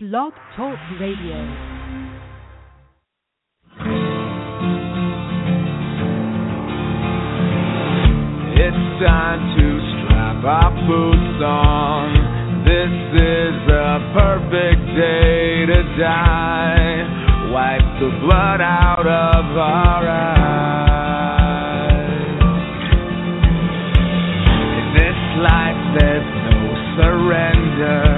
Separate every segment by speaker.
Speaker 1: Blog Talk Radio.
Speaker 2: It's time to strap our boots on. This is a perfect day to die. Wipe the blood out of our eyes. In this life, there's no surrender,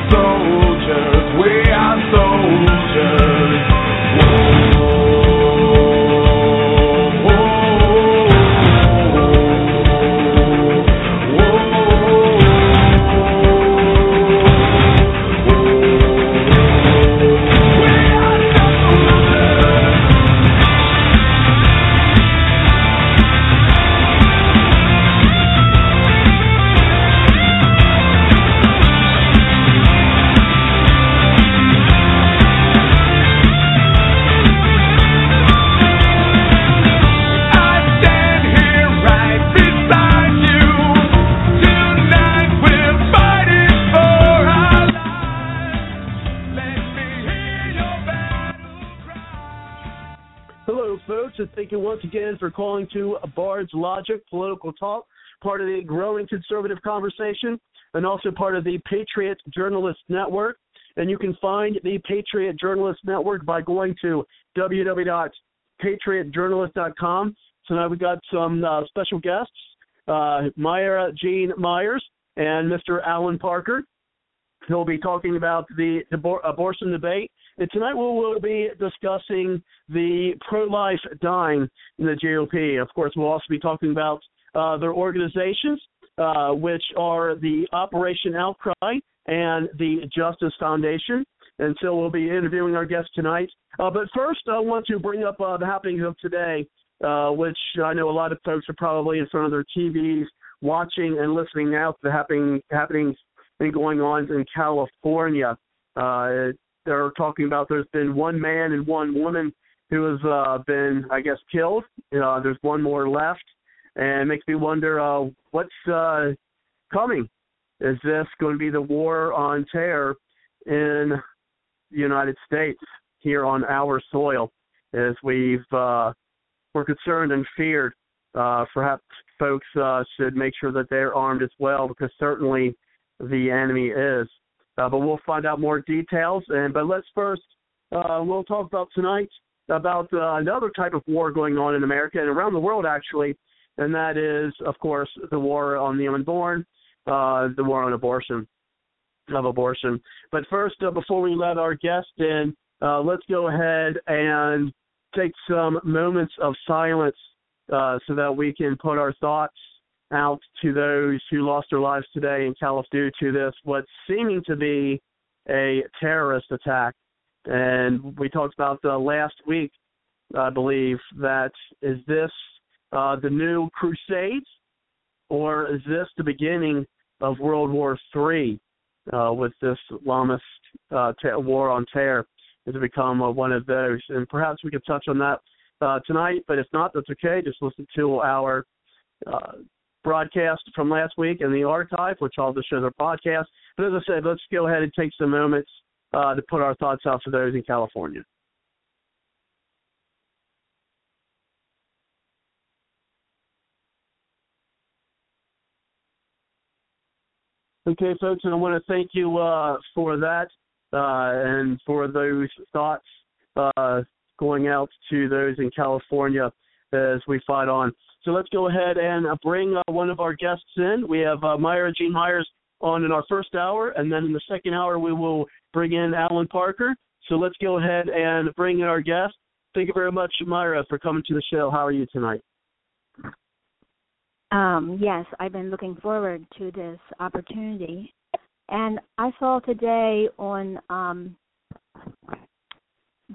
Speaker 3: once again for calling to Bard's Logic Political Talk, part of the growing conservative conversation, and also part of the Patriot Journalist Network. And you can find the Patriot Journalist Network by going to www.patriotjournalist.com. Tonight we've got some uh, special guests, uh, Myra Jean Myers and Mr. Allen Parker. He'll be talking about the abor- abortion debate. And tonight we will be discussing the pro-life dying in the GOP. Of course, we'll also be talking about uh, their organizations, uh, which are the Operation Outcry and the Justice Foundation. And so we'll be interviewing our guests tonight. Uh, but first, I want to bring up uh, the happenings of today, uh, which I know a lot of folks are probably in front of their TVs watching and listening now to the happening, happenings and going on in California. Uh, they're talking about there's been one man and one woman who has uh, been, I guess, killed. Uh, there's one more left, and it makes me wonder uh, what's uh, coming. Is this going to be the war on terror in the United States here on our soil? As we've uh, we're concerned and feared, uh, perhaps folks uh, should make sure that they're armed as well, because certainly the enemy is. Uh, but we'll find out more details. And but let's first uh, we'll talk about tonight about uh, another type of war going on in America and around the world actually, and that is of course the war on the unborn, uh, the war on abortion, of abortion. But first, uh, before we let our guest in, uh, let's go ahead and take some moments of silence uh, so that we can put our thoughts out to those who lost their lives today in California due to this, what's seeming to be a terrorist attack. And we talked about last week, I believe, that is this uh, the new Crusades, or is this the beginning of World War III uh, with this Islamist uh, ter- war on terror? Has become uh, one of those? And perhaps we could touch on that uh, tonight, but if not, that's okay. Just listen to our uh, broadcast from last week in the archive, which all the shows are podcasts. But as I said, let's go ahead and take some moments uh, to put our thoughts out for those in California. Okay, folks, and I want to thank you uh, for that uh, and for those thoughts uh, going out to those in California as we fight on. So let's go ahead and uh, bring uh, one of our guests in. We have uh, Myra Jean Myers on in our first hour, and then in the second hour we will bring in Allen Parker. So let's go ahead and bring in our guest. Thank you very much, Myra, for coming to the show. How are you tonight?
Speaker 4: Um, yes, I've been looking forward to this opportunity. And I saw today on um,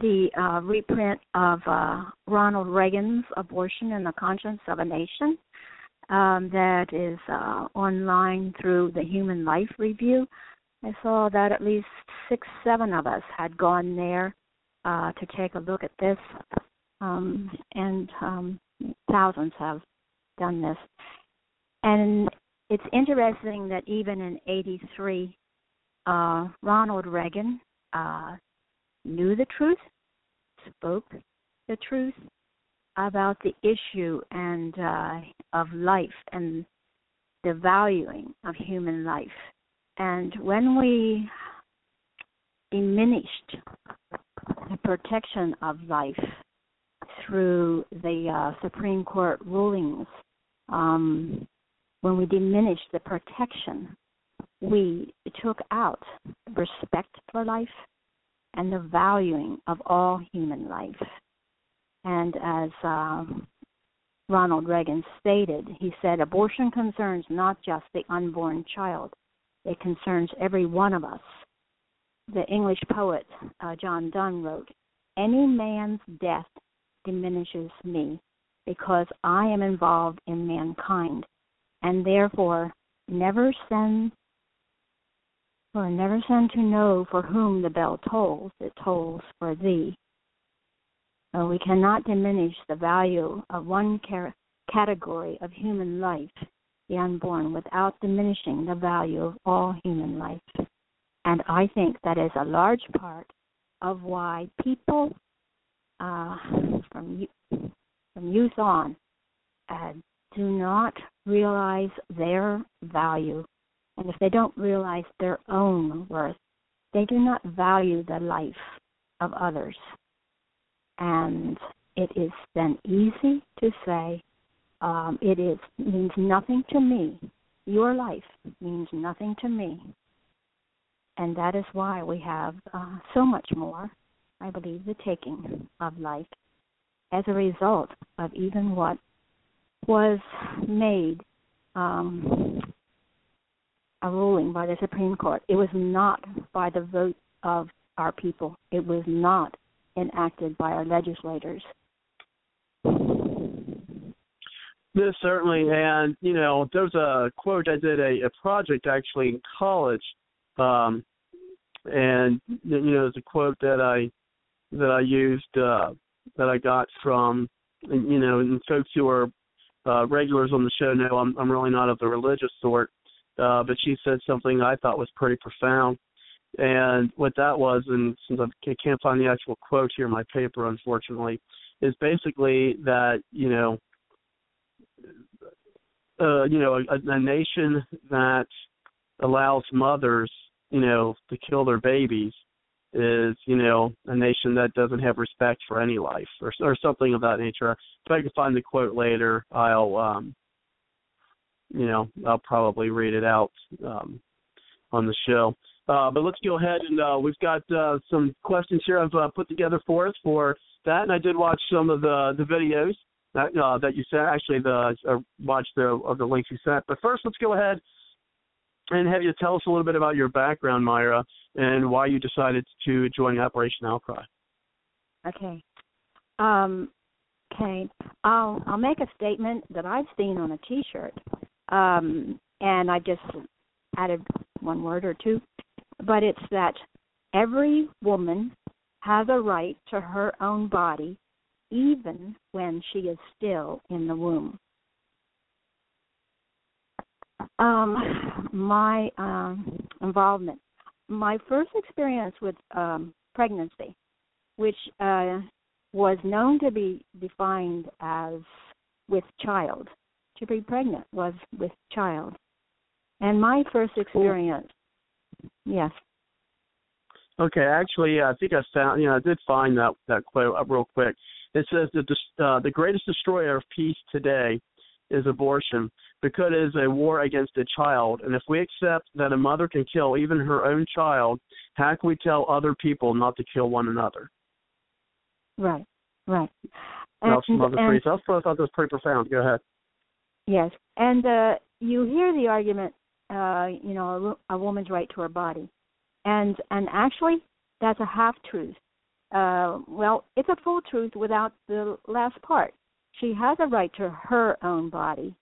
Speaker 4: the uh, reprint of uh, Ronald Reagan's Abortion and the Conscience of a Nation um, that is uh, online through the Human Life Review. I saw that at least six, seven of us had gone there uh, to take a look at this, um, and um, thousands have done this. And it's interesting that even in '83, uh, Ronald Reagan uh, knew the truth, spoke the truth about the issue and uh, of life and the valuing of human life. And when we diminished the protection of life through the uh, Supreme Court rulings, um, when we diminished the protection, we took out respect for life and the valuing of all human life. And as um, Ronald Reagan stated, he said, abortion concerns not just the unborn child, it concerns every one of us. The English poet uh, John Donne wrote, Any man's death diminishes me because I am involved in mankind, and therefore never send for never send to know for whom the bell tolls, it tolls for thee. So we cannot diminish the value of one car- category of human life, the unborn, without diminishing the value of all human life. And I think that is a large part of why people uh, from from youth on uh, do not realize their value and if they don't realize their own worth, they do not value the life of others. And it is then easy to say, um, it is means nothing to me. Your life means nothing to me. And that is why we have uh, so much more, I believe, the taking of life as a result of even what was made um, a ruling by the Supreme Court. It was not by the vote of our people. It was not enacted by our legislators.
Speaker 3: This certainly, and you know, there's a quote. I did a, a project actually in college, um, and you know, there's a quote that I that I used uh, that I got from you know, and folks who are uh, regulars on the show know I'm I'm really not of the religious sort, uh, but she said something I thought was pretty profound. And what that was, and since I can't find the actual quote here in my paper, unfortunately, is basically that you know, uh, you know, a, a nation that allows mothers, you know, to kill their babies is, you know, a nation that doesn't have respect for any life, or or something of that nature. If I can find the quote later, I'll um, you know, I'll probably read it out um, on the show. Uh, but let's go ahead and uh, we've got uh, some questions here I've uh, put together for us for that, and I did watch some of the the videos that uh, that you sent. Actually, the uh, watched the of the links you sent. But first, let's go ahead and have you tell us a little bit about your background, Myra, and why you decided to join Operation Outcry.
Speaker 4: Okay. Um, okay. I'll I'll make a statement that I've seen on a T-shirt um, and I just added one word or two, but it's that every woman has a right to her own body, even when she is still in the womb. Um, my um, involvement, my first experience with um, pregnancy, which uh, was known to be defined as with child, to be pregnant was with child. And my first experience, yes.
Speaker 3: Okay, actually, yeah, I think I found, you know, I did find that that quote up real quick. It says that the uh, the greatest destroyer of peace today is abortion because it is a war against a child. And if we accept that a mother can kill even her own child, how can we tell other people not to kill one another?
Speaker 4: Right, right.
Speaker 3: And, and, I thought that was pretty profound. Go ahead.
Speaker 4: Yes, and uh, you hear the argument, uh, you know, a, a woman's right to her body, and and actually that's a half truth uh, well, it's a full truth without the last part. She has a right to her own body,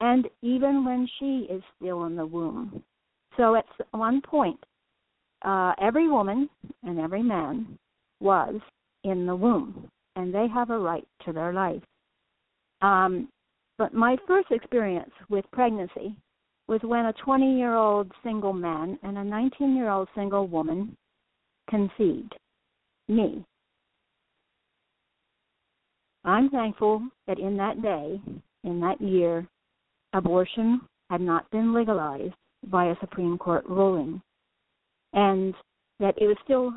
Speaker 4: and even when she is still in the womb. So at one point, uh, every woman and every man was in the womb, and they have a right to their life. Um, but my first experience with pregnancy was when a 20 year old single man and a 19 year old single woman conceived me. I'm thankful that in that day, in that year, abortion had not been legalized by a Supreme Court ruling, and that it was still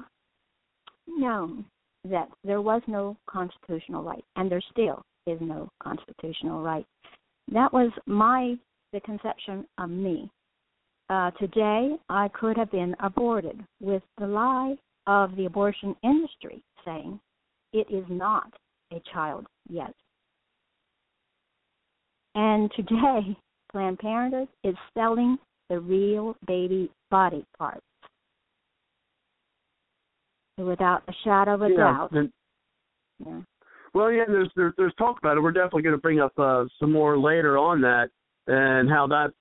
Speaker 4: known that there was no constitutional right, and there still is no constitutional right. That was my the conception of me. Uh, today, I could have been aborted with the lie of the abortion industry saying it is not a child yet. And today, Planned Parenthood is selling the real baby body parts without a shadow of a
Speaker 3: yeah,
Speaker 4: doubt.
Speaker 3: And,
Speaker 4: yeah.
Speaker 3: Well, yeah, there's there's, there's talk about it. We're definitely going to bring up uh, some more later on that and how that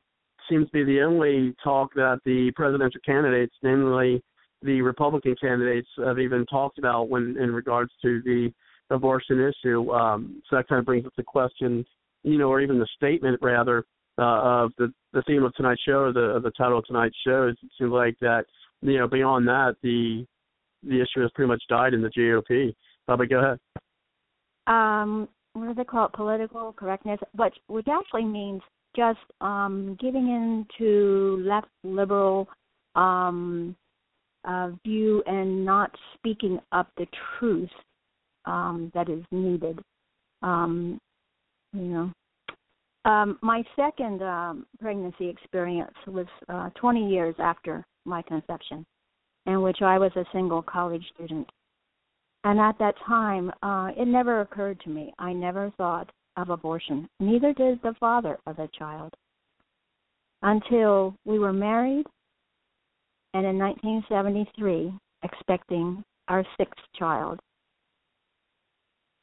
Speaker 3: seems to be the only talk that the presidential candidates, namely the Republican candidates, have even talked about when in regards to the abortion issue. Um, so that kind of brings up the question, you know, or even the statement rather uh, of the the theme of tonight's show, or the of the title of tonight's show. It seems like that, you know, beyond that, the the issue has pretty much died in the GOP. Bobby, go ahead
Speaker 4: um what do they call it? Political correctness which which actually means just um giving in to left liberal um uh view and not speaking up the truth um that is needed. Um you know. Um my second um pregnancy experience was uh 20 years after my conception in which I was a single college student and at that time, uh, it never occurred to me. I never thought of abortion. Neither did the father of the child. Until we were married, and in 1973, expecting our sixth child.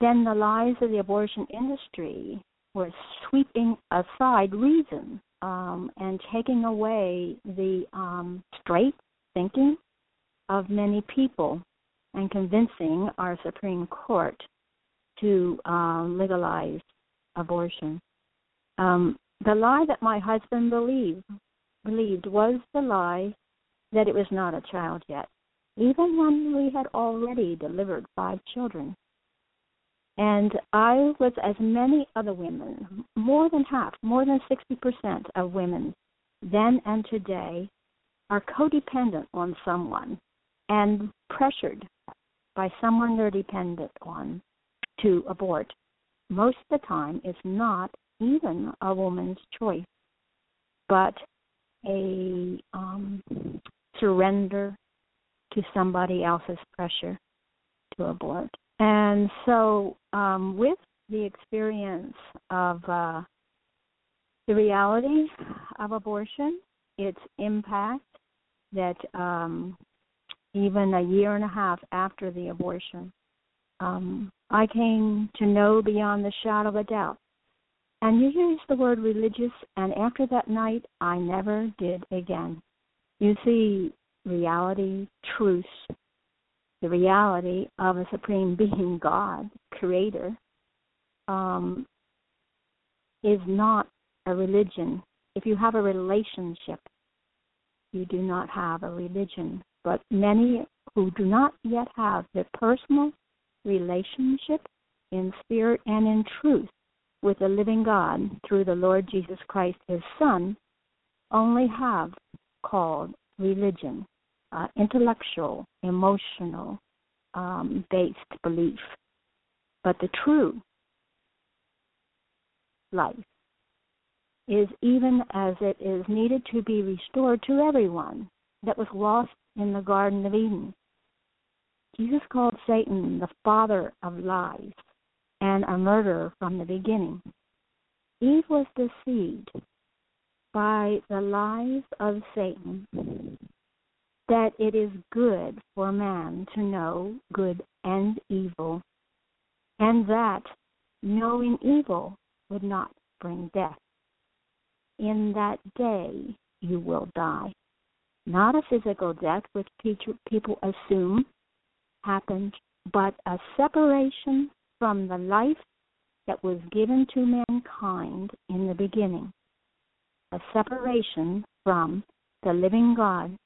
Speaker 4: Then the lies of the abortion industry were sweeping aside reason um, and taking away the um, straight thinking of many people and convincing our Supreme Court to uh, legalize abortion. Um, the lie that my husband believed believed was the lie that it was not a child yet, even when we had already delivered five children. And I was, as many other women, more than half, more than 60% of women then and today are codependent on someone and pressured by someone they're dependent on to abort. Most of the time, it's not even a woman's choice, but a um, surrender to somebody else's pressure to abort. And so, um, with the experience of uh, the reality of abortion, its impact that um, even a year and a half after the abortion. Um, I came to know beyond the shadow of a doubt. And you use the word religious, and after that night, I never did again. You see, reality, truth, the reality of a supreme being, God, Creator, um, is not a religion. If you have a relationship, you do not have a religion but many who do not yet have the personal relationship in spirit and in truth with the living God through the Lord Jesus Christ, his Son, only have called religion, uh, intellectual, emotional um, based belief. But the true life is even as it is needed to be restored to everyone that was lost in the Garden of Eden. Jesus called Satan the father of lies and a murderer from the beginning. Eve was deceived by the lies of Satan that it is good for man to know good and evil, and that knowing evil would not bring death. In that day you will die. Not a physical death, which people assume happened, but a separation from the life that was given to mankind in the beginning. A separation from the living God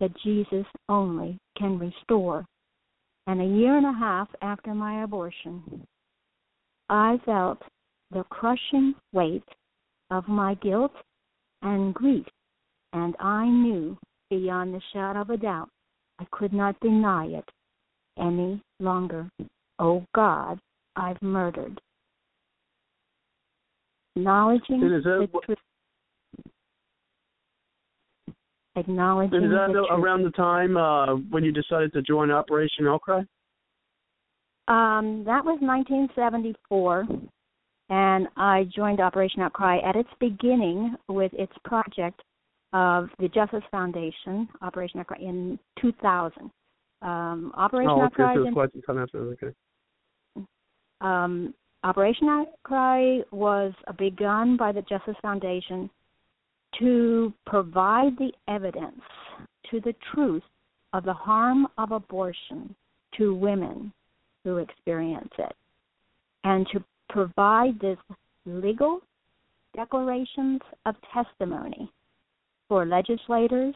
Speaker 4: that Jesus only can restore. And a year and a half after my abortion, I felt the crushing weight of my guilt and grief, and I knew beyond the shadow of a doubt I could not deny it any longer. Oh God, I've murdered. Acknowledging the truth acknowledging.
Speaker 3: Is that
Speaker 4: the
Speaker 3: around the time uh, when you decided to join Operation Outcry?
Speaker 4: Um, that was 1974, and I joined Operation Outcry at its beginning with its project of the Justice Foundation, Operation Outcry, in 2000. Um, Operation
Speaker 3: oh, okay. So quite some time after. Okay.
Speaker 4: Um, Operation Outcry was begun by the Justice Foundation to provide the evidence to the truth of the harm of abortion to women who experience it, and to provide this legal declarations of testimony for legislators,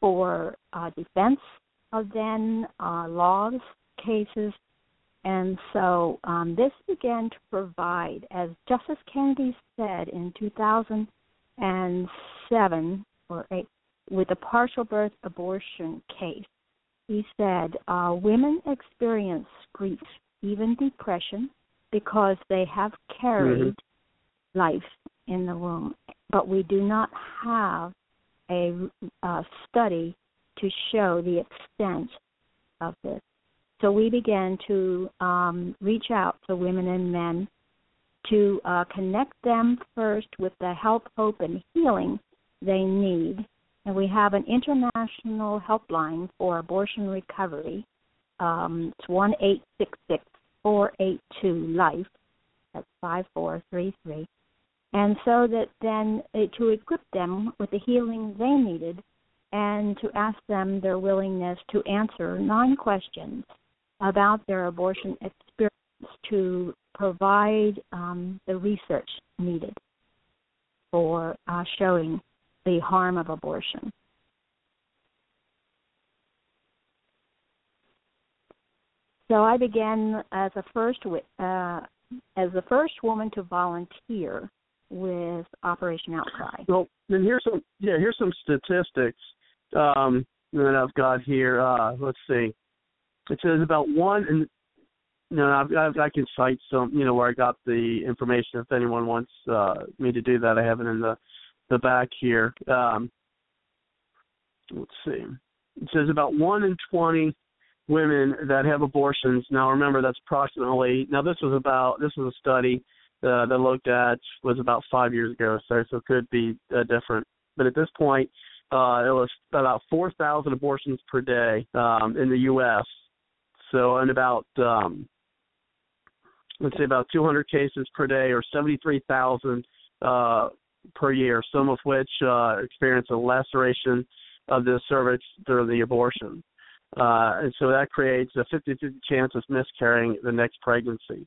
Speaker 4: for uh, defense of then uh, laws, cases, and so um, this began to provide, as Justice Kennedy said in 2007 or eight with the partial birth abortion case. He said uh, women experience grief, even depression, because they have carried mm-hmm. life in the womb. But we do not have a, a study to show the extent of this. So we began to um, reach out to women and men to uh, connect them first with the help, hope, and healing they need. And we have an international helpline for abortion recovery. Um, it's one eight six six four eight two life. That's five four three three. And so that then uh, to equip them with the healing they needed, and to ask them their willingness to answer nine questions about their abortion experience to provide um, the research needed for uh, showing the harm of abortion. So I began as a first uh, as the first woman to volunteer with Operation Outcry.
Speaker 3: Well, then here's some yeah here's some statistics um, that I've got here. Uh, let's see. It says about one in no, I've, I've, I can cite some, you know, where I got the information. If anyone wants uh, me to do that, I have it in the the back here. Um, let's see. It says about one in twenty women that have abortions. Now, remember that's approximately. Now, this was about this was a study uh, that looked at was about five years ago, so so it could be uh, different. But at this point, uh, it was about four thousand abortions per day um, in the U.S. So, and about um, let's say about 200 cases per day or 73,000 uh, per year, some of which uh, experience a laceration of the cervix through the abortion. Uh, and so that creates a 50-50 chance of miscarrying the next pregnancy.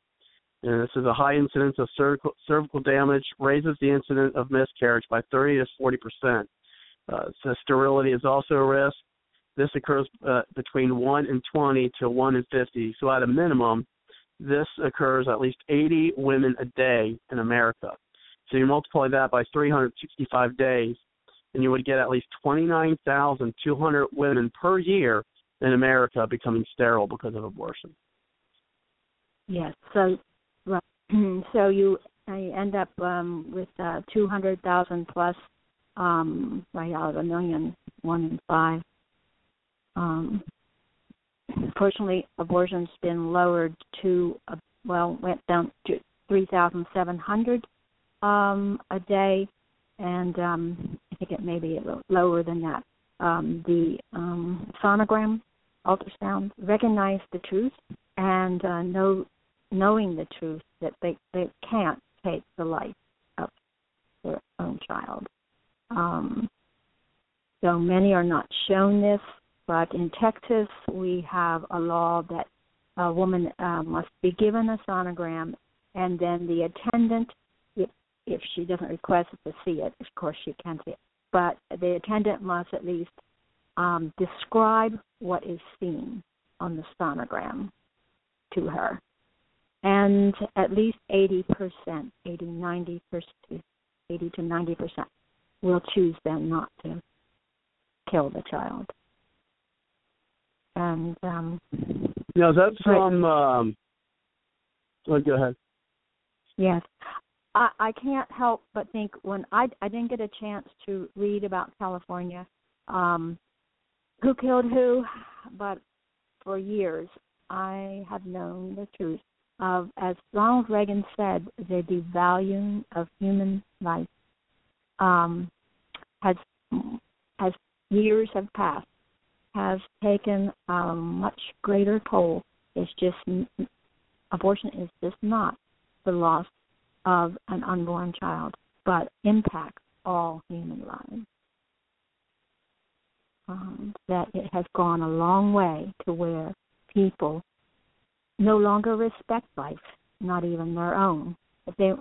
Speaker 3: And this is a high incidence of cervical, cervical damage, raises the incidence of miscarriage by 30 to 40 percent. Uh, so sterility is also a risk. This occurs uh, between 1 in 20 to 1 in 50. So at a minimum, this occurs at least 80 women a day in America. So you multiply that by 365 days, and you would get at least 29,200 women per year in America becoming sterile because of abortion.
Speaker 4: Yes. So, right. so you end up um, with uh, 200,000 plus, um, right out of a million, one in five. Um, Fortunately, abortion's been lowered to uh, well went down to 3,700 um, a day, and um, I think it may be a little lower than that. um, the um, sonogram, ultrasound, recognize the truth and uh, know, knowing the truth that they, they can't take the life of their own child. Um, so many are not shown this, but in Texas we have a law that a woman uh, must be given a sonogram, and then the attendant, if, if she doesn't request to see it, of course she can see it, but the attendant must at least um, describe what is seen on the sonogram to her. And at least 80%, 80, 90%, 80 to 90% will choose then not to kill the child. And um
Speaker 3: now that's from um oh, go ahead.
Speaker 4: Yes. I, I can't help but think when I I didn't get a chance to read about California, um, who killed who, but for years I have known the truth of, as Ronald Reagan said, the devaluing of human life um, has, as years have passed, has taken a much greater toll. It's just abortion is just not the loss of an unborn child, but impacts all human lives. Um, that it has gone a long way to where people no longer respect life, not even their own. If they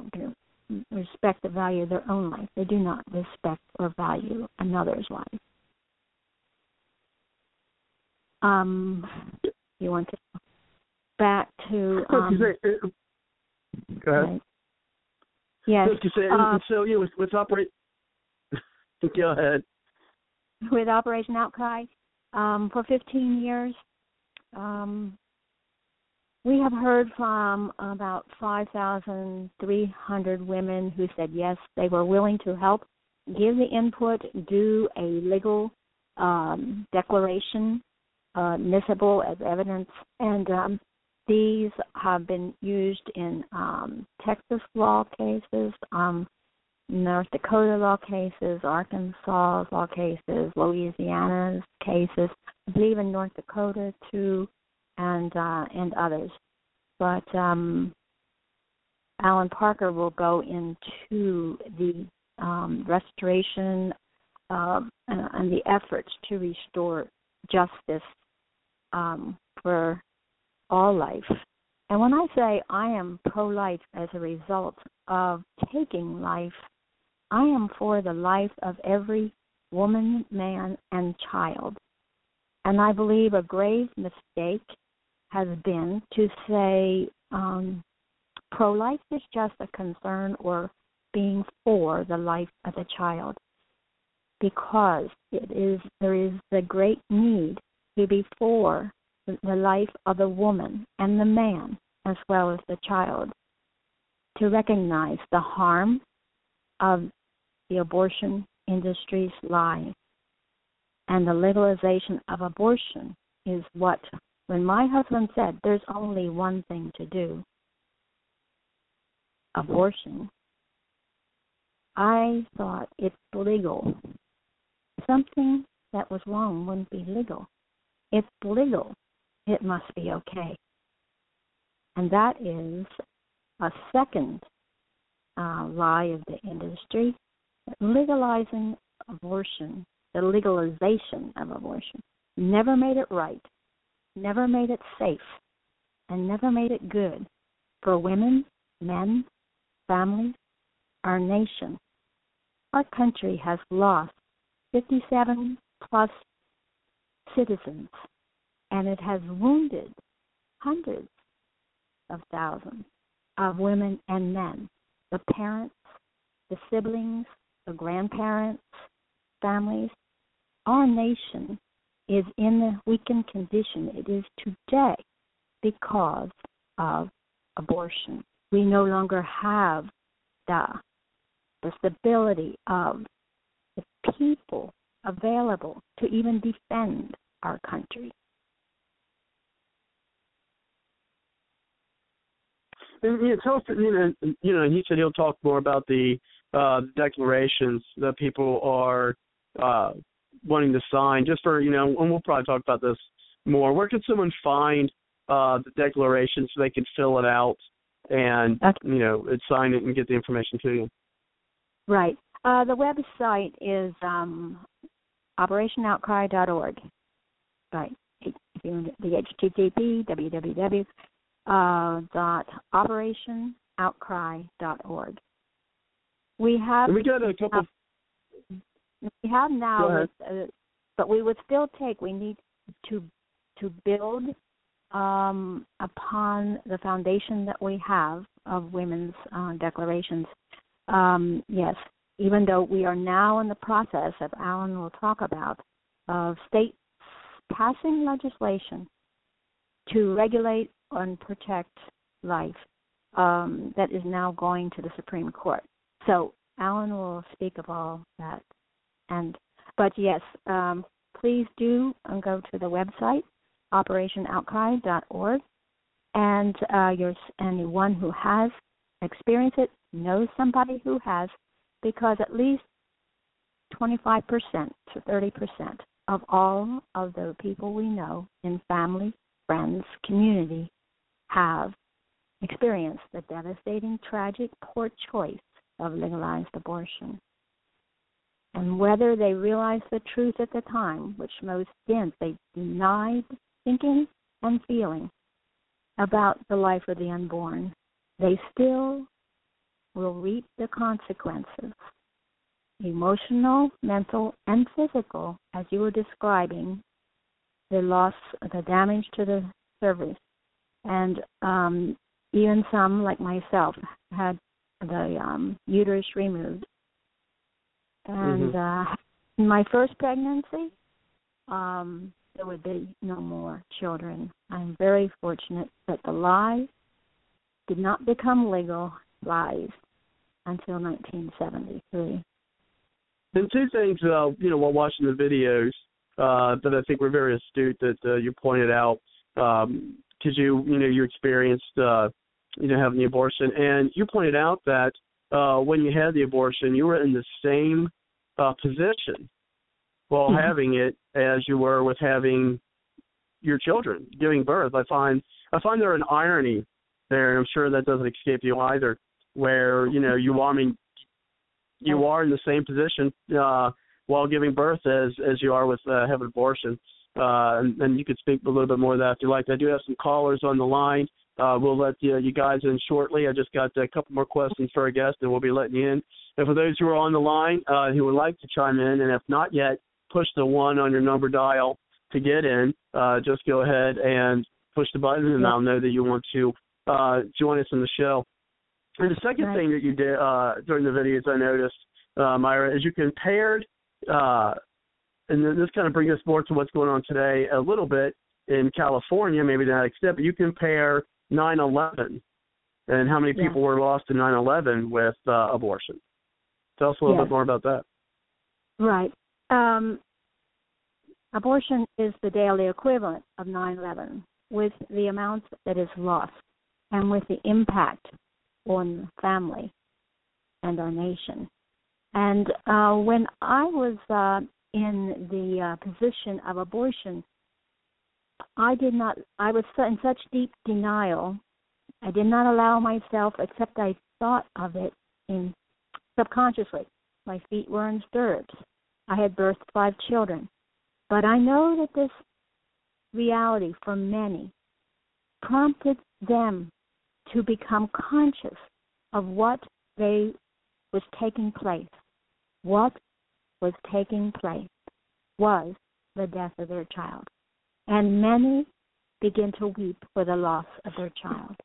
Speaker 4: respect the value of their own life, they do not respect or value another's life. Um, you want to back to um,
Speaker 3: go ahead. Right.
Speaker 4: Yes.
Speaker 3: Uh, so yeah, with, with operate. go ahead.
Speaker 4: With Operation Outcry, um, for 15 years, um, we have heard from about 5,300 women who said yes, they were willing to help give the input, do a legal um, declaration, uh, admissible as evidence, and um, these have been used in um, Texas law cases, um, North Dakota law cases, Arkansas law cases, Louisiana's cases, I believe in North Dakota too and uh, and others. But um, Allen Parker will go into the um, restoration uh, and the efforts to restore justice um, for all life. And when I say I am pro life as a result of taking life, I am for the life of every woman, man, and child. And I believe a grave mistake has been to say um, pro life is just a concern or being for the life of the child because it is there is the great need to be for the life of the woman and the man as well as the child to recognize the harm of the abortion industry's lie. And the legalization of abortion is what when my husband said there's only one thing to do abortion, I thought it's legal. Something that was wrong wouldn't be legal. It's legal. It must be okay. And that is a second uh, lie of the industry legalizing abortion, the legalization of abortion, never made it right never made it safe and never made it good for women, men, families, our nation. Our country has lost 57 plus citizens, and it has wounded hundreds of thousands of women and men, the parents, the siblings, the grandparents, families. Our nation is in the weakened condition it is today because of abortion. We no longer have the the stability of the people available to even defend our country.
Speaker 3: And, you know, you know, he said he'll talk more about the uh, declarations that people are uh, wanting to sign, just for you know, and we'll probably talk about this more. Where can someone find uh, the declaration so they can fill it out and
Speaker 4: Okay.
Speaker 3: you know sign it and get the information to you?
Speaker 4: Right. Uh, the website is um, operationoutcry.org. Right. The HTTP www uh, dot operationoutcry.org. We have
Speaker 3: And we got a couple.
Speaker 4: We have now, uh, but we would still take. We need to to build um, upon the foundation that we have of women's uh, declarations. Um, yes, even though we are now in the process, as Allen will talk about, of states passing legislation to regulate and protect life um, that is now going to the Supreme Court. So Allen will speak of all that. And but yes, um, please do um, go to the website operationoutcry.org, and uh, your anyone who has experienced it knows somebody who has, because at least 25% to 30% of all of the people we know in family, friends, community have experienced the devastating, tragic, poor choice of legalized abortion. And whether they realized the truth at the time, which most didn't, they denied thinking and feeling about the life of the unborn, they still will reap the consequences emotional, mental, and physical, as you were describing, the loss, the damage to the cervix. And um, even some, like myself, had the um, uterus removed. And uh, in my first pregnancy, um, there would be no more children. I'm very fortunate that the lie did not become legal lies until 1973.
Speaker 3: And two things, uh, you know, while watching the videos uh, that I think were very astute that uh, you pointed out, because you, you know, you experienced, uh, you know, having the abortion, and you pointed out that uh, when you had the abortion, you were in the same uh, position while
Speaker 4: Mhm.
Speaker 3: having it as you were with having your children, giving birth. I find I find there an irony there, and I'm sure that doesn't escape you either, where you know you I mean you are in the same position uh, while giving birth as as you are with uh, having abortion. Uh, and, and you could speak a little bit more of that if you like. I do have some callers on the line. Uh, we'll let you, you guys in shortly. I just got a couple more questions for our guest, and we'll be letting you in. And for those who are on the line uh, who would like to chime in, and if not yet, push the one on your number dial to get in. Uh, just go ahead and push the button, and I'll know that you want to uh, join us in the show. And the second
Speaker 4: Right.
Speaker 3: thing that you did uh, during the videos, I noticed, uh, Myra, is you compared, uh, and then this kind of brings us more to what's going on today a little bit in California, maybe to that extent, but you compare 9/11 and how many
Speaker 4: Yeah.
Speaker 3: people were lost in 9/11 with uh, abortion. Tell us a little
Speaker 4: Yes.
Speaker 3: bit more about that.
Speaker 4: Right. Um, abortion is the daily equivalent of 9/11, with the amount that is lost, and with the impact on family and our nation. And uh, when I was uh, in the uh, position of abortion, I did not. I was in such deep denial. I did not allow myself, except I thought of it in subconsciously. My feet were in stirrups. I had birthed five children. But I know that this reality for many prompted them to become conscious of what they was taking place. What was taking place was the death of their child. And many begin to weep for the loss of their child.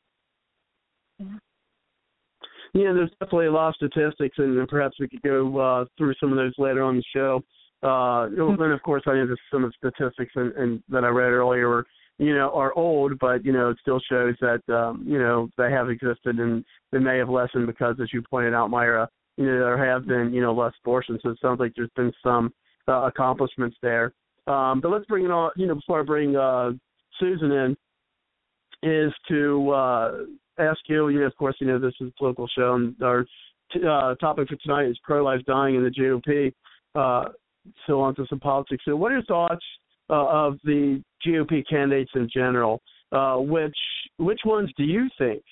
Speaker 4: Yeah.
Speaker 3: Yeah, there's definitely a lot of statistics, and perhaps we could go uh, through some of those later on the show. Uh, and of course, I know that some of the statistics and, and that I read earlier were, you know, are old, but you know, it still shows that um, you know they have existed and they may have lessened because, as you pointed out, Myra, you know, there have been you know less abortions. So it sounds like there's been some uh, accomplishments there. Um, but let's bring it on. You know, before I bring uh, Susan in, is to uh, ask you. You know, of course, you know this is a political show, and our t- uh, topic for tonight is pro-life dying in the GOP. Uh, so on to some politics. So, what are your thoughts uh, of the GOP candidates in general? Uh, which which ones do you think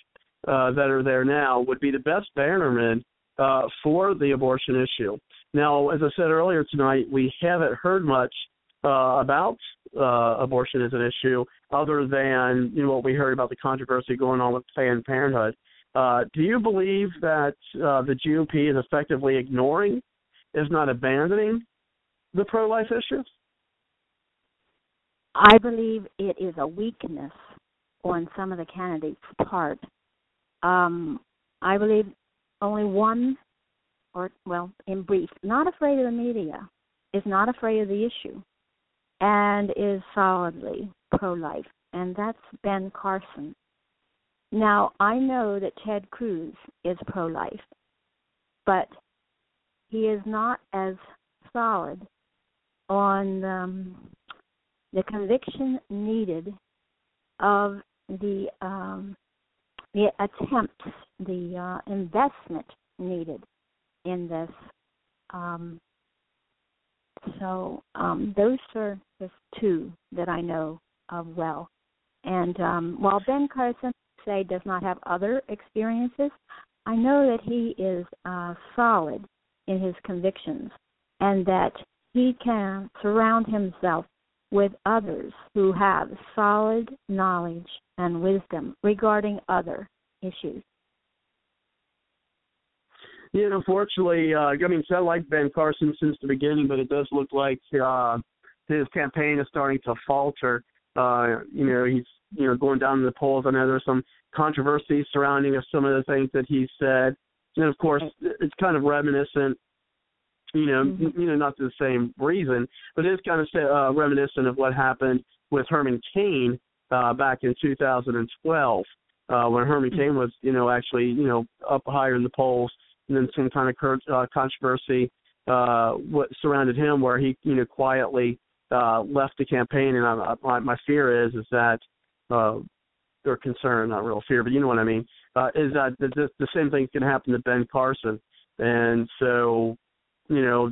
Speaker 3: uh, that are there now would be the best bannermen uh, for the abortion issue? Now, as I said earlier tonight, we haven't heard much uh, about uh, abortion as an issue, other than you know what we heard about the controversy going on with Planned Parenthood. Uh, do you believe that uh, the GOP is effectively ignoring, is not abandoning, the pro-life issue?
Speaker 4: I believe it is a weakness on some of the candidates' part. Um, I believe only one, or well, in brief, not afraid of the media, is not afraid of the issue and is solidly pro life, and that's Ben Carson. Now, I know that Ted Cruz is pro life, but he is not as solid on um, the conviction needed of the um, the attempts, the uh, investment needed in this um, so um, those are just two that I know of well. And um, while Ben Carson say does not have other experiences, I know that he is uh, solid in his convictions and that he can surround himself with others who have solid knowledge and wisdom regarding other issues.
Speaker 3: Yeah, unfortunately, uh, I mean, I like Ben Carson since the beginning, but it does look like uh, his campaign is starting to falter. Uh, you know, he's you know going down in the polls. I know there's some controversy surrounding some of the things that he said, and of course, it's kind of reminiscent. You know, mm-hmm. you know, not to the same reason, but it is kind of uh, reminiscent of what happened with Herman Cain uh, back in 2012, uh, when Herman mm-hmm. Cain was, you know, actually, you know, up higher in the polls and then some kind of uh, controversy uh, what surrounded him, where he you know quietly uh, left the campaign. And I, my, my fear is is that uh, or concern, not real fear, but you know what I mean, uh, is that the, the same thing's going to happen to Ben Carson, and so you know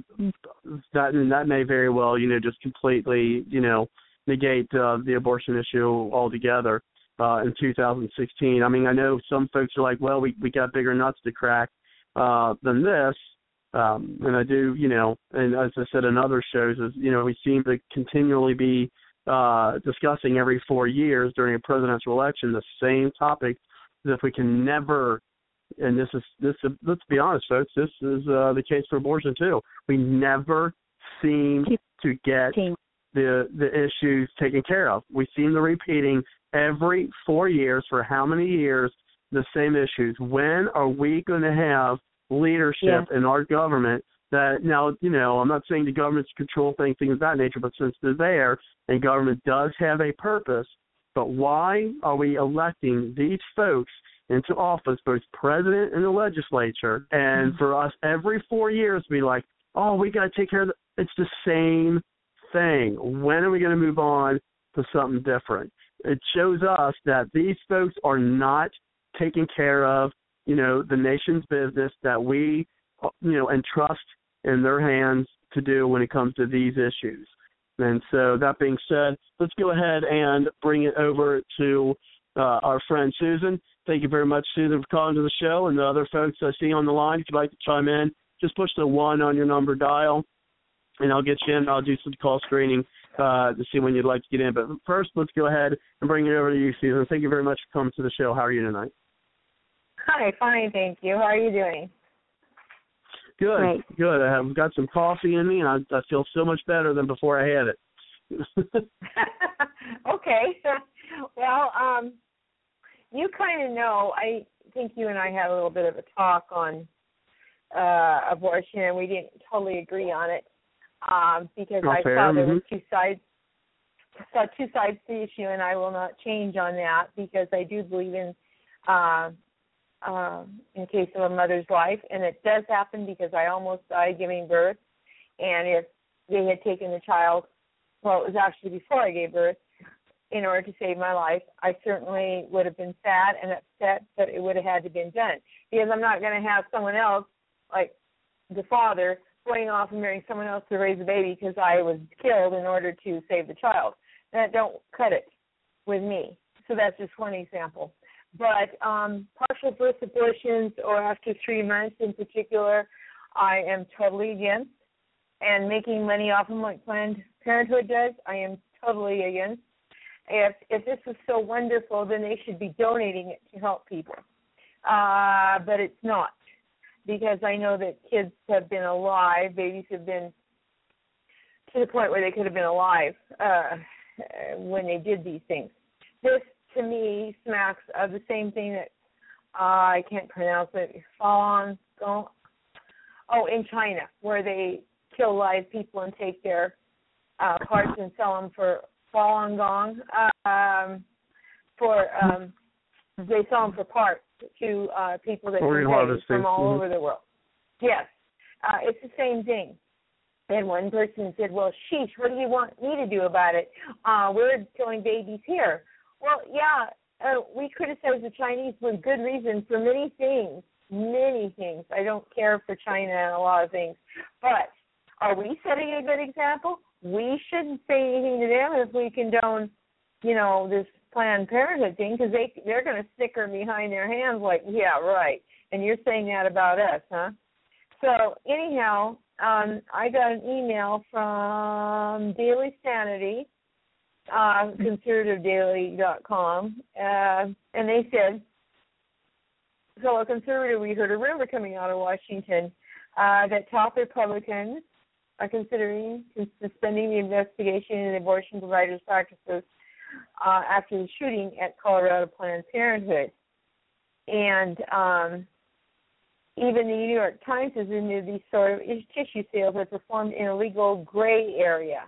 Speaker 3: that and that may very well you know just completely you know negate uh, the abortion issue altogether uh, in 2016. I mean, I know some folks are like, well, we we got bigger nuts to crack uh, than this. Um, and I do, you know, and as I said in other shows, is you know we seem to continually be uh, discussing every four years during a presidential election the same topic, as if we can never. And this is this. Let's be honest, folks. This is uh, the case for abortion too. We never seem to get the the issues taken care of. We seem to repeating every four years for how many years the same issues. When are we going to have leadership yeah. in our government that now, you know, I'm not saying the government's control things, things of that nature, but since they're there and government does have a purpose, but why are we electing these folks into office, both president and the legislature, and mm-hmm. for us every four years be like, oh, we got to take care of the, it's the same thing. When are we going to move on to something different? It shows us that these folks are not taking care of, you know, the nation's business that we, you know, entrust in their hands to do when it comes to these issues. And so that being said, let's go ahead and bring it over to uh, our friend Susan. Thank you very much, Susan, for calling to the show. And the other folks I see on the line, if you'd like to chime in, just push the one on your number dial, and I'll get you in. I'll do some call screening uh, to see when you'd like to get in. But first, let's go ahead and bring it over to you, Susan. Thank you very much for coming to the show. How are you tonight?
Speaker 5: Hi, fine, thank you. How are you doing?
Speaker 3: Good, Great. good. I have got some coffee in me, and I, I feel so much better than before I had it.
Speaker 5: okay. well, um, you kind of know. I think you and I had a little bit of a talk on uh abortion, and we didn't totally agree on it um, because
Speaker 3: Not
Speaker 5: I
Speaker 3: fair.
Speaker 5: saw there
Speaker 3: mm-hmm.
Speaker 5: were two sides. Saw two sides to the issue, and I will not change on that because I do believe in uh, um, in case of a mother's life, and it does happen because I almost died giving birth. And if they had taken the child, well, it was actually before I gave birth, in order to save my life, I certainly would have been sad and upset, but it would have had to been done because I'm not going to have someone else, like the father, going off and marrying someone else to raise a baby because I was killed in order to save the child. That don't cut it with me. So that's just one example. But um, partial birth abortions or after three months in particular, I am totally against. And making money off them like Planned Parenthood does, I am totally against. If if this is so wonderful, then they should be donating it to help people. Uh, but it's not because I know that kids have been alive, babies have been to the point where they could have been alive uh, when they did these things. This to me smacks of the same thing that uh, I can't pronounce it. Falun Gong. Oh, in China, where they kill live people and take their uh, parts and sell them for Falun Gong. Um, for um, they sell them for parts to uh, people that
Speaker 3: Organ
Speaker 5: from all
Speaker 3: mm-hmm.
Speaker 5: over the world. Yes, uh, it's the same thing. And one person said, "Well, sheesh, what do you want me to do about it? Uh, we're killing babies here." Well, yeah, uh, we criticize the Chinese with good reason for many things, many things. I don't care for China and a lot of things, but are we setting a good example? We shouldn't say anything to them if we condone, you know, this Planned Parenthood thing because they they're going to snicker behind their hands like, yeah, right. And you're saying that about us, huh? So anyhow, um, I got an email from Daily Sanity uh, conservativedaily.com, uh, and they said, so a conservative, we heard a rumor coming out of Washington uh, that top Republicans are considering suspending the investigation into abortion providers' practices uh, after the shooting at Colorado Planned Parenthood. And um, even the New York Times has admitted these sort of tissue sales are performed in a legal gray area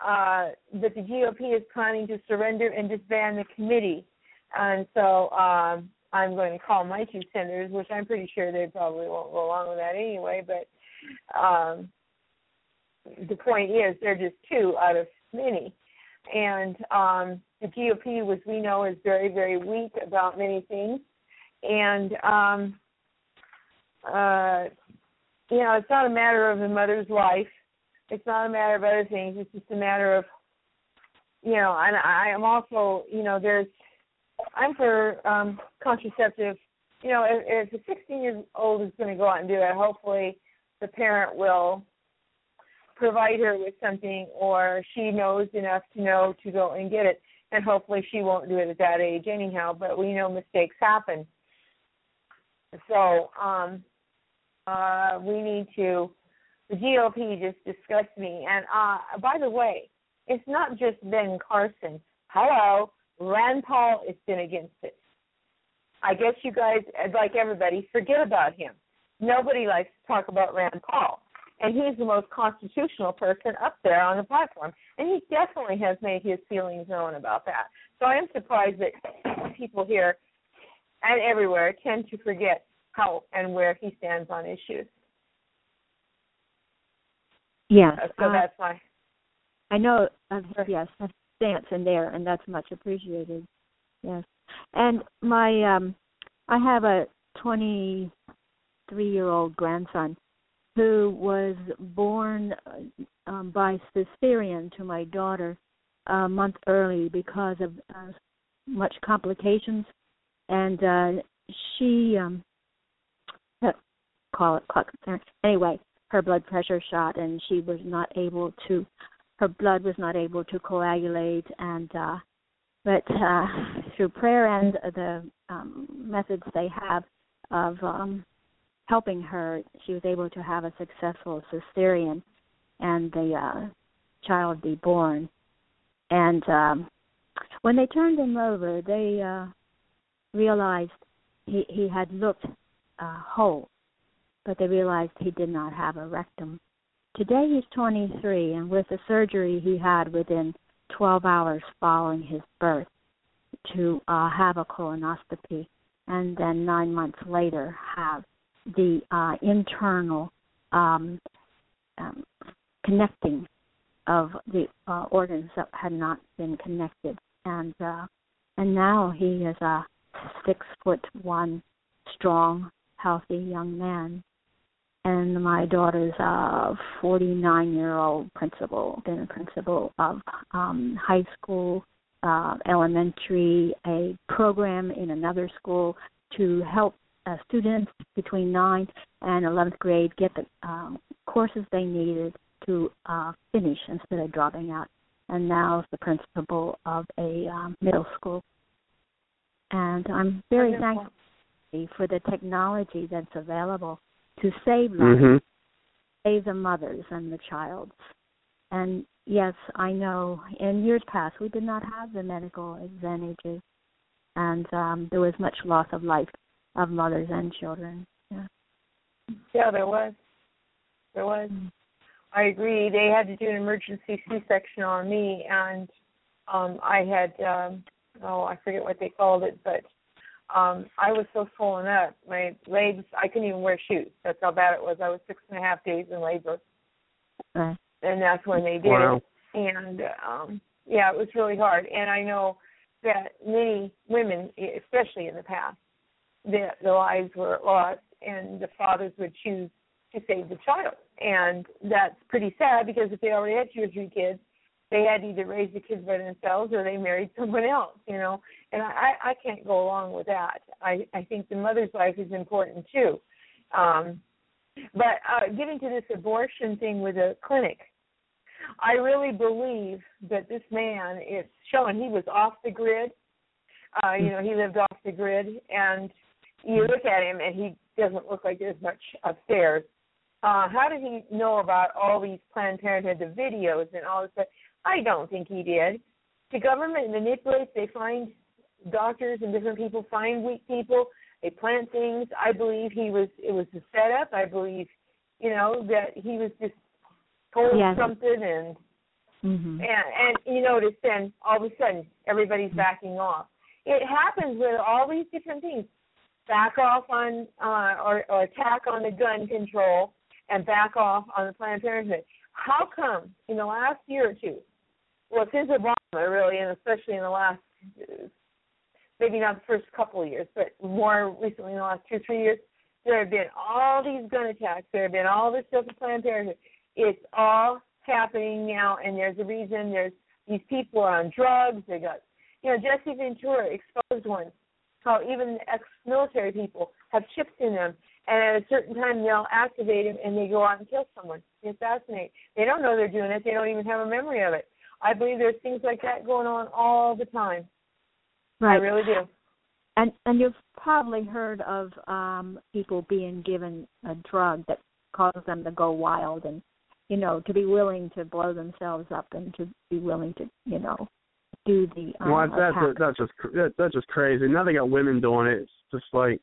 Speaker 5: uh, that the GOP is planning to surrender and disband the committee. And so um, I'm going to call my two senators, which I'm pretty sure they probably won't go along with that anyway. But um, the point is, they're just two out of many. And um, the GOP, as we know, is very, very weak about many things. And um, uh, you know, it's not a matter of the mother's life it's not a matter of other things. It's just a matter of, you know, and I am also, you know, there's, I'm for um contraceptive. You know, if, if a 16 year old is going to go out and do it, hopefully the parent will provide her with something, or she knows enough to know to go and get it, and hopefully she won't do it at that age anyhow. But we know mistakes happen, so um, uh, we need to the GOP just disgusts me. And uh, by the way, it's not just Ben Carson. Hello, Rand Paul has been against it. I guess you guys, like everybody, forget about him. Nobody likes to talk about Rand Paul. And he's the most constitutional person up there on the platform. And he definitely has made his feelings known about that. So I am surprised that people here and everywhere tend to forget how and where he stands on issues.
Speaker 4: Yes.
Speaker 5: Uh, so
Speaker 4: uh,
Speaker 5: that's why.
Speaker 4: I know. Uh, yes, stance in there, and that's much appreciated. Yes, and my um, I have a 23 year old grandson who was born uh, um, by cesarean to my daughter a month early because of uh, much complications, and uh, she um, call it anyway her blood pressure shot and she was not able to her blood was not able to coagulate. And uh but uh through prayer and the um methods they have of um helping her she was able to have a successful cesarean and the uh child be born and um when they turned him over they uh realized he he had looked uh whole but they realized he did not have a rectum. Today he's 23, and with the surgery he had within 12 hours following his birth to uh, have a colonoscopy, and then nine months later have the uh, internal um, um, connecting of the uh, organs that had not been connected, and uh, and now he is a six foot one, strong, healthy young man. And my daughter's a 49 year old principal, been a principal of um, high school, uh, elementary, a program in another school to help uh, students between 9th and 11th grade get the um, courses they needed to uh, finish instead of dropping out. And now is the principal of a um, middle school. And I'm very
Speaker 5: Wonderful.
Speaker 4: thankful for the technology that's available to save lives,
Speaker 3: Mm-hmm.
Speaker 4: save the mothers and the childs. And yes, I know in years past we did not have the medical advantages, and um, there was much loss of life of mothers and children. Yeah.
Speaker 5: Yeah, there was. There was. I agree. They had to do an emergency C-section on me, and um I had um oh I forget what they called it, but um I was so swollen up. My legs I couldn't even wear shoes. That's how bad it was. I was six and a half days in labor,
Speaker 4: Right.
Speaker 5: and that's when they did
Speaker 3: Wow.
Speaker 5: it. And um yeah, it was really hard. And I know that many women, especially in the past, that the lives were lost, and the fathers would choose to save the child. And that's pretty sad because if they already had two or three kids, they had to either raise the kids by themselves or they married someone else, you know. And I, I can't go along with that. I, I think the mother's life is important too. Um, but uh, getting to this abortion thing with a clinic, I really believe that this man, it's showing he was off the grid. Uh, you know, he lived off the grid, and you look at him and he doesn't look like there's much upstairs. Uh, how did he know about all these Planned Parenthood, the videos and all this stuff? I don't think he did. The government manipulates. They find doctors and different people find weak people. They plant things. I believe he was. It was a setup. I believe, you know, that he was just told
Speaker 4: Yes.
Speaker 5: something and
Speaker 4: Mm-hmm.
Speaker 5: and and you notice then all of a sudden everybody's backing off. It happens with all these different things. Back off on uh, or, or attack on the gun control and back off on the Planned Parenthood. How come in the last year or two, well since Obama really, and especially in the last maybe not the first couple of years, but more recently in the last two three years, there have been all these gun attacks. There have been all this stuff with Planned Parenthood. It's all happening now, and there's a reason. There's these people are on drugs. They got, you know, Jesse Ventura exposed one. How even ex-military people have chips in them, and at a certain time they'll activate them and they go out and kill someone, they assassinate. They don't know they're doing it. They don't even have a memory of it. I believe there's things like that going on all the time.
Speaker 4: Right.
Speaker 5: I really do.
Speaker 4: And and you've probably heard of um people being given a drug that causes them to go wild and you know to be willing to blow themselves up and to be willing to you know do the um,
Speaker 3: Well, that's
Speaker 4: attack.
Speaker 3: that's just that, that's just crazy. Now they got women doing it. It's just like,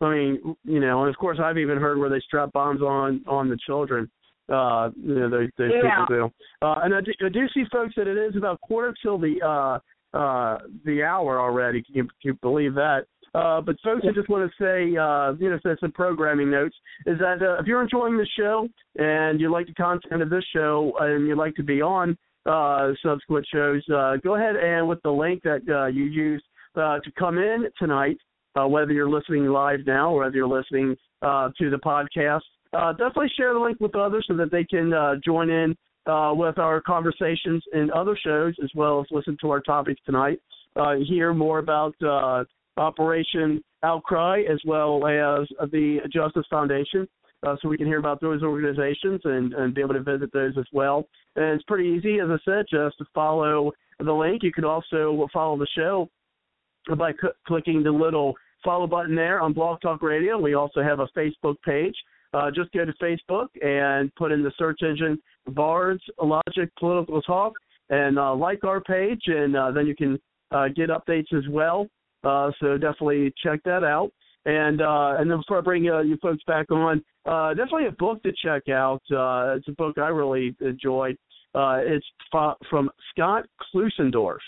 Speaker 3: I mean, you know, and of course I've even heard where they strap bombs on on the children. Uh, you know, they they
Speaker 5: Yeah.
Speaker 3: people do. Uh, and I do, I do see folks that it is about quarter till the uh uh the hour already. Can you, can you believe that? Uh, but folks, I just want to say, uh, you know, so some programming notes is that uh, if you're enjoying the show and you like the content of this show and you'd like to be on uh, subsequent shows, uh, go ahead and with the link that uh, you used uh, to come in tonight, uh, whether you're listening live now or whether you're listening uh, to the podcast, uh, definitely share the link with others so that they can uh, join in uh, with our conversations in other shows as well as listen to our topics tonight. Uh, hear more about uh, Operation Outcry as well as the Justice Foundation. Uh, so we can hear about those organizations and, and be able to visit those as well. And it's pretty easy, as I said, just to follow the link. You can also follow the show by clicking the little follow button there on Blog Talk Radio. We also have a Facebook page. Uh, just go to Facebook and put in the search engine Bards Logic Political Talk and uh, like our page, and uh, then you can uh, get updates as well. Uh, so definitely check that out. And uh, and then before I bring you folks back on, uh, definitely a book to check out. Uh, it's a book I really enjoyed. Uh, it's from Scott Klusendorf,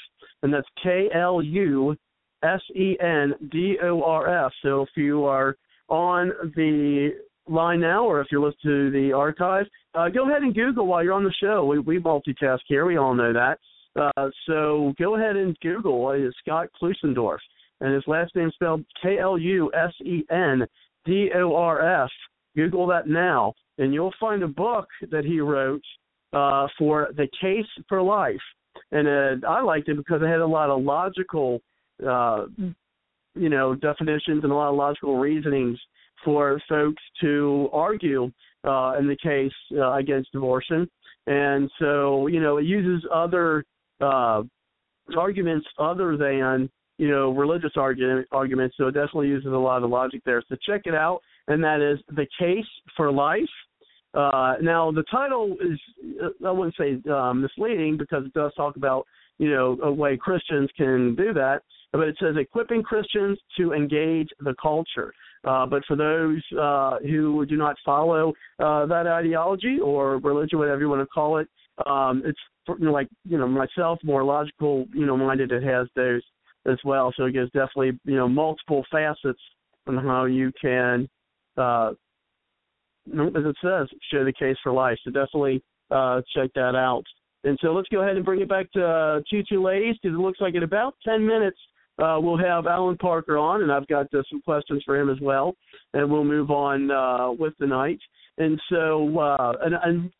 Speaker 3: and that's K L U S E N D O R F. So if you are on the line now, or if you're listening to the archive, uh, go ahead and Google while you're on the show. We, we multitask here. We all know that. Uh, so go ahead and Google uh, Scott Klusendorf, and his last name spelled K L U S E N D O R F. Google that now, and you'll find a book that he wrote uh, for the case for life. And uh, I liked it because it had a lot of logical, uh, you know, definitions and a lot of logical reasonings for folks to argue uh, in the case uh, against abortion. And so, you know, it uses other uh, arguments other than you know religious argument, arguments. So it definitely uses a lot of logic there. So check it out, and that is the case for life. Uh, now the title is I wouldn't say uh, misleading because it does talk about you know a way Christians can do that, but it says equipping Christians to engage the culture. Uh, but for those uh, who do not follow uh, that ideology or religion, whatever you want to call it, um, it's you know, like you know myself, more logical, you know, minded. It has those as well. So it gives definitely you know multiple facets on how you can, uh, as it says, show the case for life. So definitely uh, check that out. And so let's go ahead and bring it back to uh, two two ladies because it looks like in about ten minutes uh, we'll have Allen Parker on, and I've got uh, some questions for him as well, and we'll move on uh, with the night. And so, uh, and, and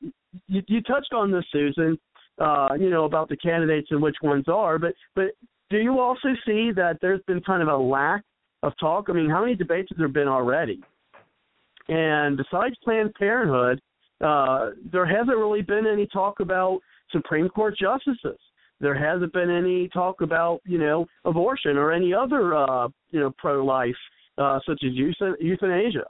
Speaker 3: you, you touched on this, Susan, uh, you know, about the candidates and which ones are, but but do you also see that there's been kind of a lack of talk? I mean, how many debates have there been already? And besides Planned Parenthood, uh, there hasn't really been any talk about Supreme Court justices. There hasn't been any talk about, you know, abortion or any other, uh, you know, pro-life, uh, such as euthanasia.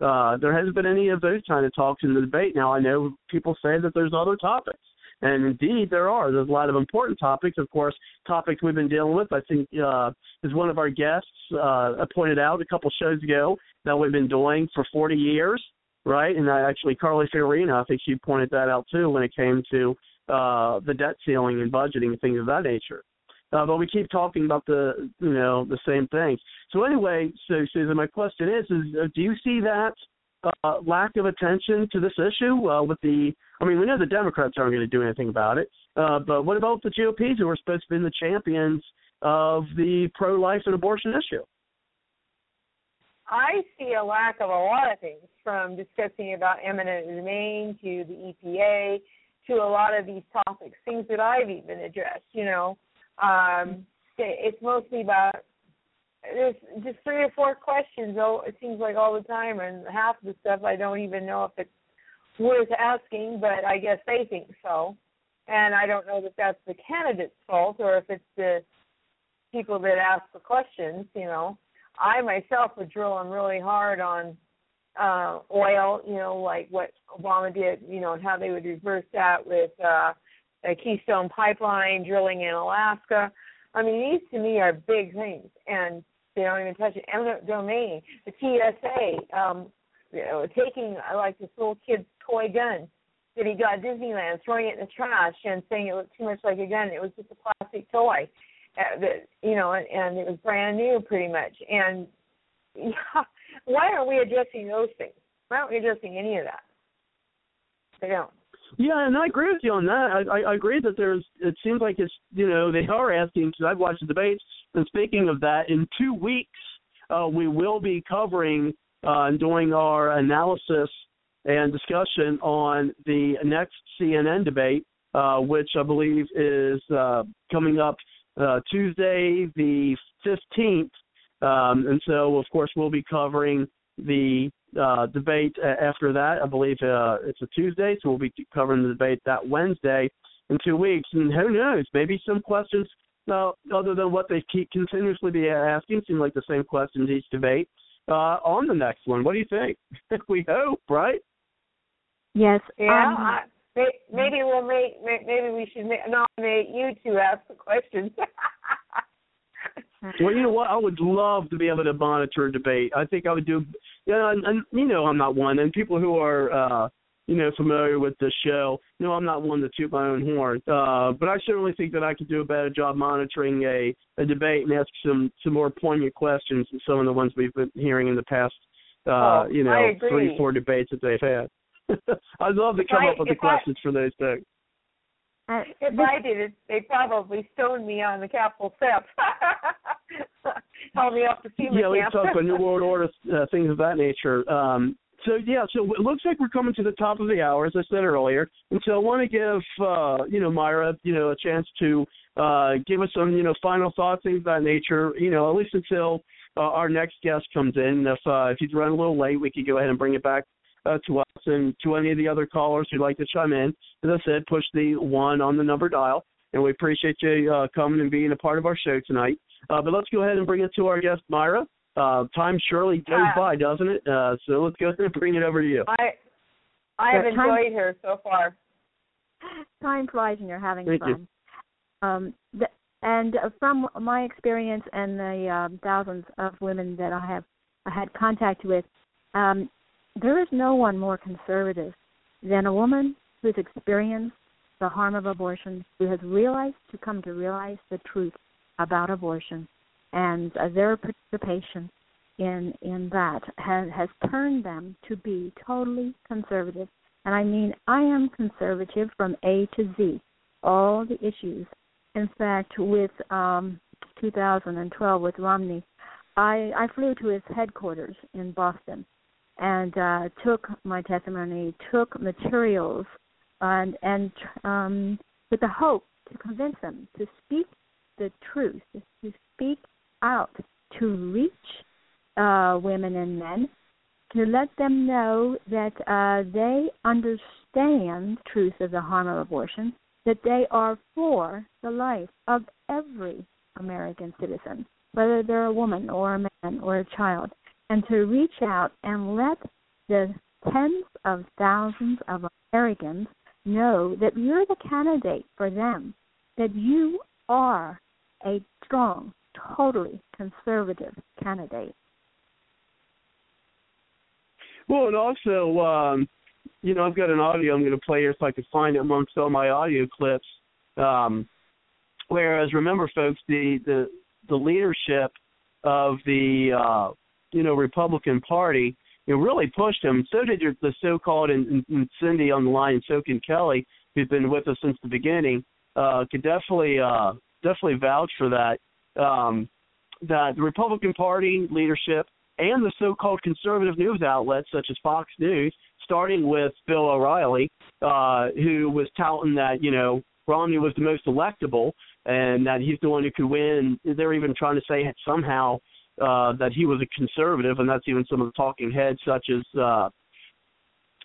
Speaker 3: Uh, there hasn't been any of those kind of talks in the debate. Now, I know people say that there's other topics, and indeed there are. There's a lot of important topics, of course, topics we've been dealing with. I think uh, as one of our guests uh, pointed out a couple shows ago that we've been doing for 40 years, right? And I actually, Carly Fiorina, I think she pointed that out too when it came to uh, the debt ceiling and budgeting and things of that nature. Uh, but we keep talking about the you know the same things. So anyway, so Susan, my question is: is uh, do you see that uh, lack of attention to this issue uh, with the? I mean, we know the Democrats aren't going to do anything about it, uh, but what about the GOPs who are supposed to be the champions of the pro-life and abortion issue?
Speaker 5: I see a lack of a lot of things, from discussing about eminent domain to the EPA to a lot of these topics, things that I've even addressed. You know, um, it's mostly about there's just three or four questions. Oh, it seems like all the time, and half the stuff I don't even know if it's worth asking, but I guess they think so. And I don't know that that's the candidate's fault or if it's the people that ask the questions. You know, I myself would drill them really hard on uh oil. You know, like what Obama did. You know, and how they would reverse that with. uh a Keystone Pipeline drilling in Alaska. I mean, these to me are big things, and they don't even touch it. Eminent domain, the TSA, um, you know, taking like this little kid's toy gun that he got at Disneyland, throwing it in the trash and saying it looked too much like a gun. It was just a plastic toy, uh, that you know, and, and it was brand new pretty much. And yeah, why aren't we addressing those things? Why aren't we addressing any of that? They don't.
Speaker 3: Yeah, and I agree with you on that. I, I, I agree that there's. It seems like it's you know they are asking because I've watched the debates. And speaking of that, in two weeks uh, we will be covering uh, and doing our analysis and discussion on the next CNN debate, uh, which I believe is uh, coming up uh, Tuesday the 15th. Um, and so, of course, we'll be covering the uh, debate after that. I believe it's a Tuesday, so we'll be covering the debate that Wednesday in two weeks. And who knows? Maybe some questions, uh, other than what they keep continuously be asking, seem like the same questions each debate. Uh, on the next one, what do you think? we hope, right?
Speaker 4: Yes.
Speaker 5: Yeah. Um, I, maybe we'll make. Maybe we should nominate you to ask the questions.
Speaker 3: Well, you know what? I would love to be able to monitor a debate. I think I would do. Yeah, and, and you know, I'm not one. And people who are, uh, you know, familiar with the show, no, I'm not one to toot my own horn. Uh, but I certainly think that I could do a better job monitoring a a debate and ask some some more poignant questions than some of the ones we've been hearing in the past. Uh,
Speaker 5: oh,
Speaker 3: you know, three, four debates that they've had. I'd love to come
Speaker 5: I,
Speaker 3: up with the questions for those things.
Speaker 4: Uh,
Speaker 5: if I did it, they'd probably stoned me on the Capitol steps. Held me up to see
Speaker 3: Yeah, we
Speaker 5: camp.
Speaker 3: talk about New World Order, uh, things of that nature. Um, so yeah, so it looks like we're coming to the top of the hour, as I said earlier, and so I want to give uh, you know Myra, you know, a chance to uh, give us some you know final thoughts, things of that nature. You know, at least until uh, our next guest comes in. If uh, if he's running a little late, we could go ahead and bring it back uh, to us and to any of the other callers who'd like to chime in. As I said, push the one on the number dial, and we appreciate you uh, coming and being a part of our show tonight. Uh, but let's go ahead and bring it to our guest, Myra. Uh, time surely goes
Speaker 5: Uh,
Speaker 3: by, doesn't it? Uh, so let's go ahead and bring it over to you.
Speaker 5: I I have
Speaker 4: time-
Speaker 5: enjoyed her so far.
Speaker 4: Time flies when you're having
Speaker 3: Thank you.
Speaker 4: fun. Um, the, and uh, from my experience and the um, thousands of women that I have I had contact with, um, there is no one more conservative than a woman who's experienced the harm of abortion, who has realized to come to realize the truth about abortion, and uh, their participation in in that has has turned them to be totally conservative. And I mean, I am conservative from A to Z, all the issues. In fact, with um, 2012 with Romney, I I flew to his headquarters in Boston and uh, took my testimony, took materials, and and um, with the hope to convince them to speak the truth, to speak out, to reach uh, women and men, to let them know that uh, they understand truth of the harm of abortion, that they are for the life of every American citizen, whether they're a woman or a man or a child, and to reach out and let the tens of thousands of Americans know that you're the candidate for them, that you are a strong, totally conservative candidate.
Speaker 3: Well, and also, um, you know, I've got an audio I'm going to play here so I can find it amongst all my audio clips. Um, whereas, remember, folks, the the the leadership of the uh, you know Republican Party, you know, really pushed him. So did your, the so-called and, and Cindy on the line, so can Kelly, who's been with us since the beginning. Uh, could definitely uh, definitely vouch for that. Um, that the Republican Party leadership and the so-called conservative news outlets such as Fox News, starting with Bill O'Reilly, uh, who was touting that you know Romney was the most electable and that he's the one who could win. They're even trying to say somehow uh, that he was a conservative, and that's even some of the talking heads such as uh,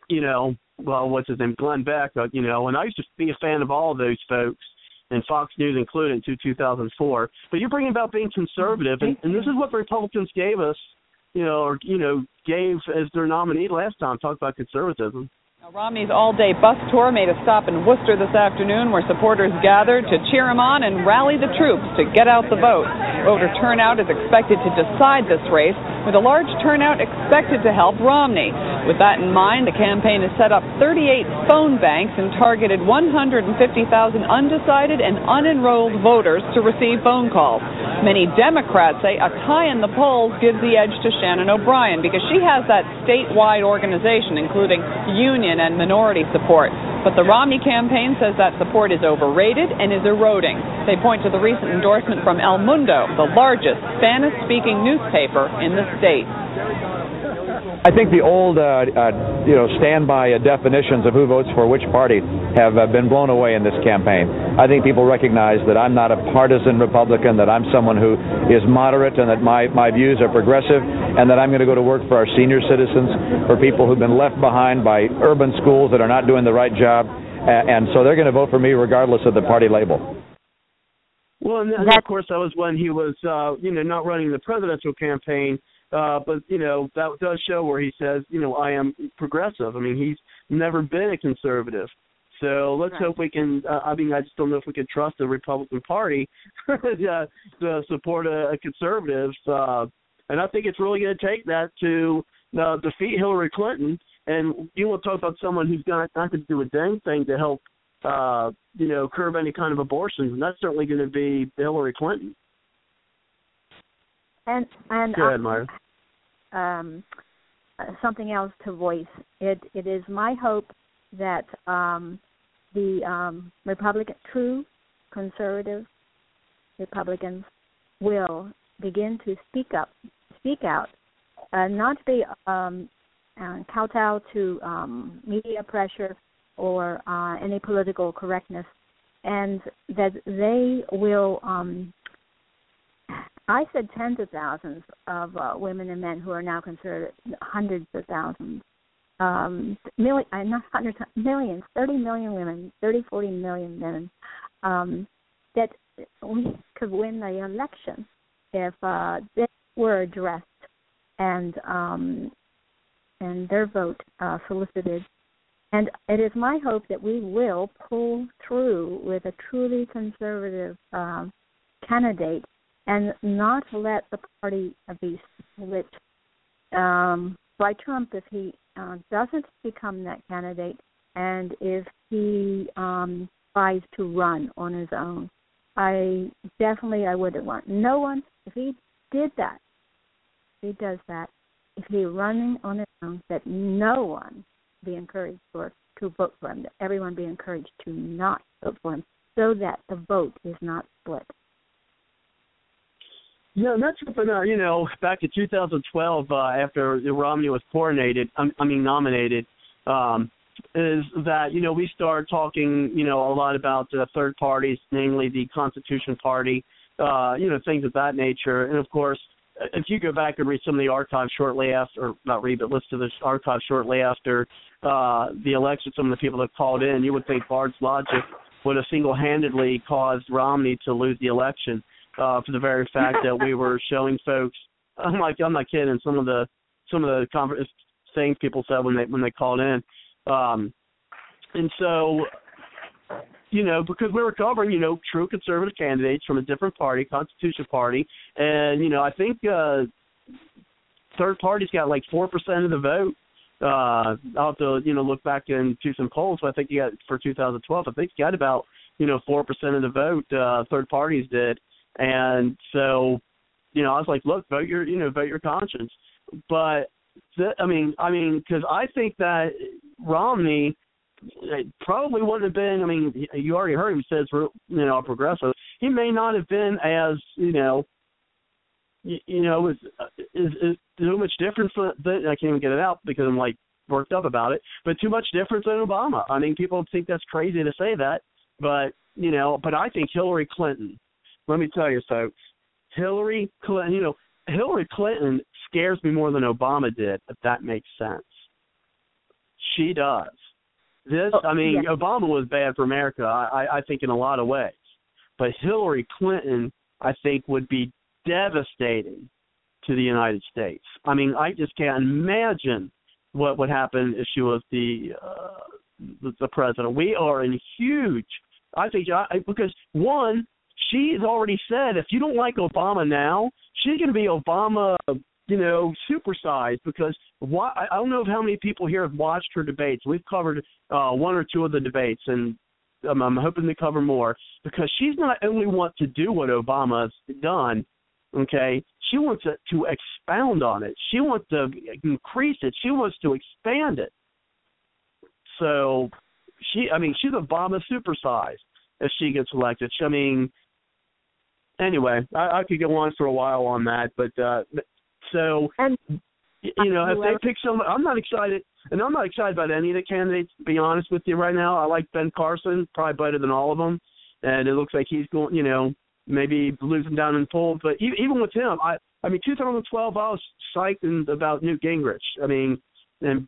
Speaker 3: you know, well, what's his name, Glenn Beck, uh, you know, and I used to be a fan of all those folks and Fox News included in 2004. But you're bringing about being conservative, and, and this is what the Republicans gave us you know, or you know, gave as their nominee last time. Talk about conservatism.
Speaker 6: Now, Romney's all-day bus tour made a stop in Worcester this afternoon, where supporters gathered to cheer him on and rally the troops to get out the vote. Voter turnout is expected to decide this race, with a large turnout expected to help Romney. With that in mind, the campaign has set up 38 phone banks and targeted 150,000 undecided and unenrolled voters to receive phone calls. Many Democrats say a tie in the polls gives the edge to Shannon O'Brien because she has that statewide organization, including union and minority support. But the Romney campaign says that support is overrated and is eroding. They point to the recent endorsement from El Mundo, the largest Spanish speaking newspaper in the state.
Speaker 7: I think the old, uh, uh, you know, standby uh, definitions of who votes for which party have uh, been blown away in this campaign. I think people recognize that I'm not a partisan Republican, that I'm someone who is moderate, and that my, my views are progressive, and that I'm going to go to work for our senior citizens, for people who've been left behind by urban schools that are not doing the right job, uh, and so they're going to vote for me regardless of the party label.
Speaker 3: Well, and, and of course, that was when he was, uh, you know, not running the presidential campaign. Uh, but you know that does show where he says, you know, I am progressive. I mean, he's never been a conservative. So let's
Speaker 4: Right.
Speaker 3: hope we can. Uh, I mean, I just don't know if we can trust the Republican Party to, to support a, a conservative. Uh, and I think it's really going to take that to uh, defeat Hillary Clinton. And you want to talk about someone who's got not to do a dang thing to help, uh, you know, curb any kind of abortions, and that's certainly going to be Hillary Clinton.
Speaker 4: And and
Speaker 3: Go ahead, Myra.
Speaker 4: um, uh, something else to voice. It it is my hope that um, the um, Republican, true conservative Republicans, will begin to speak up, speak out, uh, not be um, uh, kowtow to um, media pressure or uh, any political correctness, and that they will. Um, I said tens of thousands of uh, women and men who are now considered hundreds of thousands, um, million, uh, not hundreds, millions, 30 million women, 30, 40 million men, um, that we could win the election if uh, they were addressed and um, and their vote uh, solicited. And it is my hope that we will pull through with a truly conservative um, candidate and not let the party be split um, by Trump if he uh, doesn't become that candidate and if he um, tries to run on his own. I definitely I wouldn't want no one if he did that. If he does that, if he running on his own, that no one be encouraged for to vote for him. That everyone be encouraged to not vote for him, so that the vote is not split.
Speaker 3: And that's something uh, you know back in 2012 uh, after Romney was coronated. I mean nominated. Um, is that you know we start talking you know a lot about uh, third parties, namely the Constitution Party, uh, you know things of that nature, and of course if you go back and read some of the archives shortly after, or not read, but listen to the archives shortly after uh, the election, some of the people that called in, you would think Bard's logic would have single-handedly caused Romney to lose the election uh, for the very fact that we were showing folks. I'm like, I'm not kidding. Some of the some of the conference things people said when they when they called in, um, and so you know, because we were covering, you know, true conservative candidates from a different party, Constitution Party, and you know, I think uh third parties got like four percent of the vote. Uh I'll have to, you know, look back into some polls, but I think you got for 2012, I think you got about, you know, four percent of the vote. Uh third parties did, and so, you know, I was like, look, vote your, you know, vote your conscience. But th- I mean, I mean, because I think that Romney eh, probably wouldn't have been. I mean, you already heard him says you know a progressive. He may not have been as you know, you, you know, is uh, is is too much difference than I can't even get it out because I'm like worked up about it. But too much difference than Obama. I mean, people think that's crazy to say that, but you know, but I think Hillary Clinton. Let me tell you, folks, Hillary Clinton. You know, Hillary Clinton scares me more than Obama did. If that makes sense, she does this, oh, I mean, yeah. Obama was bad for America, I, I think, in a lot of ways. But Hillary Clinton, I think, would be devastating to the United States. I mean, I just can't imagine what would happen if she was the uh, the, the president. We are in huge. I think I, because one, she's already said if you don't like Obama now, she's going to be Obama you know, supersized because why, I don't know how many people here have watched her debates. We've covered uh, one or two of the debates, and um, I'm hoping to cover more because she's not only want to do what Obama's done. Okay, she wants to, to expound on it. She wants to increase it. She wants to expand it. So, she, I mean, she's Obama supersized if she gets elected. I mean, anyway, I, I could go on for a while on that, but uh, so, and, you know, if they pick some, I'm not excited, and I'm not excited about any of the candidates. To be honest with you, right now, I like Ben Carson probably better than all of them, and it looks like he's going, you know, maybe losing down in polls. But even with him, I, I mean, 2012, I was psyched about Newt Gingrich. I mean, and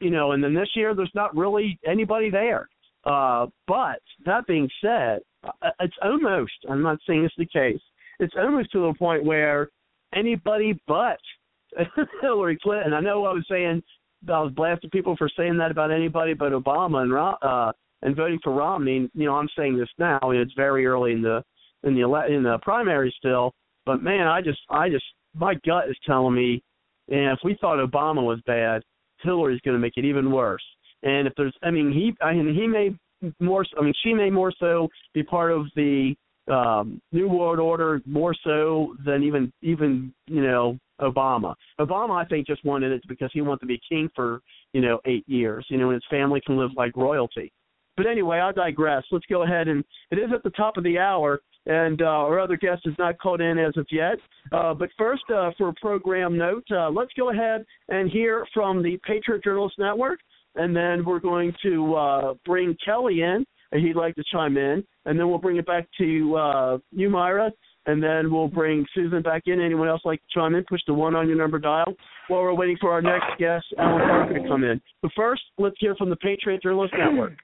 Speaker 3: you know, and then this year, there's not really anybody there. Uh, but that being said, uh, it's almost, I'm not saying it's the case, it's almost to the point where anybody but Hillary Clinton. I know I was saying I was blasting people for saying that about anybody but Obama and uh and voting for Romney. You know, I'm saying this now. It's very early in the in the ele- in the primary still, but man, I just I just my gut is telling me, and if we thought Obama was bad, Hillary's going to make it even worse. And if there's, I mean, he I mean he may more. I mean, she may more so be part of the um, New World Order more so than even even you know Obama. Obama, I think, just wanted it because he wanted to be king for you know eight years. You know, and his family can live like royalty. But anyway, I digress. Let's go ahead and it is at the top of the hour, and uh, our other guest is not called in as of yet. Uh, but first, uh, for a program note, uh, let's go ahead and hear from the Patriot Journalist Network, and then we're going to uh, bring Kelly in, and he'd like to chime in, and then we'll bring it back to uh, you, Myra, and then we'll bring Susan back in. Anyone else like to chime in? Push the one on your number dial while we're waiting for our next guest, Allen Parker, to come in. But first, let's hear from the Patriot Journalist Network.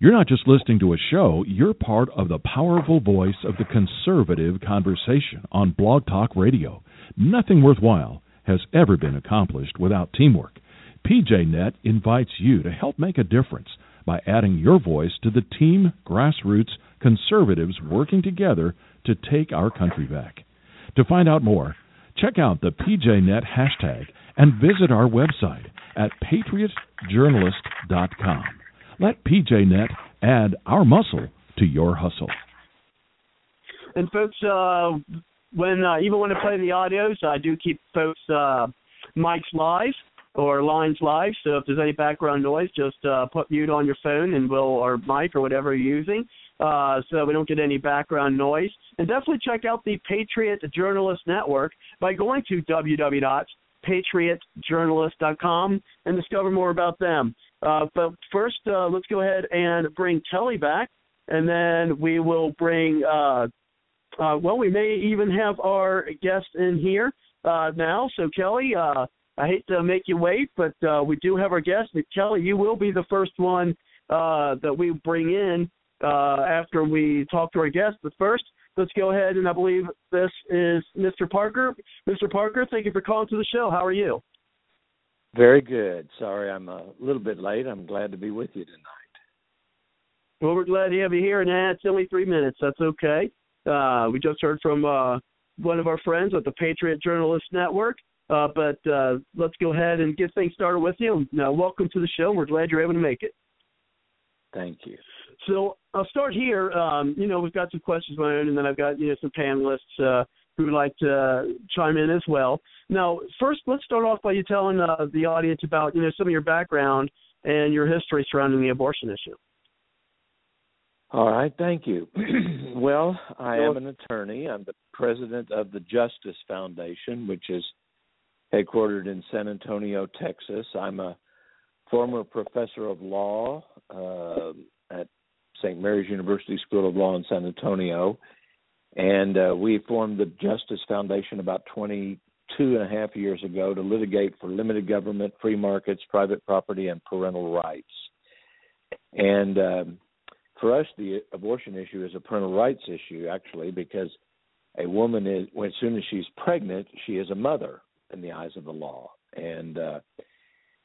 Speaker 8: You're not just listening to a show, you're part of the powerful voice of the conservative conversation on Blog Talk Radio. Nothing worthwhile has ever been accomplished without teamwork. PJNet invites you to help make a difference by adding your voice to the team grassroots conservatives working together to take our country back. To find out more, check out the PJNet hashtag and visit our website at patriotjournalist.com. Let PJNet add our muscle to your hustle.
Speaker 3: And folks, uh, when uh, even when I play the audios, I do keep folks uh, mics live or lines live. So if there's any background noise, just uh, put mute on your phone and we'll or mic or whatever you're using, uh, so we don't get any background noise. And definitely check out the Patriot Journalist Network by going to www.patriotjournalist.com and discover more about them. Uh, but first, uh, let's go ahead and bring Kelly back, and then we will bring. Uh, uh, well, we may even have our guest in here now. So, Kelly, I hate to make you wait, but uh, we do have our guest. Kelly, you will be the first one uh, that we bring in uh, after we talk to our guest. But first, let's go ahead and I believe this is Mr. Parker. Mr. Parker, thank you for calling to the show. How are you?
Speaker 9: Very good. Sorry I'm a little bit late. I'm glad to be with you tonight.
Speaker 3: Well, we're glad to have you here, and it's only three minutes. That's okay. Uh, we just heard from uh, one of our friends at the Patriot Journalist Network. Uh, but uh, let's go ahead and get things started with you. Now, welcome to the show. We're glad you're able to make it.
Speaker 9: Thank you.
Speaker 3: So I'll start here. Um, you know, we've got some questions of my own, and then I've got you know some panelists uh, who would like to uh, chime in as well. Now, first, let's start off by you telling uh, the audience about you know some of your background and your history surrounding the abortion issue.
Speaker 9: All right, thank you. well, I am an attorney. I'm the president of the Justice Foundation, which is headquartered in San Antonio, Texas. I'm a former professor of law uh, at St. Mary's University School of Law in San Antonio, and uh, we formed the Justice Foundation about 22 and a half years ago to litigate for limited government, free markets, private property, and parental rights. And um, for us, the abortion issue is a parental rights issue, actually, because a woman is, as soon as she's pregnant, she is a mother in the eyes of the law. And uh,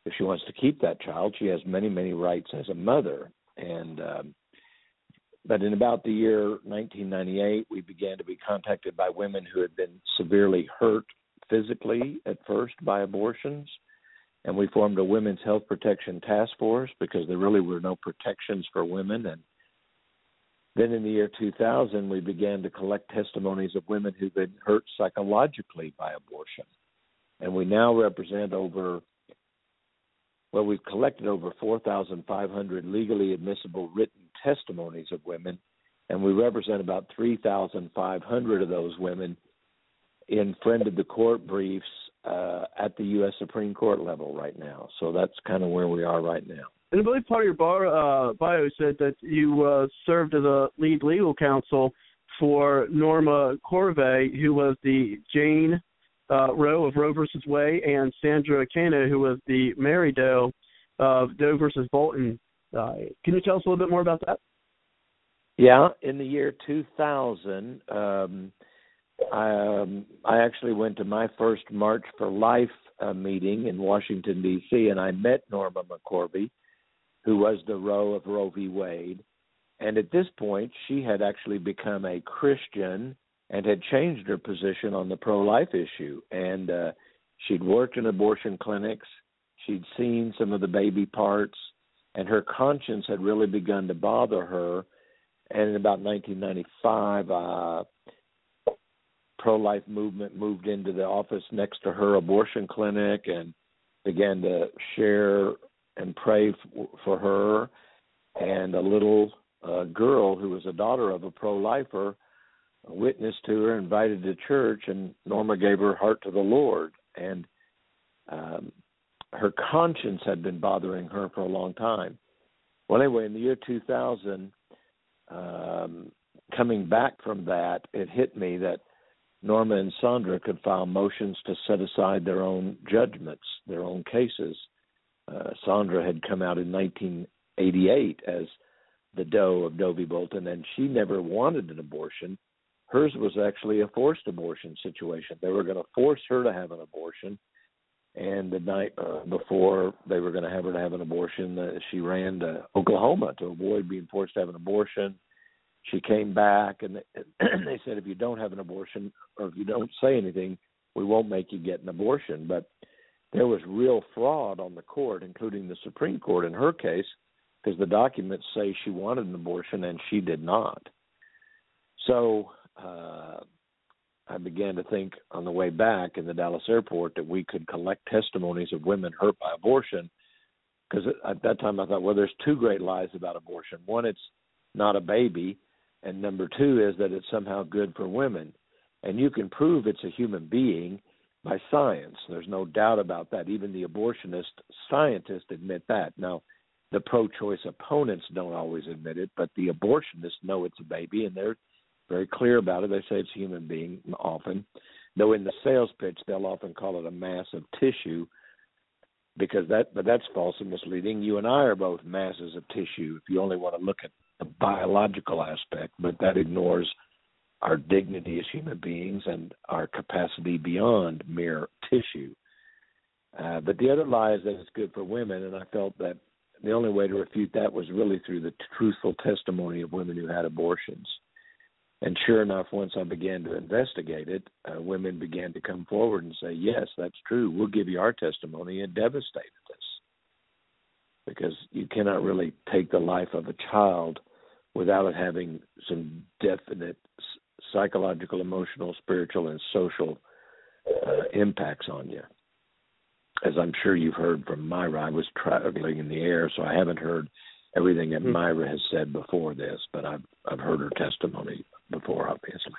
Speaker 9: if she wants to keep that child, she has many, many rights as a mother. And um, but in about the year 1998, we began to be contacted by women who had been severely hurt physically at first by abortions. And we formed a women's health protection task force because there really were no protections for women. And then in the year 2000, we began to collect testimonies of women who've been hurt psychologically by abortion. And we now represent over well, we've collected over 4,500 legally admissible written testimonies of women, and we represent about 3,500 of those women in friend of the court briefs uh, at the U.S. Supreme Court level right now. So that's kind of where we are right now.
Speaker 3: And I believe part of your bar, uh, bio said that you uh, served as a lead legal counsel for Norma McCorvey, who was the Jane uh, Roe of Roe versus Wade, and Sandra Cano, who was the Mary Doe of Doe versus Bolton. Uh, can you tell us a little bit more about that?
Speaker 9: Yeah, in the year 2000, um, I, um, I actually went to my first March for Life uh, meeting in Washington D.C. and I met Norma McCorvey, who was the Roe of Roe v. Wade. And at this point, she had actually become a Christian and had changed her position on the pro life issue. And uh, she'd worked in abortion clinics, she'd seen some of the baby parts, and her conscience had really begun to bother her. And in about 1995, uh, pro life movement moved into the office next to her abortion clinic and began to share and pray f- for her and a little uh, girl who was a daughter of a pro-lifer witnessed to her, invited to church, and Norma gave her heart to the Lord. And um, her conscience had been bothering her for a long time. Well, anyway, in the year 2000, um, coming back from that, it hit me that Norma and Sandra could file motions to set aside their own judgments, their own cases. Uh, Sandra had come out in 1988 as the doe of Doe v. Bolton, and she never wanted an abortion. Hers was actually a forced abortion situation. They were going to force her to have an abortion, and the night uh, before they were going to have her to have an abortion, uh, she ran to Oklahoma to avoid being forced to have an abortion. She came back, and they said, if you don't have an abortion or if you don't say anything, we won't make you get an abortion. But there was real fraud on the court, including the Supreme Court in her case, because the documents say she wanted an abortion and she did not. So uh, I began to think on the way back in the Dallas airport that we could collect testimonies of women hurt by abortion. Because at that time I thought, well, there's two great lies about abortion. One, it's not a baby, and number two is that it's somehow good for women. And you can prove it's a human being by science. There's no doubt about that. Even the abortionist scientists admit that. Now, the pro-choice opponents don't always admit it, but the abortionists know it's a baby, and they're very clear about it. They say it's human being often, though in the sales pitch they'll often call it a mass of tissue, because that but that's false and misleading. You and I are both masses of tissue if you only want to look at the biological aspect, but that ignores our dignity as human beings and our capacity beyond mere tissue. Uh, but the other lie is that it's good for women, and I felt that the only way to refute that was really through the truthful testimony of women who had abortions. And sure enough, once I began to investigate it, uh, women began to come forward and say, "Yes, that's true. We'll give you our testimony." It devastated us because you cannot really take the life of a child without it having some definite psychological, emotional, spiritual, and social uh, impacts on you as I'm sure you've heard from Myra, I was traveling in the air, so I haven't heard everything that mm-hmm. Myra has said before this, but I've I've heard her testimony before, obviously.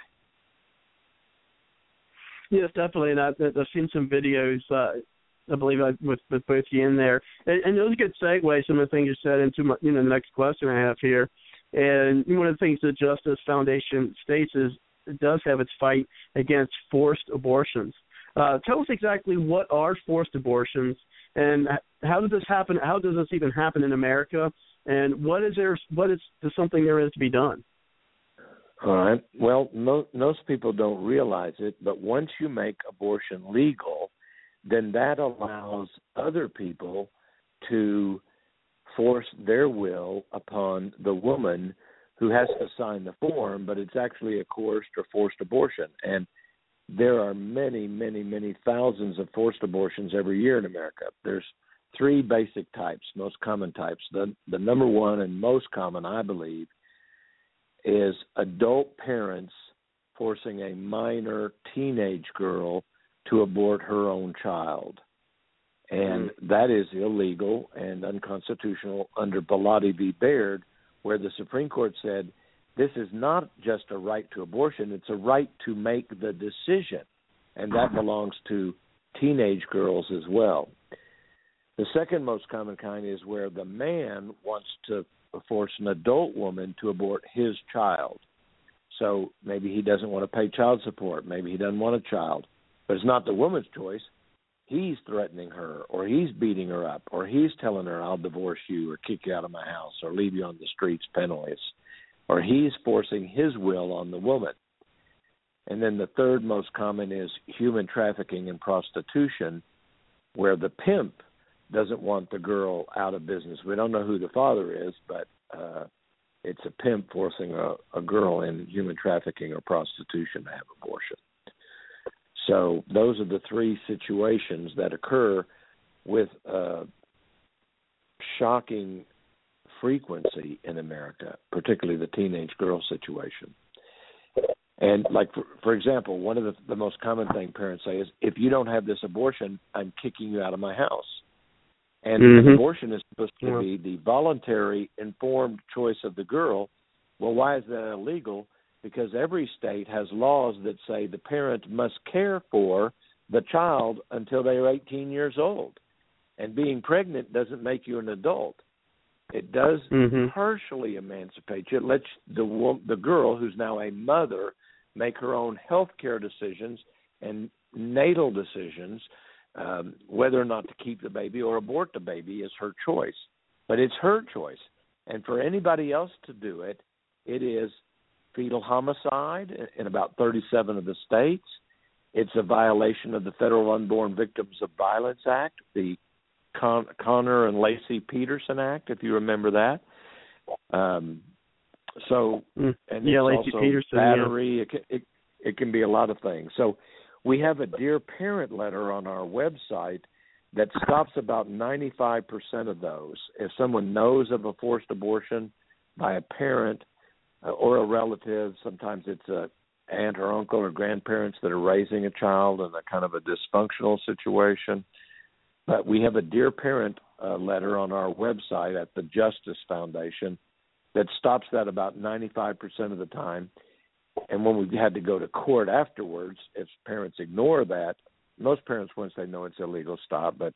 Speaker 3: Yes, definitely, and I, I've seen some videos. Uh, I believe I, with with both you in there, and, and it was a good segue. Some of the things you said into my, you know, the next question I have here, and one of the things the Justice Foundation states is it does have its fight against forced abortions. Uh, tell us exactly what are forced abortions and how does this happen? How does this even happen in America? And what is there? What is something there is to be done?
Speaker 9: All right. Well, mo- most people don't realize it, but once you make abortion legal, then that allows other people to force their will upon the woman who has to sign the form, but it's actually a coerced or forced abortion. And there are many, many, many thousands of forced abortions every year in America. There's three basic types, most common types. The the number one and most common, I believe, is adult parents forcing a minor teenage girl to abort her own child. And mm-hmm. that is illegal and unconstitutional under Bellotti v. Baird, where the Supreme Court said this is not just a right to abortion, it's a right to make the decision. And that belongs to teenage girls as well. The second most common kind is where the man wants to force an adult woman to abort his child. So maybe he doesn't want to pay child support, maybe he doesn't want a child, but it's not the woman's choice. He's threatening her, or he's beating her up, or he's telling her, I'll divorce you, or kick you out of my house, or leave you on the streets penniless or he's forcing his will on the woman. And then the third most common is human trafficking and prostitution, where the pimp doesn't want the girl out of business. We don't know who the father is, but uh, it's a pimp forcing a, a girl in human trafficking or prostitution to have abortion. So those are the three situations that occur with uh, shocking frequency in America, particularly the teenage girl situation. And like for, for example, one of the, the most common thing parents say is, "If you don't have this abortion, I'm kicking you out of my house." And
Speaker 3: Mhm.
Speaker 9: abortion is supposed to
Speaker 3: Yeah.
Speaker 9: be the voluntary, informed choice of the girl. Well, why is that illegal? Because every state has laws that say the parent must care for the child until they are 18 years old. And being pregnant doesn't make you an adult. It does
Speaker 3: Mhm.
Speaker 9: partially emancipate you. It lets the the girl who's now a mother make her own health care decisions and natal decisions. Um, whether or not to keep the baby or abort the baby is her choice, but it's her choice. And for anybody else to do it, it is fetal homicide in- about 37 of the states. It's a violation of the Federal Unborn Victims of Violence Act, the Con- Conner and Laci Peterson Act, if you remember that. Um, so,
Speaker 3: Mm.
Speaker 9: and
Speaker 3: Yeah,
Speaker 9: it's
Speaker 3: Laci
Speaker 9: also
Speaker 3: Peterson, yeah.
Speaker 9: battery. It, can, it it can be a lot of things. So, we have a dear parent letter on our website that stops about 95% of those. If someone knows of a forced abortion by a parent uh, or a relative, sometimes it's a aunt or uncle or grandparents that are raising a child in a kind of a dysfunctional situation. But we have a dear parent uh, letter on our website at the Justice Foundation that stops that about 95% of the time. And when we've had to go to court afterwards, if parents ignore that, most parents, once they know it's illegal, stop. But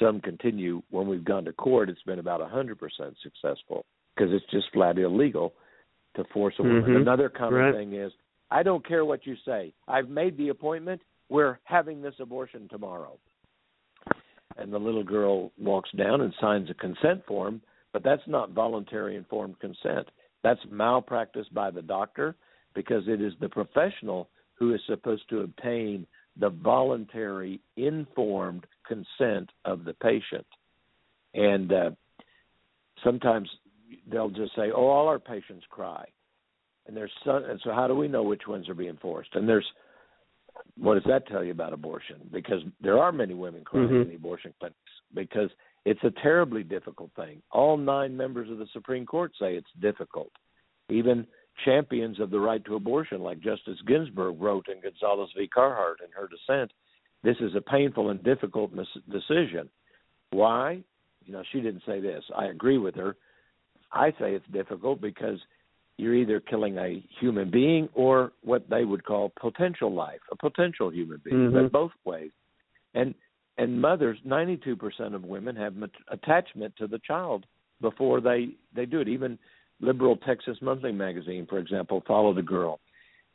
Speaker 9: some continue. When we've gone to court, it's been about 100% successful because it's just flat illegal to force a woman.
Speaker 3: Mhm.
Speaker 9: Another common
Speaker 3: Right.
Speaker 9: thing is, I don't care what you say. I've made the appointment. We're having this abortion tomorrow. And the little girl walks down and signs a consent form, but that's not voluntary informed consent. That's malpractice by the doctor because it is the professional who is supposed to obtain the voluntary informed consent of the patient. And uh, sometimes they'll just say, "Oh, all our patients cry," and there's some, and so how do we know which ones are being forced? And there's what does that tell you about abortion? Because there are many women crying
Speaker 3: Mhm.
Speaker 9: in the abortion clinics because it's a terribly difficult thing. All nine members of the Supreme Court say it's difficult. Even champions of the right to abortion, like Justice Ginsburg wrote in Gonzales v. Carhart in her dissent, this is a painful and difficult mis- decision. Why? You know, she didn't say this. I agree with her. I say it's difficult because you're either killing a human being or what they would call potential life, a potential human being,
Speaker 3: Mhm.
Speaker 9: but both ways. And and mothers, 92% of women have attachment to the child before they they do it. Even liberal Texas Monthly magazine, for example, followed a girl,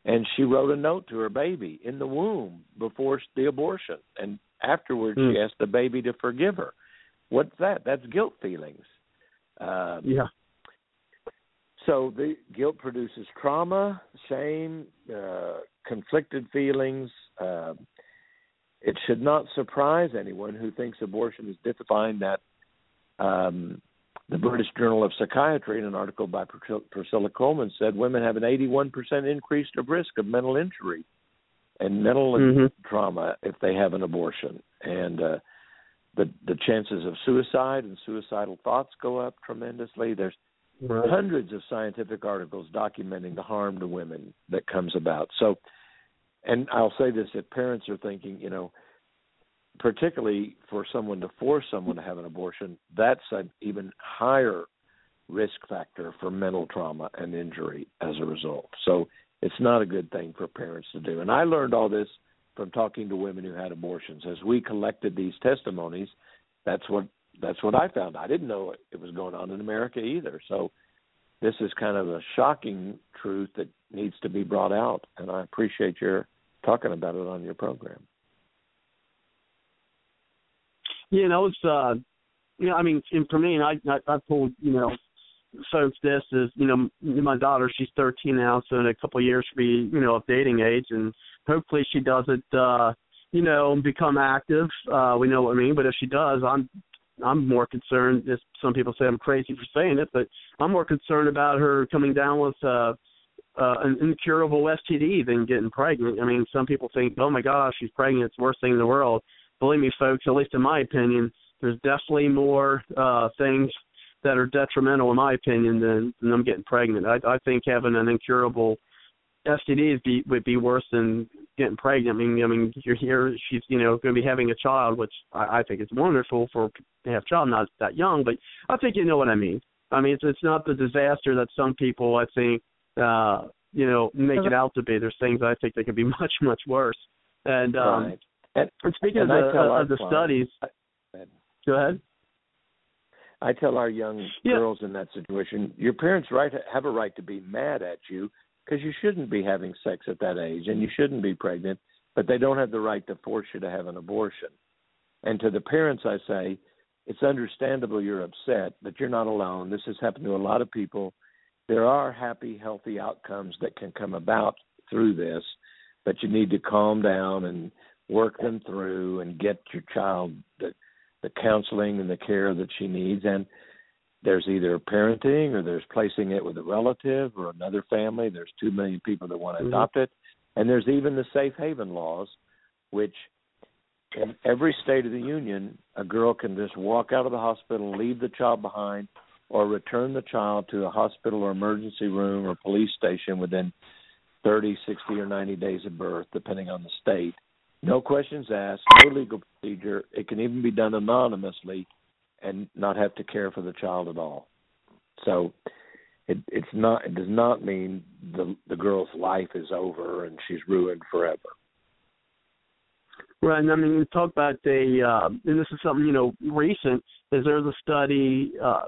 Speaker 9: and she wrote a note to her baby in the womb before the abortion, and afterwards
Speaker 3: Hmm.
Speaker 9: she asked the baby to forgive her. What's that? That's guilt feelings. Um,
Speaker 3: Yeah.
Speaker 9: so the guilt produces trauma, shame, uh, conflicted feelings. Uh, it should not surprise anyone who thinks abortion is defined that um, the British Journal of Psychiatry, in an article by Priscilla- Coleman, said women have an 81% increased of risk of mental injury and mental
Speaker 3: Mhm.
Speaker 9: trauma if they have an abortion, and uh, the the chances of suicide and suicidal thoughts go up tremendously. There's
Speaker 3: Right.
Speaker 9: hundreds of scientific articles documenting the harm to women that comes about. So, and I'll say this: if parents are thinking, you know, particularly for someone to force someone to have an abortion, that's an even higher risk factor for mental trauma and injury as a result. So, it's not a good thing for parents to do. And I learned all this from talking to women who had abortions. As we collected these testimonies, that's what that's what I found. I didn't know it, was going on in America either. So this is kind of a shocking truth that needs to be brought out, and I appreciate your talking about it on your program.
Speaker 3: You know, it's uh, you know, I mean, and for me, I, I I've told you know, folks this is you know, my daughter, she's 13 now, so in a couple of years she'll be you know of dating age, and hopefully she doesn't uh, you know, become active. Uh, we know what I mean, but if she does, I'm I'm more concerned. As some people say, I'm crazy for saying it, but I'm more concerned about her coming down with uh, uh, an incurable STD than getting pregnant. I mean, some people think, oh my gosh, she's pregnant. It's the worst thing in the world. Believe me, folks, at least in my opinion, there's definitely more uh, things that are detrimental, in my opinion, than, than them getting pregnant. I, I think having an incurable STDs be, would be worse than getting pregnant. I mean, I mean, you're here. She's you know going to be having a child, which I, I think is wonderful for to have a child not that young. But I think you know what I mean. I mean, it's it's not the disaster that some people I think uh, you know make it out to be. There's things I think that could be much much worse. And um,
Speaker 9: right. And,
Speaker 3: speaking
Speaker 9: and
Speaker 3: of the,
Speaker 9: uh,
Speaker 3: of the studies, go ahead.
Speaker 9: I tell our young
Speaker 3: yeah.
Speaker 9: girls in that situation, your parents right have a right to be mad at you because you shouldn't be having sex at that age and you shouldn't be pregnant, but they don't have the right to force you to have an abortion. And to the parents, I say, it's understandable you're upset, but you're not alone. This has happened to a lot of people. There are happy, healthy outcomes that can come about through this, but you need to calm down and work them through and get your child the, the counseling and the care that she needs. And there's either parenting or there's placing it with a relative or another family. There's two million people that want to
Speaker 3: Mhm.
Speaker 9: adopt it, and there's even the safe haven laws, which in every state of the union, a girl can just walk out of the hospital, leave the child behind, or return the child to a hospital or emergency room or police station within 30, 60, or 90 days of birth, depending on the state. No questions asked, no legal procedure. It can even be done anonymously and not have to care for the child at all. So it it's not it does not mean the the girl's life is over and she's ruined forever.
Speaker 3: Right, and I mean, you talk about the, uh, and this is something you know recent. Is there's a study uh,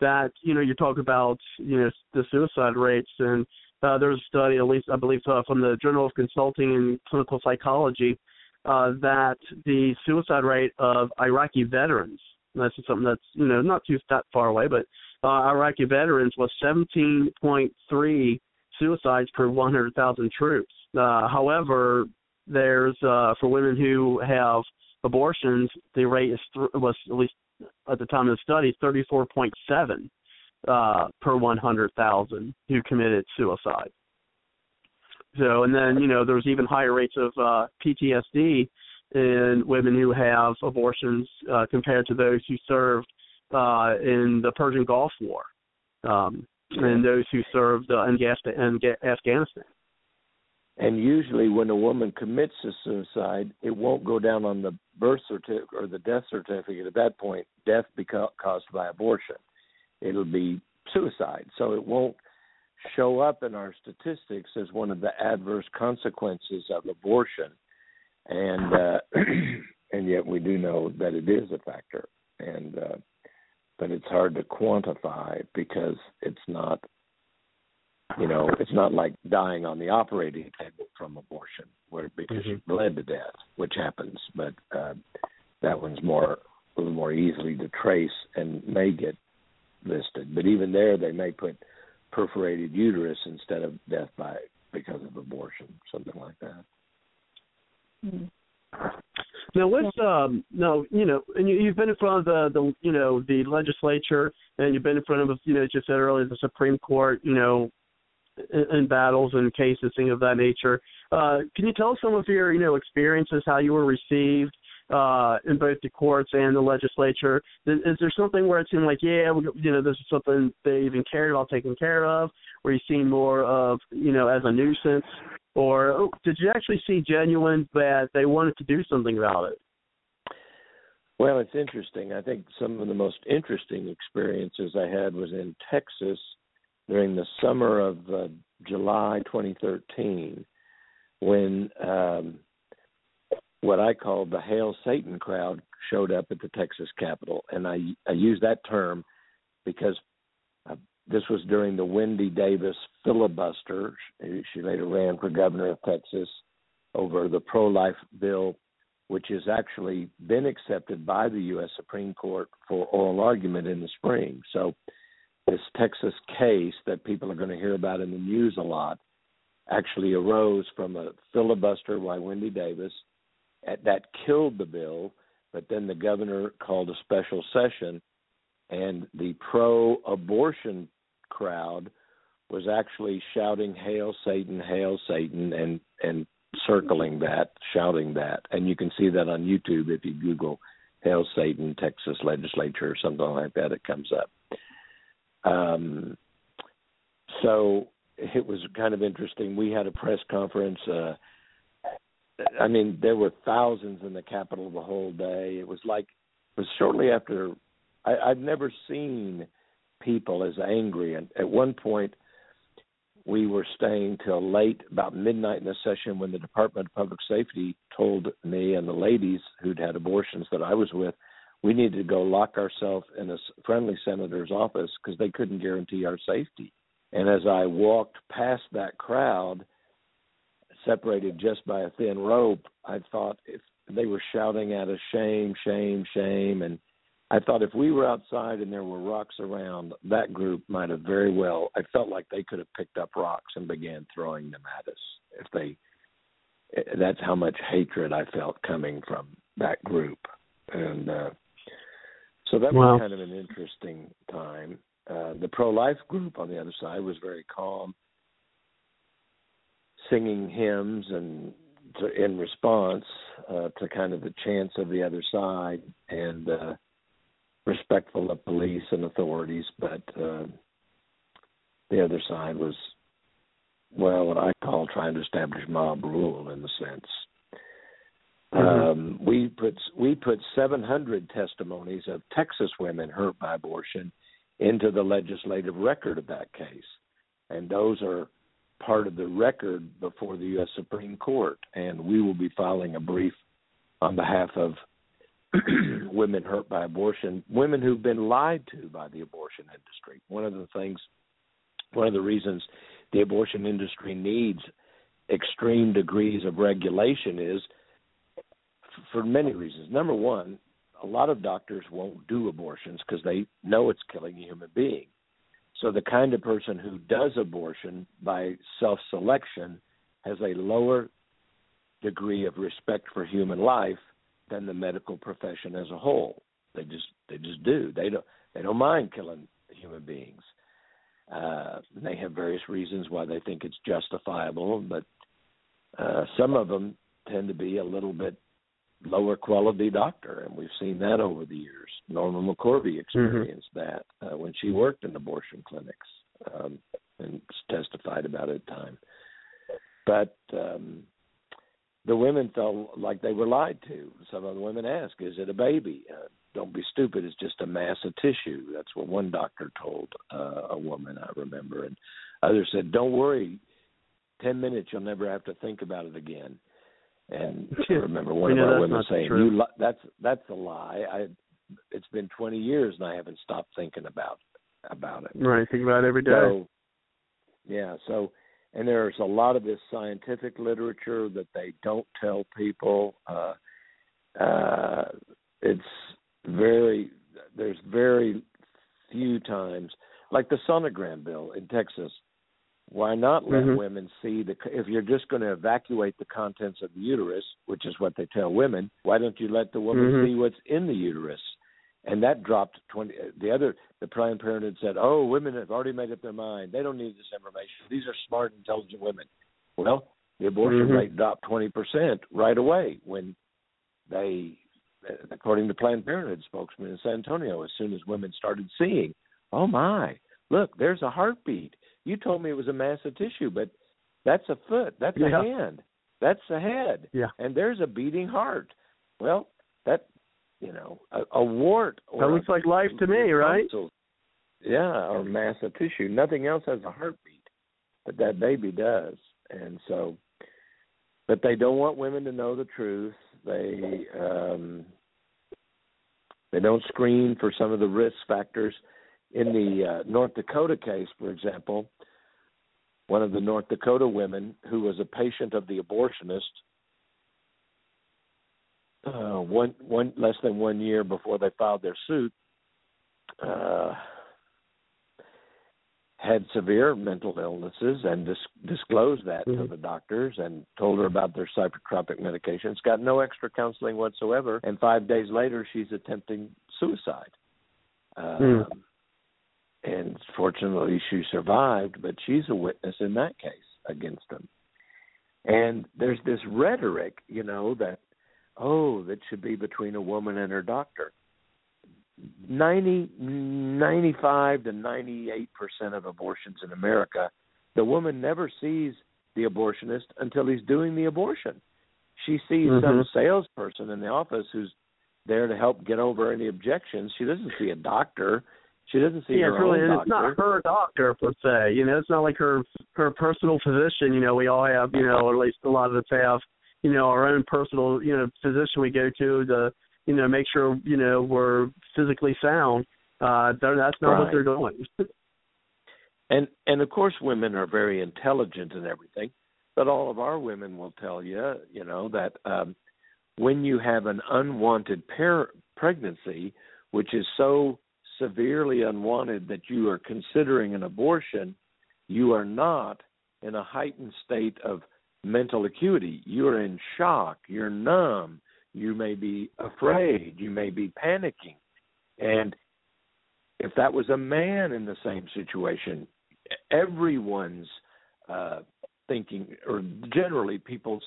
Speaker 3: that you know you talk about you know the suicide rates, and uh, there's a study, at least I believe, uh, from the Journal of Consulting and Clinical Psychology, uh, that the suicide rate of Iraqi veterans. This is something that's you know not too that far away, but uh, Iraqi veterans was 17.3 suicides per 100,000 troops. Uh, however, there's uh, for women who have abortions, the rate is th- was at least at the time of the study 34.7 uh, per 100,000 who committed suicide. So, and then you know there's even higher rates of uh, PTSD in women who have abortions uh, compared to those who served uh, in the Persian Gulf War um, and those who served uh, in, Afghanistan.
Speaker 9: And usually, when a woman commits a suicide, it won't go down on the birth certificate or the death certificate. At that point, death beca- caused by abortion. It'll be suicide, so it won't show up in our statistics as one of the adverse consequences of abortion. And uh, and yet, we do know that it is a factor. And uh, but it's hard to quantify because it's not you know, it's not like dying on the operating table from abortion, where because
Speaker 3: Mhm.
Speaker 9: you bled to death, which happens, but uh, that one's more a little more easily to trace and may get listed. But even there, they may put perforated uterus instead of death by because of abortion, something like that.
Speaker 4: Mm.
Speaker 3: Now let's um no you know and you, you've been in front of the the you know the legislature and you've been in front of you know as you said earlier the Supreme Court you know in, in battles and cases things of that nature. Uh, can you tell us some of your you know experiences how you were received uh in both the courts and the legislature? Is, there something where it seemed like yeah you know this is something they even cared about taking care of, or you seen more of you know as a nuisance? Or oh, did you actually see genuine that they wanted to do something about it?
Speaker 9: Well, it's interesting. I think some of the most interesting experiences I had was in Texas during the summer of uh, July 2013 when um, what I called the Hail Satan crowd showed up at the Texas Capitol. And I, I use that term because uh, this was during the Wendy Davis filibuster. She later ran for governor of Texas over the pro life bill, which has actually been accepted by the U.S. Supreme Court for oral argument in the spring. So, this Texas case that people are going to hear about in the news a lot actually arose from a filibuster by Wendy Davis that killed the bill, but then the governor called a special session and the pro abortion crowd was actually shouting hail satan hail satan and and circling that shouting that and you can see that on youtube if you google hail satan texas legislature or something like that it comes up um so it was kind of interesting. We had a press conference. Uh, I mean, there were thousands in the Capitol the whole day. It was like it was shortly after. I, I'd never seen people as angry, and at one point, we were staying till late, about midnight in the session, when the Department of Public Safety told me and the ladies who'd had abortions that I was with, we needed to go lock ourselves in a friendly senator's office because they couldn't guarantee our safety. And as I walked past that crowd, separated just by a thin rope, I thought if they were shouting at us, shame, shame, shame. And I thought if we were outside and there were rocks around, that group might have very well, I felt like they could have picked up rocks and began throwing them at us if they, that's how much hatred I felt coming from that group. And, uh, so that wow. was kind of an interesting time. Uh, the pro life group on the other side was very calm, singing hymns and to, in response uh, to kind of the chants of the other side and uh, respectful of police and authorities. But uh, the other side was, well, what I call trying to establish mob rule in the sense. Mm-hmm. Um, we put we put 700 testimonies of Texas women hurt by abortion into the legislative record of that case. And those are part of the record before the U.S. Supreme Court. And we will be filing a brief on behalf of women hurt by abortion, women who've been lied to by the abortion industry. One of the things, one of the reasons the abortion industry needs extreme degrees of regulation is for many reasons. Number one, a lot of doctors won't do abortions because they know it's killing a human being. So the kind of person who does abortion by self-selection has a lower degree of respect for human life than the medical profession as a whole. They just they just do. They don't they don't mind killing human beings. Uh, they have various reasons why they think it's justifiable, but uh, some of them tend to be a little bit lower quality doctor, and we've seen that over the years. Norma McCorvey mm-hmm. experienced mm-hmm. that uh, when she worked in abortion clinics um, and testified about it at time. But um, the women felt like they were lied to. Some of the women asked, "Is it a baby?" Uh, don't be stupid. It's just a mass of tissue. That's what one doctor told uh, a woman I remember, and others said, "Don't worry. Ten minutes, you'll never have to think about it again." And I remember one of our women saying, "You li- that's that's a lie. I it's been 20 years and I haven't stopped thinking about about it."
Speaker 3: Right, think about it every day.
Speaker 9: So, yeah, so and there's a lot of this scientific literature that they don't tell people. Uh, uh, it's very there's very few times like the sonogram bill in Texas why not let mm-hmm. women see the if you're just going to evacuate the contents of the uterus, which is what they tell women, why don't you let the woman mm-hmm. see what's in the uterus? And that dropped 20 the other the Planned Parenthood said, "Oh, women have already made up their mind. They don't need this information. These are smart intelligent women." Well, the abortion mm-hmm. rate dropped 20% right away when they according to Planned Parenthood spokesman in San Antonio as soon as women started seeing, "Oh my, look, there's a heartbeat." You told me it was a mass of tissue, but that's a foot, that's yeah. a hand, that's a head,
Speaker 3: yeah.
Speaker 9: and there's a beating heart. Well, that you know, a, a wart.
Speaker 3: that looks like life to me, right?
Speaker 9: Yeah, or mass of tissue. Nothing else has a heartbeat, but that baby does, and so. But they don't want women to know the truth. They um, they don't screen for some of the risk factors in the uh, North Dakota case, for example, one of the North Dakota women who was a patient of the abortionist, uh, one one less than one year before they filed their suit, uh, had severe mental illnesses and dis- disclosed that mm-hmm. to the doctors and told her about their psychotropic medications. Got no extra counseling whatsoever, and five days later, she's attempting suicide. mm and fortunately she survived, but she's a witness in that case against them. And there's this rhetoric, you know, that oh, that should be between a woman and her doctor. 90 95 to 98% of abortions in America the woman never sees the abortionist until he's doing the abortion. She sees
Speaker 3: Mhm.
Speaker 9: some salesperson in the office who's there to help get over any objections. She doesn't see a doctor. She doesn't see
Speaker 3: yeah,
Speaker 9: her
Speaker 3: it's really,
Speaker 9: own
Speaker 3: and it's not her doctor per se. You know, it's not like her her personal physician. You know, we all have, you know, or at least a lot of us have, you know, our own personal, you know, physician we go to to, you know, make sure you know we're physically sound. Uh, that's not what they're doing.
Speaker 9: and and of course women are very intelligent and everything but all of our women will tell you you know that um when you have an unwanted par- pregnancy which is so severely unwanted that you are considering an abortion you are not in a heightened state of mental acuity. You're in shock. You're numb. You may be afraid. You may be panicking. And if that was a man in the same situation everyone's uh, thinking, or generally people's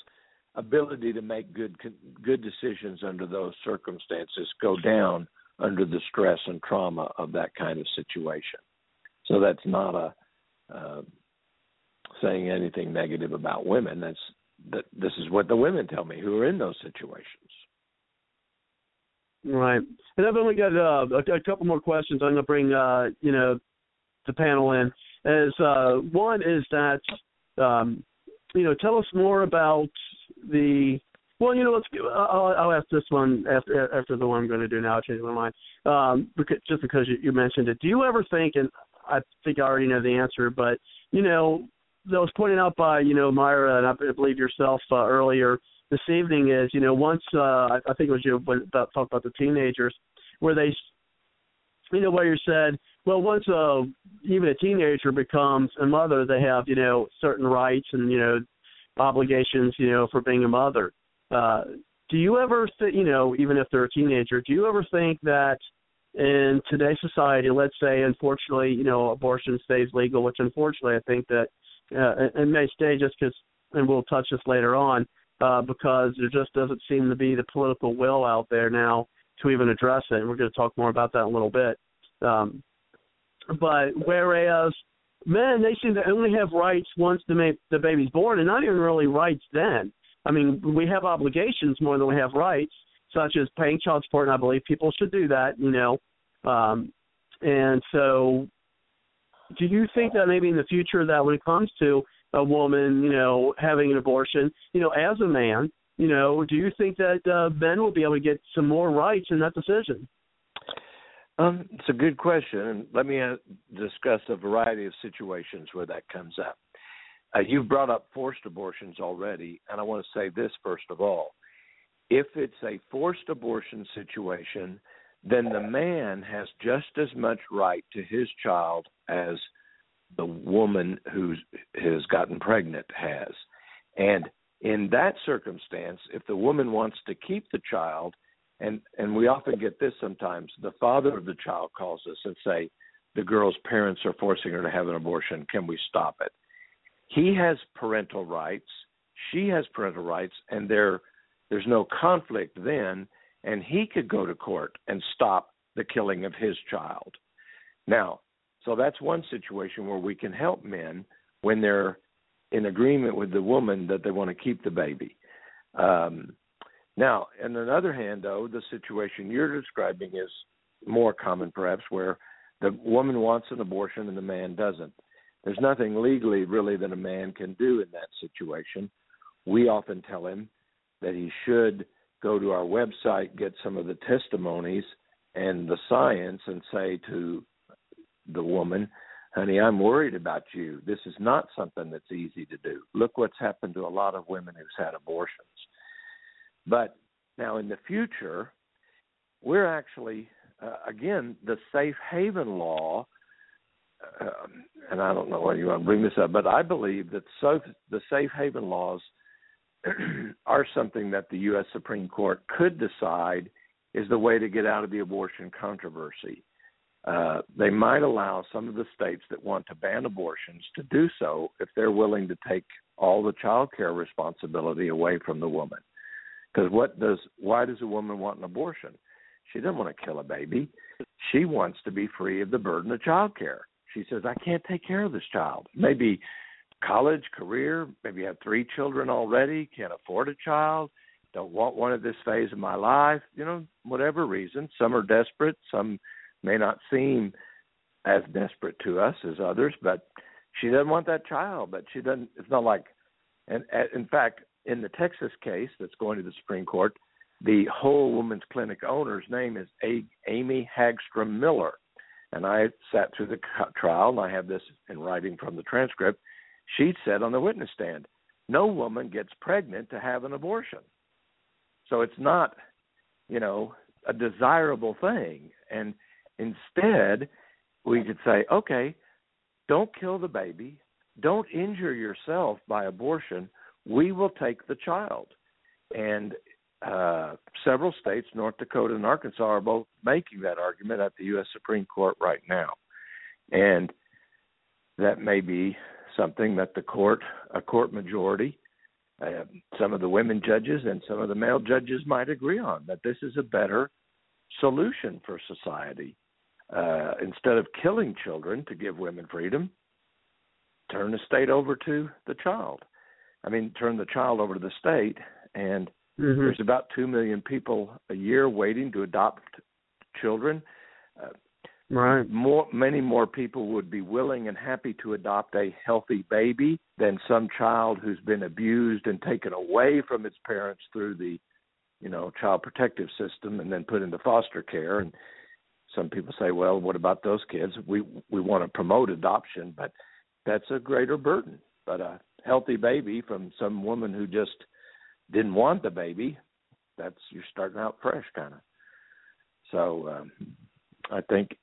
Speaker 9: ability to make good good decisions under those circumstances go down under the stress and trauma of that kind of situation. So that's not a uh, saying anything negative about women. That's that. This is what the women tell me who are in those situations.
Speaker 3: Right. And I've only got uh, a, a couple more questions. I'm going to bring uh, you know the panel in. As uh, one is that um, you know tell us more about the well you know let's I'll, I'll ask this one after after the one I'm going to do now. I changed my mind um, because, just because you, you mentioned it. Do you ever think and I think I already know the answer, but you know that was pointed out by you know Myra and I believe yourself uh, earlier this evening is you know once uh I, I think it was you when about talked about the teenagers where they you know where you said well once uh even a teenager becomes a mother they have you know certain rights and you know obligations you know for being a mother uh do you ever th- you know even if they're a teenager do you ever think that in today's society let's say unfortunately you know abortion stays legal which unfortunately i think that uh, it, may stay just because and we'll touch this later on uh, because there just doesn't seem to be the political will out there now to even address it. And we're going to talk more about that in a little bit. Um, but whereas men, they seem to only have rights once the ma- the baby's born, and not even really rights then. I mean, we have obligations more than we have rights, such as paying child support, and I believe people should do that. You know, um, and so do you think that maybe in the future that when it comes to a woman, you know, having an abortion, you know, as a man, you know, do you think that uh, men will be able to get some more rights in that decision?
Speaker 9: Um, it's a good question, and let me uh, discuss a variety of situations where that comes up. Uh, you've brought up forced abortions already, and I want to say this first of all. If it's a forced abortion situation, then the man has just as much right to his child as the woman who has gotten pregnant has. And in that circumstance, if the woman wants to keep the child, and and we often get this sometimes, the father of the child calls us and say, the girl's parents are forcing her to have an abortion. Can we stop it? He has parental rights. She has parental rights, and there there's no conflict then, and he could go to court and stop the killing of his child. Now, so that's one situation where we can help men when they're in agreement with the woman that they want to keep the baby. Um, now, on the other hand, though, the situation you're describing is more common, perhaps, where the woman wants an abortion and the man doesn't. There's nothing legally, really, that a man can do in that situation. We often tell him that he should go to our website, get some of the testimonies and the science, and say to the woman, honey, I'm worried about you. This is not something that's easy to do. Look what's happened to a lot of women who's had abortions. But now in the future, we're actually, uh, again, the safe haven law, uh, and I don't know why you want to bring this up, but I believe that so, the safe haven laws are something that the U.S. Supreme Court could decide is the way to get out of the abortion controversy. Uh, they might allow some of the states that want to ban abortions to do so if they're willing to take all the child care responsibility away from the woman. Because what does why does a woman want an abortion? She doesn't want to kill a baby. She wants to be free of the burden of child care. She says, I can't take care of this child. Maybe college, career, maybe have three children already, can't afford a child, don't want one at this phase of my life, you know, whatever reason. Some are desperate, some may not seem as desperate to us as others, but she doesn't want that child, but she doesn't it's not like and in fact, in the Texas case that's going to the Supreme Court, the Whole Woman's Clinic owner's name is Amy Hagstrom Miller. And I sat through the trial, and I have this in writing from the transcript. She said on the witness stand, no woman gets pregnant to have an abortion. So it's not, you know, a desirable thing. And instead, we could say, okay, don't kill the baby, don't injure yourself by abortion. We will take the child. And uh, several states, North Dakota and Arkansas, are both making that argument at the U.S. Supreme Court right now. And that may be something that the court, a court majority, uh, some of the women judges and some of the male judges might agree on that this is a better solution for society. Uh, instead of killing children to give women freedom, turn the state over to the child. I mean, turn the child over to the state, and mm-hmm. there's about two million people a year waiting to adopt children.
Speaker 3: Uh, right.
Speaker 9: More, many more people would be willing and happy to adopt a healthy baby than some child who's been abused and taken away from its parents through the, you know, child protective system and then put into foster care. And some people say, well, what about those kids? We we want to promote adoption, but that's a greater burden. But a healthy baby from some woman who just didn't want the baby, that's you're starting out fresh, kind of. So um, I think,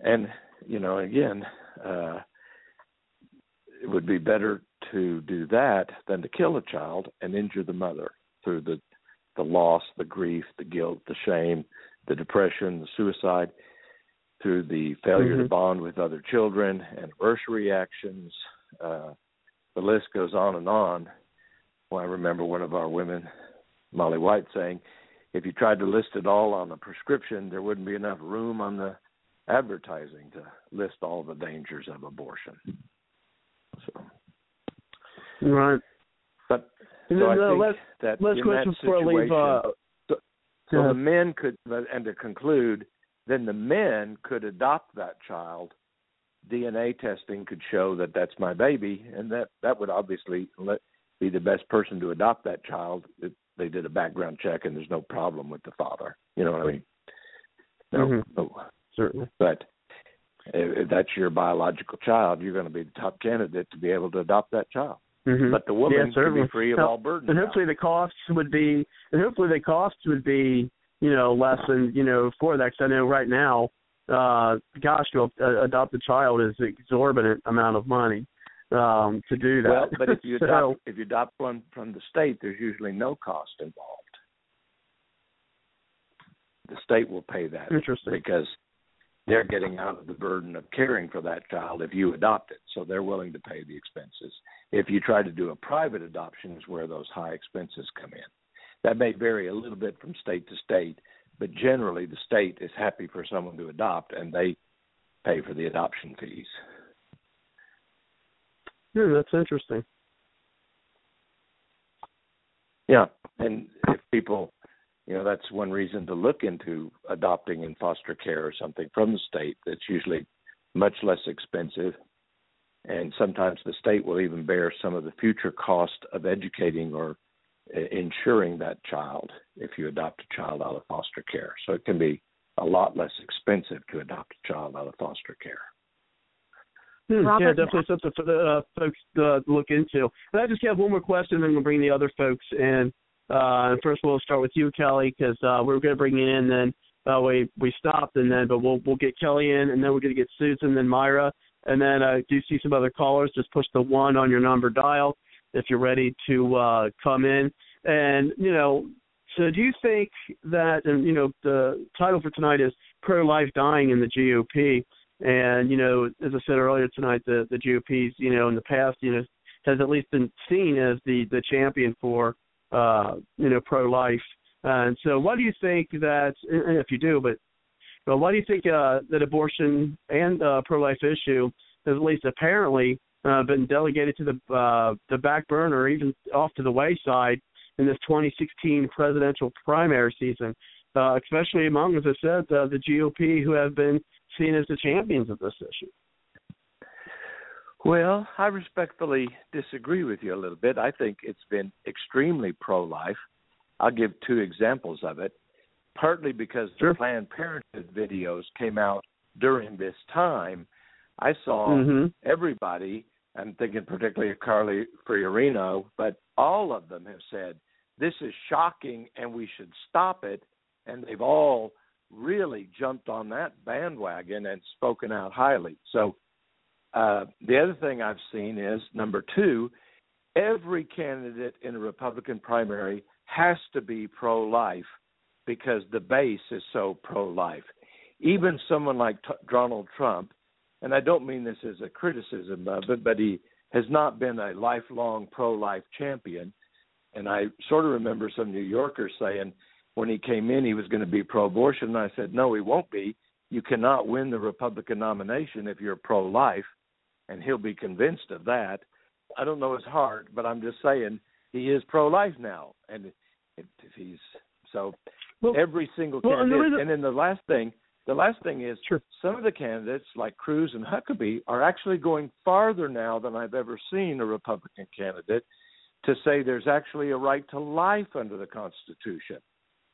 Speaker 9: and you know, again, uh, it would be better to do that than to kill a child and injure the mother through the the loss, the grief, the guilt, the shame, the depression, the suicide through the failure mm-hmm. to bond with other children, anniversary actions. Uh, the list goes on and on. Well, I remember one of our women, Molly White, saying, if you tried to list it all on a prescription, there wouldn't be enough room on the advertising to list all the dangers of abortion. So,
Speaker 3: right.
Speaker 9: But
Speaker 3: and
Speaker 9: so
Speaker 3: then,
Speaker 9: I
Speaker 3: uh,
Speaker 9: think
Speaker 3: last,
Speaker 9: that
Speaker 3: last
Speaker 9: in
Speaker 3: question
Speaker 9: that
Speaker 3: I leave. Uh,
Speaker 9: so, so the men could, and to conclude, then the men could adopt that child. DNA testing could show that that's my baby, and that that would obviously let, be the best person to adopt that child if they did a background check and there's no problem with the father. You know what I mean? No,
Speaker 3: mm-hmm.
Speaker 9: no.
Speaker 3: certainly.
Speaker 9: But if that's your biological child, you're going to be the top candidate to be able to adopt that child.
Speaker 3: Mm-hmm.
Speaker 9: But the woman
Speaker 3: yeah,
Speaker 9: be free of all burden.
Speaker 3: And hopefully the costs would be, and hopefully the costs would be you know, less than you know for that. Because I know right now, uh, gosh, to uh, adopt a child is an exorbitant amount of money um, to do that.
Speaker 9: Well, but if you
Speaker 3: so,
Speaker 9: adopt if you adopt one from the state, there's usually no cost involved. The state will pay that.
Speaker 3: Interesting.
Speaker 9: Because they're getting out of the burden of caring for that child if you adopt it, so they're willing to pay the expenses. If you try to do a private adoption, is where those high expenses come in. That may vary a little bit from state to state, but generally the state is happy for someone to adopt and they pay for the adoption fees.
Speaker 3: Yeah, that's interesting.
Speaker 9: Yeah, and if people, you know, that's one reason to look into adopting in foster care or something from the state. That's usually much less expensive, and sometimes the state will even bear some of the future cost of educating or uh, insuring that child if you adopt a child out of foster care. So it can be a lot less expensive to adopt a child out of foster care.
Speaker 3: Hmm, yeah, definitely something for the uh, folks to look into. And I just have one more question, and then we'll bring the other folks in. Uh, and first, we'll start with you, Kelly, because uh, we are going to bring you in. Then uh, we we stopped, and then but we'll we'll get Kelly in, and then we're going to get Susan, then Myra, and then uh, do see some other callers? Just push the one on your number dial, if you're ready to uh, come in. And you know, so do you think that? And you know, the title for tonight is "Pro-Life Dying in the GOP." And you know, as I said earlier tonight, the the GOP's you know in the past you know has at least been seen as the the champion for uh, you know pro-life. And so, why do you think that? If you do, but well, why do you think uh, that abortion and uh, pro-life issue has at least apparently uh, been delegated to the uh, the back burner, even off to the wayside in this 2016 presidential primary season, uh, especially among, as I said, uh, the GOP who have been seen as the champions of this issue.
Speaker 9: Well, I respectfully disagree with you a little bit. I think it's been extremely pro life. I'll give two examples of it. Partly because
Speaker 3: sure.
Speaker 9: the Planned Parenthood videos came out during this time, I saw
Speaker 3: mm-hmm.
Speaker 9: everybody, I'm thinking particularly of Carly Fiorina, but all of them have said, this is shocking and we should stop it. And they've all really jumped on that bandwagon and spoken out highly. So uh, the other thing I've seen is number two, every candidate in a Republican primary has to be pro life because the base is so pro life. Even someone like T- Donald Trump, and I don't mean this as a criticism of it, but he has not been a lifelong pro life champion. And I sort of remember some New Yorkers saying when he came in he was going to be pro abortion. And I said, no, he won't be. You cannot win the Republican nomination if you're pro life. And he'll be convinced of that. I don't know his heart, but I'm just saying he is pro life now. And if, he's so well, every single
Speaker 3: well,
Speaker 9: candidate.
Speaker 3: And,
Speaker 9: and then the last thing, the last thing is
Speaker 3: sure.
Speaker 9: some of the candidates like Cruz and Huckabee are actually going farther now than I've ever seen a Republican candidate to say there's actually a right to life under the Constitution.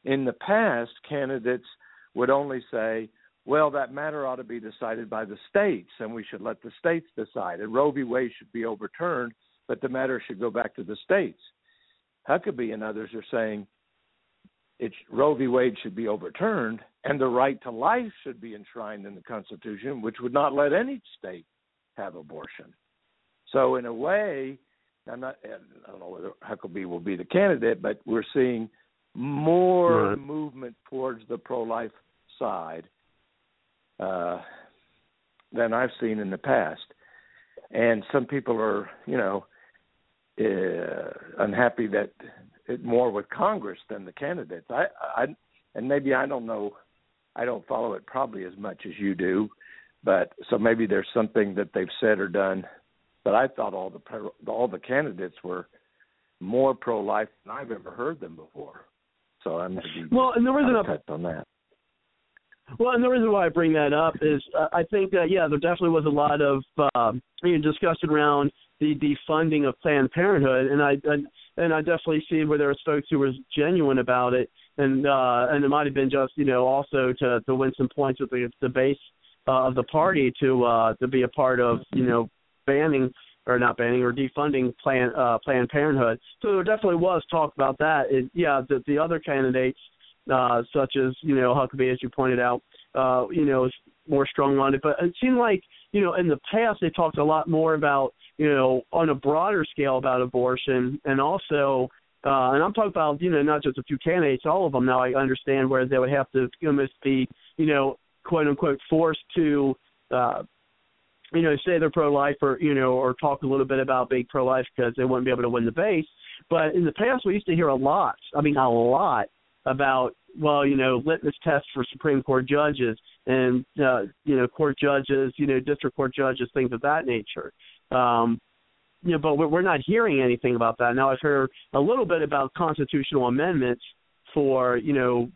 Speaker 9: In the past, candidates would only say, well, that matter ought to be decided by the states, and we should let the states decide. And Roe v. Wade should be overturned, but the matter should go back to the states. Huckabee and others are saying it's Roe v. Wade should be overturned, and the right to life should be enshrined in the Constitution, which would not let any state have abortion. So, in a way, I'm not. I don't know whether Huckabee will be the candidate, but we're seeing more
Speaker 3: right.
Speaker 9: movement towards the pro-life side uh, than I've seen in the past. And some people are, you know, uh, unhappy that it more with Congress than the candidates. I, I, and maybe I don't know. I don't follow it probably as much as you do, but so maybe there's something that they've said or done. But I thought all the all the candidates were more pro-life than I've ever heard them before. So I'm
Speaker 3: well, and the reason
Speaker 9: I on that.
Speaker 3: Well, and the reason why I bring that up is uh, I think that yeah, there definitely was a lot of um, you know, discussion around the defunding of Planned Parenthood, and I, I and I definitely see where there were folks who were genuine about it, and uh, and it might have been just you know also to to win some points with the the base uh, of the party to uh, to be a part of you know banning or not banning or defunding Planned uh, Planned Parenthood. So there definitely was talk about that. It, yeah, the the other candidates uh, such as you know Huckabee, as you pointed out, uh, you know, is more strong on it. But it seemed like you know in the past they talked a lot more about you know on a broader scale about abortion, and also, uh, and I'm talking about you know not just a few candidates, all of them. Now I understand where they would have to almost be you know quote unquote forced to. Uh, you know, say they're pro-life or you know, or talk a little bit about being pro-life because they wouldn't be able to win the base. But in the past, we used to hear a lot. I mean, a lot about well, you know, litmus tests for Supreme Court judges and uh, you know, court judges, you know, district court judges, things of that nature. Um, you know, but we're not hearing anything about that. Now I've heard a little bit about constitutional amendments for you know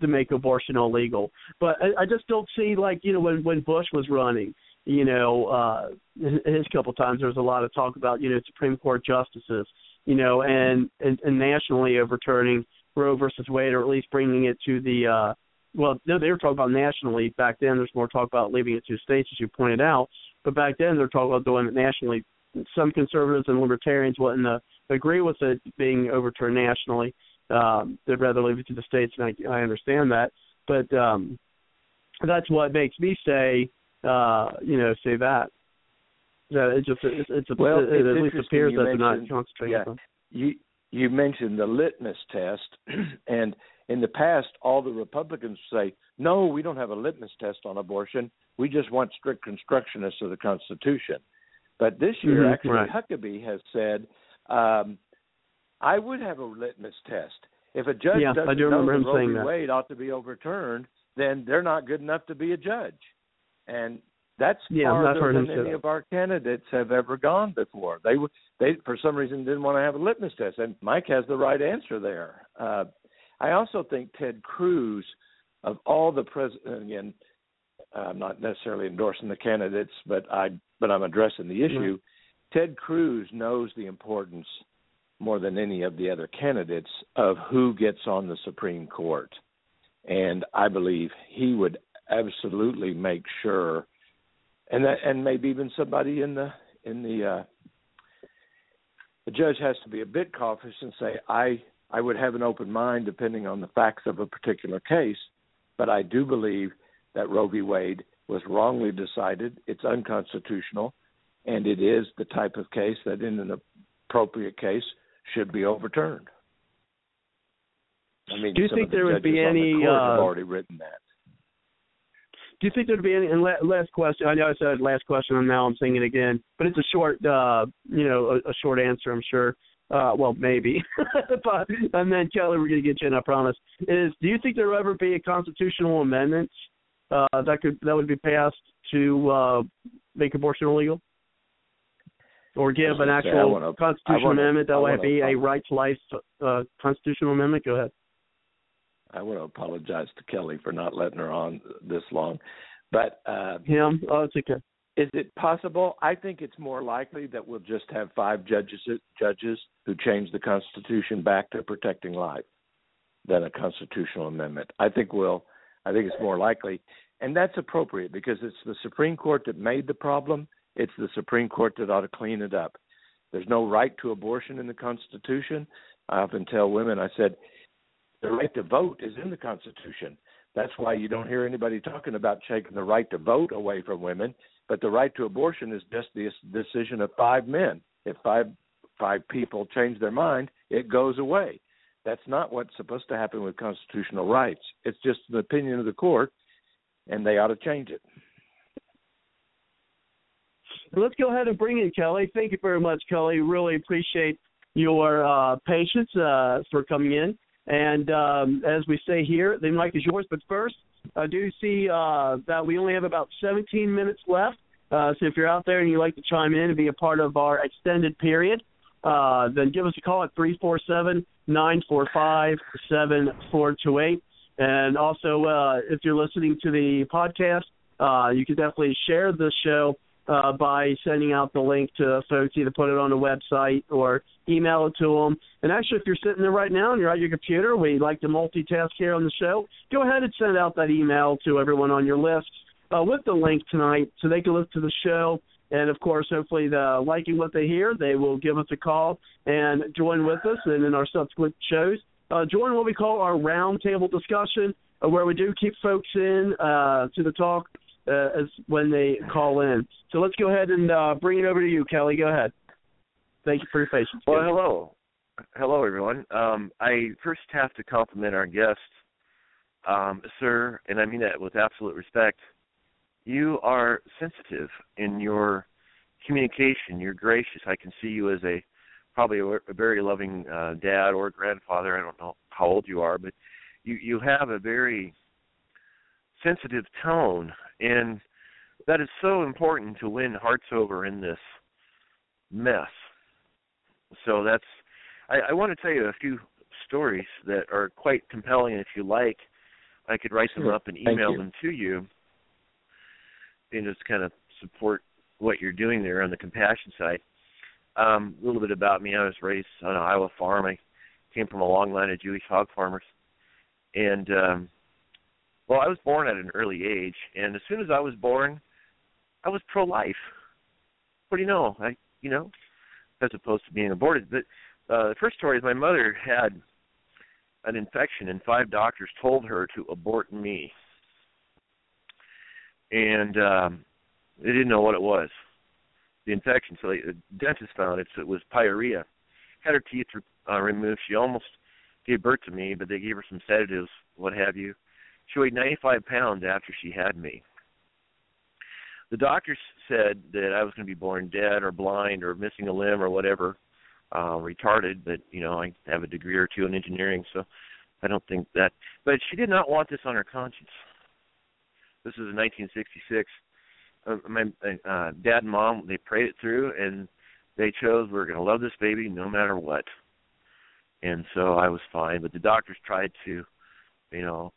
Speaker 3: to make abortion illegal, but I, I just don't see like you know when when Bush was running, you know, uh, his couple times there was a lot of talk about you know Supreme Court justices, you know, and and, and nationally overturning Roe versus Wade, or at least bringing it to the. uh well, no, they were talking about nationally back then. There's more talk about leaving it to states, as you pointed out. But back then, they're talking about doing it nationally. Some conservatives and libertarians wouldn't uh, agree with it being overturned nationally. Um, they'd rather leave it to the states, and I, I understand that. But um, that's what makes me say, uh, you know, say that. That it just it's, it's a,
Speaker 9: well,
Speaker 3: it,
Speaker 9: it's
Speaker 3: it at least appears that they're not concentrating
Speaker 9: yeah,
Speaker 3: on.
Speaker 9: You you mentioned the litmus test, and in the past, all the Republicans say, no, we don't have a litmus test on abortion. We just want strict constructionists of the Constitution. But this year,
Speaker 3: mm-hmm,
Speaker 9: actually,
Speaker 3: right.
Speaker 9: Huckabee has said, um, I would have a litmus test. If a judge
Speaker 3: yeah,
Speaker 9: doesn't
Speaker 3: I do
Speaker 9: know
Speaker 3: remember him
Speaker 9: Roe
Speaker 3: saying
Speaker 9: v.
Speaker 3: that.
Speaker 9: Wade ought to be overturned, then they're not good enough to be a judge. And That's
Speaker 3: Yeah,
Speaker 9: farther than any of our candidates have ever gone before. They they for some reason didn't want to have a litmus test, and Mike has the right answer there. Uh, I also think Ted Cruz, of all the president, again, I'm not necessarily endorsing the candidates, but I but I'm addressing the issue. Ted Cruz knows the importance more than any of the other candidates of who gets on the Supreme Court, and I believe he would absolutely make sure, and that, and maybe even somebody in the in the uh, the judge has to be a bit cautious and say I I would have an open mind depending on the facts of a particular case, but I do believe that Roe v. Wade was wrongly decided. It's unconstitutional, and it is the type of case that, in an appropriate case, should be overturned. I mean,
Speaker 3: Do you think
Speaker 9: the
Speaker 3: there would be any,
Speaker 9: court have
Speaker 3: uh,
Speaker 9: already written that.
Speaker 3: Do you think there'd be any? And la- last question. I know I said last question, and now I'm saying it again. But it's a short, uh, you know, a, a short answer. I'm sure. Uh, well, maybe. but and then Kelly, we're going to get you in. I promise. Is do you think there ever be a constitutional amendment uh, that could that would be passed to uh, make abortion illegal, or give an
Speaker 9: say,
Speaker 3: actual
Speaker 9: wanna-
Speaker 3: constitutional
Speaker 9: wanna-
Speaker 3: amendment that would be a right to life uh, constitutional amendment? Go ahead.
Speaker 9: I want to apologize to Kelly for not letting her on this long, but uh,
Speaker 3: Him? Oh, it's okay.
Speaker 9: is it possible? I think it's more likely that we'll just have five judges judges who change the Constitution back to protecting life than a constitutional amendment. I think we'll. I think it's more likely, and that's appropriate because it's the Supreme Court that made the problem. It's the Supreme Court that ought to clean it up. There's no right to abortion in the Constitution. I often tell women, I said, the right to vote is in the Constitution. That's why you don't hear anybody talking about taking the right to vote away from women. But the right to abortion is just the decision of five men. If five five people change their mind, it goes away. That's not what's supposed to happen with constitutional rights. It's just an opinion of the court, and they ought to change it.
Speaker 3: Let's go ahead and bring in Kelly. Thank you very much, Kelly. Really appreciate your uh, patience uh, for coming in. And um, as we say here, the mic is yours. But first, I do see uh, that we only have about 17 minutes left. Uh, so if you're out there and you'd like to chime in and be a part of our extended period, uh, then give us a call at 347 945 7428. And also, uh, if you're listening to the podcast, uh, you can definitely share the show uh, by sending out the link to folks, either put it on the website or email it to them. And actually, if you're sitting there right now and you're at your computer, we like to multitask here on the show. Go ahead and send out that email to everyone on your list uh, with the link tonight so they can look to the show. And of course, hopefully, the, liking what they hear, they will give us a call and join with us. And in our subsequent shows, uh, join what we call our roundtable discussion, uh, where we do keep folks in uh, to the talk uh, as when they call in. So let's go ahead and uh, bring it over to you, Kelly. Go ahead. Thank you for your patience.
Speaker 10: Well, hello. Hello, everyone. Um, I first have to compliment our guest, um, sir, and I mean that with absolute respect. You are sensitive in your communication. You're gracious. I can see you as a probably a, a very loving uh, dad or grandfather. I don't know how old you are, but you you have a very sensitive tone, and that is so important to win hearts over in this mess. So that's I, I want to tell you a few stories that are quite compelling. If you like, I could write them
Speaker 9: Sure.
Speaker 10: up and email them to you, and just kind of support what you're doing there on the compassion side. Um, a little bit about me: I was raised on an Iowa farm. I came from a long line of Jewish hog farmers, and um, well, I was born at an early age, and as soon as I was born, I was pro-life. What do you know? I, you know, as opposed to being aborted. But uh, the first story is my mother had an infection, and five doctors told her to abort me, and um, they didn't know what it was, the infection. So the dentist found it. So it was pyorrhea. Had her teeth uh, removed. She almost gave birth to me, but they gave her some sedatives, what have you. She weighed 95 pounds after she had me. The doctors said that I was going to be born dead or blind or missing a limb or whatever, uh, retarded. But you know, I have a degree or two in engineering, so I don't think that. But she did not want this on her conscience. This was in 1966. uh, my uh, dad and mom they prayed it through and they chose we're going to love this baby no matter what. And so I was fine, but the doctors tried to, you know,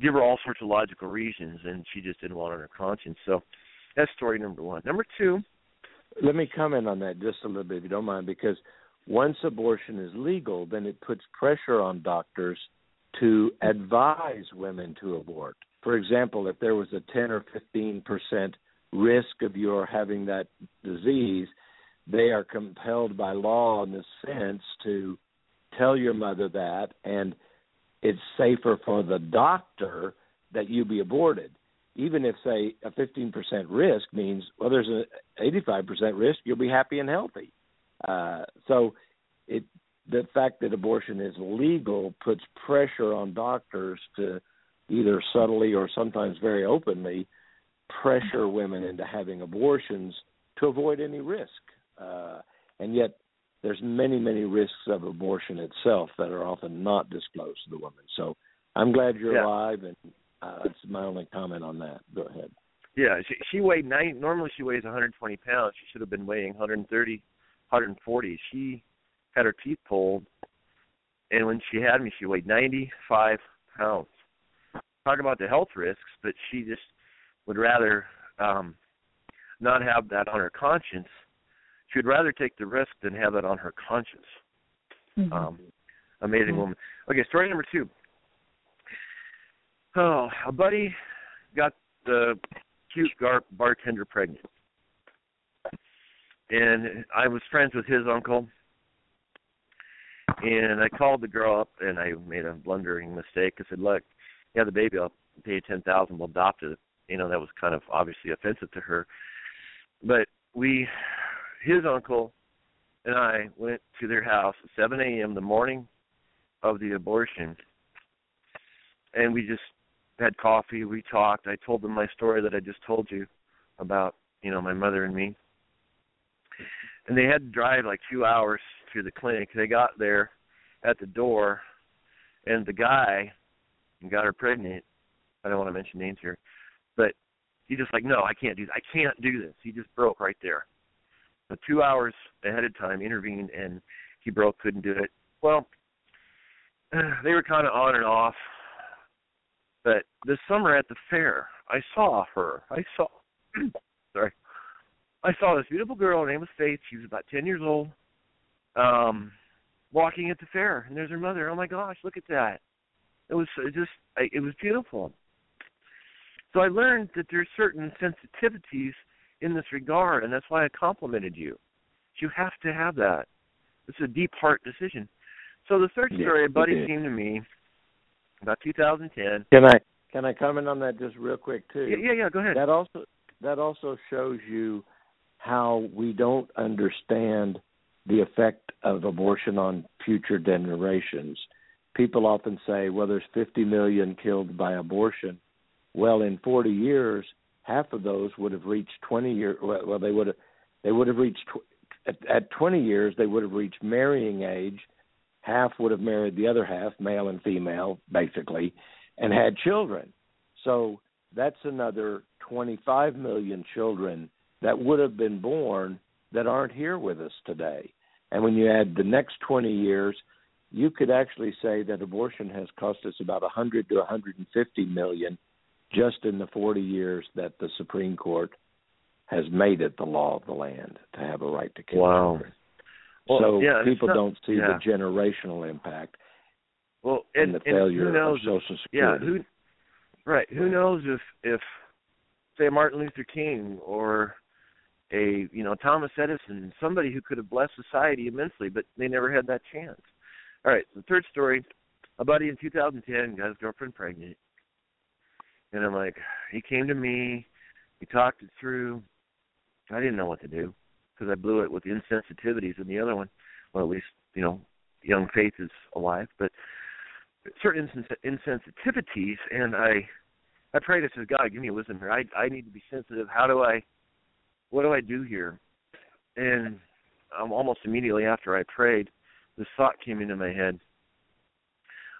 Speaker 10: give her all sorts of logical reasons, and she just didn't want it on her conscience. So that's story number one. Number two.
Speaker 9: Let me comment on that just a little bit, if you don't mind, because once abortion is legal, then it puts pressure on doctors to advise women to abort. For example, if there was a 10 or 15 percent risk of your having that disease, they are compelled by law in the sense to tell your mother that and it's safer for the doctor that you be aborted. Even if say a 15% risk means well there's an 85% risk you'll be happy and healthy. Uh, so it the fact that abortion is legal puts pressure on doctors to either subtly or sometimes very openly pressure women into having abortions to avoid any risk. Uh, and yet there's many many risks of abortion itself that are often not disclosed to the woman. So i'm glad you're
Speaker 10: yeah.
Speaker 9: alive and uh, that's my only comment on that. Go ahead.
Speaker 10: Yeah she she weighed nine normally she weighs 120 pounds. She should have been weighing 130 140 she had her teeth pulled and when she had me she weighed 95 pounds. Talk about the health risks but she just would rather um not have that on her conscience she would rather take the risk than have that on her conscience. Mm-hmm. Um, amazing mm-hmm. woman. Okay, story number two. Oh, a buddy got the cute gar- bartender pregnant, and I was friends with his uncle. And I called the girl up, and I made a blundering mistake. I said, "Look, yeah, the baby, I'll pay you ten thousand. We'll adopt it." You know, that was kind of obviously offensive to her, but we his uncle and I went to their house at 7 a.m. the morning of the abortion, and we just had coffee. We talked. I told them my story that I just told you about, you know, my mother and me. And they had to drive like two hours to the clinic. They got there at the door, and the guy got her pregnant. I don't want to mention names here, but he just like, no, I can't do. This. I can't do this. He just broke right there two hours ahead of time intervened and he broke couldn't do it. Well they were kind of on and off. But this summer at the fair i saw her. I saw sorry. I saw this beautiful girl her name was faith. She was about ten years old um walking at the fair and there's her mother. Oh my gosh look at that. It was just it was beautiful. So i learned that there's certain sensitivities in this regard, and that's why I complimented you. You have to have that. It's a deep heart decision. So the third story, a buddy came to me about 2010.
Speaker 9: Can I can I comment on that just real quick too?
Speaker 10: Yeah, yeah, yeah. Go ahead.
Speaker 9: That also that also shows you how we don't understand the effect of abortion on future generations. People often say, "Well, there's 50 million killed by abortion." Well, in 40 years, half of those would have reached 20 years. Well, they would have they would have reached at, at 20 years they would have reached marrying age. Half would have married the other half, male and female, basically, and had children. So that's another 25 million children that would have been born that aren't here with us today. And when you add the next 20 years, you could actually say that abortion has cost us about 100 to 150 million just in the 40 years that the Supreme Court has made it the law of the land to have a right to kill
Speaker 10: wow.
Speaker 9: children.
Speaker 10: Well,
Speaker 9: so
Speaker 10: yeah,
Speaker 9: people
Speaker 10: not,
Speaker 9: don't see
Speaker 10: yeah.
Speaker 9: the generational impact.
Speaker 10: Well,
Speaker 9: and,
Speaker 10: and
Speaker 9: the failure
Speaker 10: and who knows
Speaker 9: of Social
Speaker 10: Yeah, who, right. Who knows if if say Martin Luther King or a you know Thomas Edison, somebody who could have blessed society immensely, but they never had that chance. All right, the third story: a buddy in 2010 got his girlfriend pregnant. And I'm like, he came to me, he talked it through. I didn't know what to do because I blew it with the insensitivities in the other one. Well, at least you know, young faith is alive, but certain insensitivities, and I, I prayed. I said, God, give me wisdom here. I I need to be sensitive. How do I, what do I do here? And um, almost immediately after I prayed, this thought came into my head.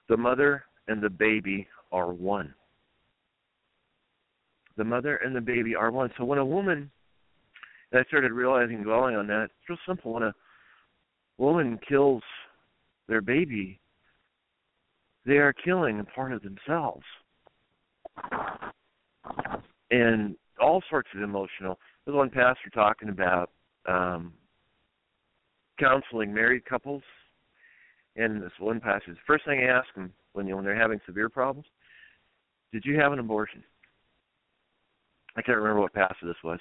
Speaker 10: The mother and the baby are one the mother and the baby are one. So when a woman, and I started realizing, dwelling on that, it's real simple. When a woman kills their baby, they are killing a part of themselves. And all sorts of emotional. There's one pastor talking about um counseling married couples and this one passage, first thing I ask them when you when they're having severe problems, did you have an abortion? I can't remember what pastor this was,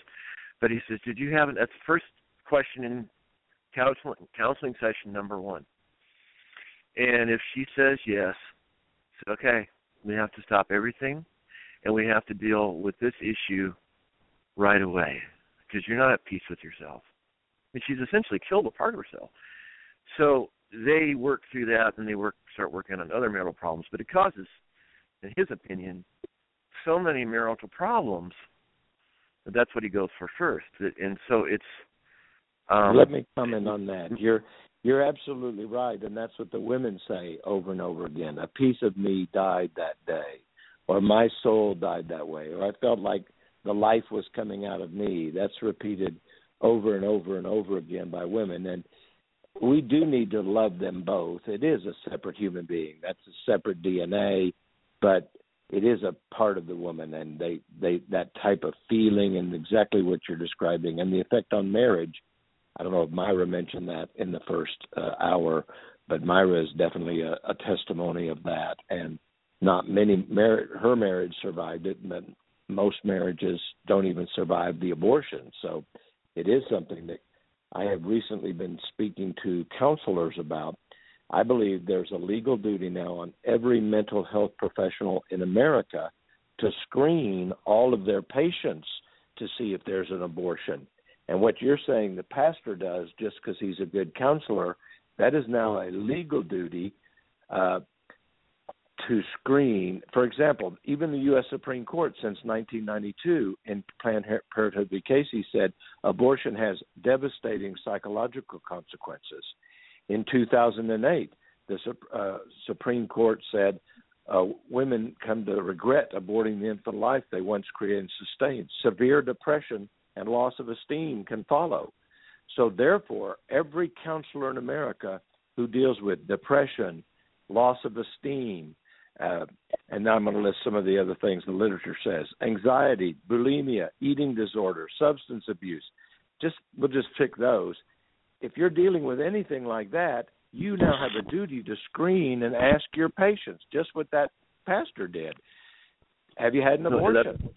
Speaker 10: but he says, did you have an? That's the first question in counseling counseling session number one. And if she says yes, say, okay, we have to stop everything, and we have to deal with this issue right away because you're not at peace with yourself. And she's essentially killed a part of herself. So they work through that and they work start working on other marital problems. But it causes, in his opinion, so many marital problems that's what he goes for first. And so it's um
Speaker 9: let me comment on that. You're you're absolutely right, and that's what the women say over and over again. A piece of me died that day, or my soul died that way, or I felt like the life was coming out of me. That's repeated over and over and over again by women. And we do need to love them both. It is a separate human being. That's a separate DNA, but it is a part of the woman and they they that type of feeling and exactly what you're describing and the effect on marriage. I don't know if Myra mentioned that in the first uh, hour, but Myra is definitely a, a testimony of that and not many mar- her marriage survived it, but most marriages don't even survive the abortion. So it is something that I have recently been speaking to counselors about. I believe there's a legal duty now on every mental health professional in America to screen all of their patients to see if there's an abortion. And what you're saying the pastor does just because he's a good counselor, that is now a legal duty uh, to screen. For example, even the U.S. Supreme Court since 1992 in Planned Parenthood v. Casey said abortion has devastating psychological consequences. In 2008, the uh, Supreme Court said uh, women come to regret aborting the infant life they once created and sustained. Severe depression and loss of esteem can follow. So, therefore, every counselor in America who deals with depression, loss of esteem, uh, and now I'm going to list some of the other things the literature says: anxiety, bulimia, eating disorder, substance abuse. Just we'll just pick those. If you're dealing with anything like that, you now have a duty to screen and ask your patients, just what that pastor did. Have you had an abortion?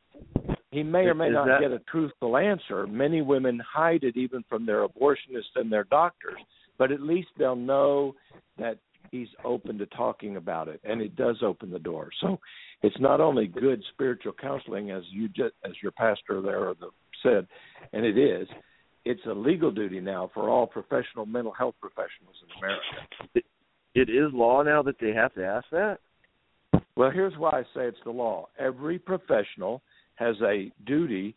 Speaker 9: He may or may not
Speaker 10: that,
Speaker 9: get a truthful answer. Many women hide it even from their abortionists and their doctors, but at least they'll know that he's open to talking about it, and it does open the door. So it's not only good spiritual counseling, as you just as your pastor there said, and it is. It's a legal duty now for all professional mental health professionals in America.
Speaker 10: It, it is law now that they have to ask that.
Speaker 9: Well, here's why I say it's the law. Every professional has a duty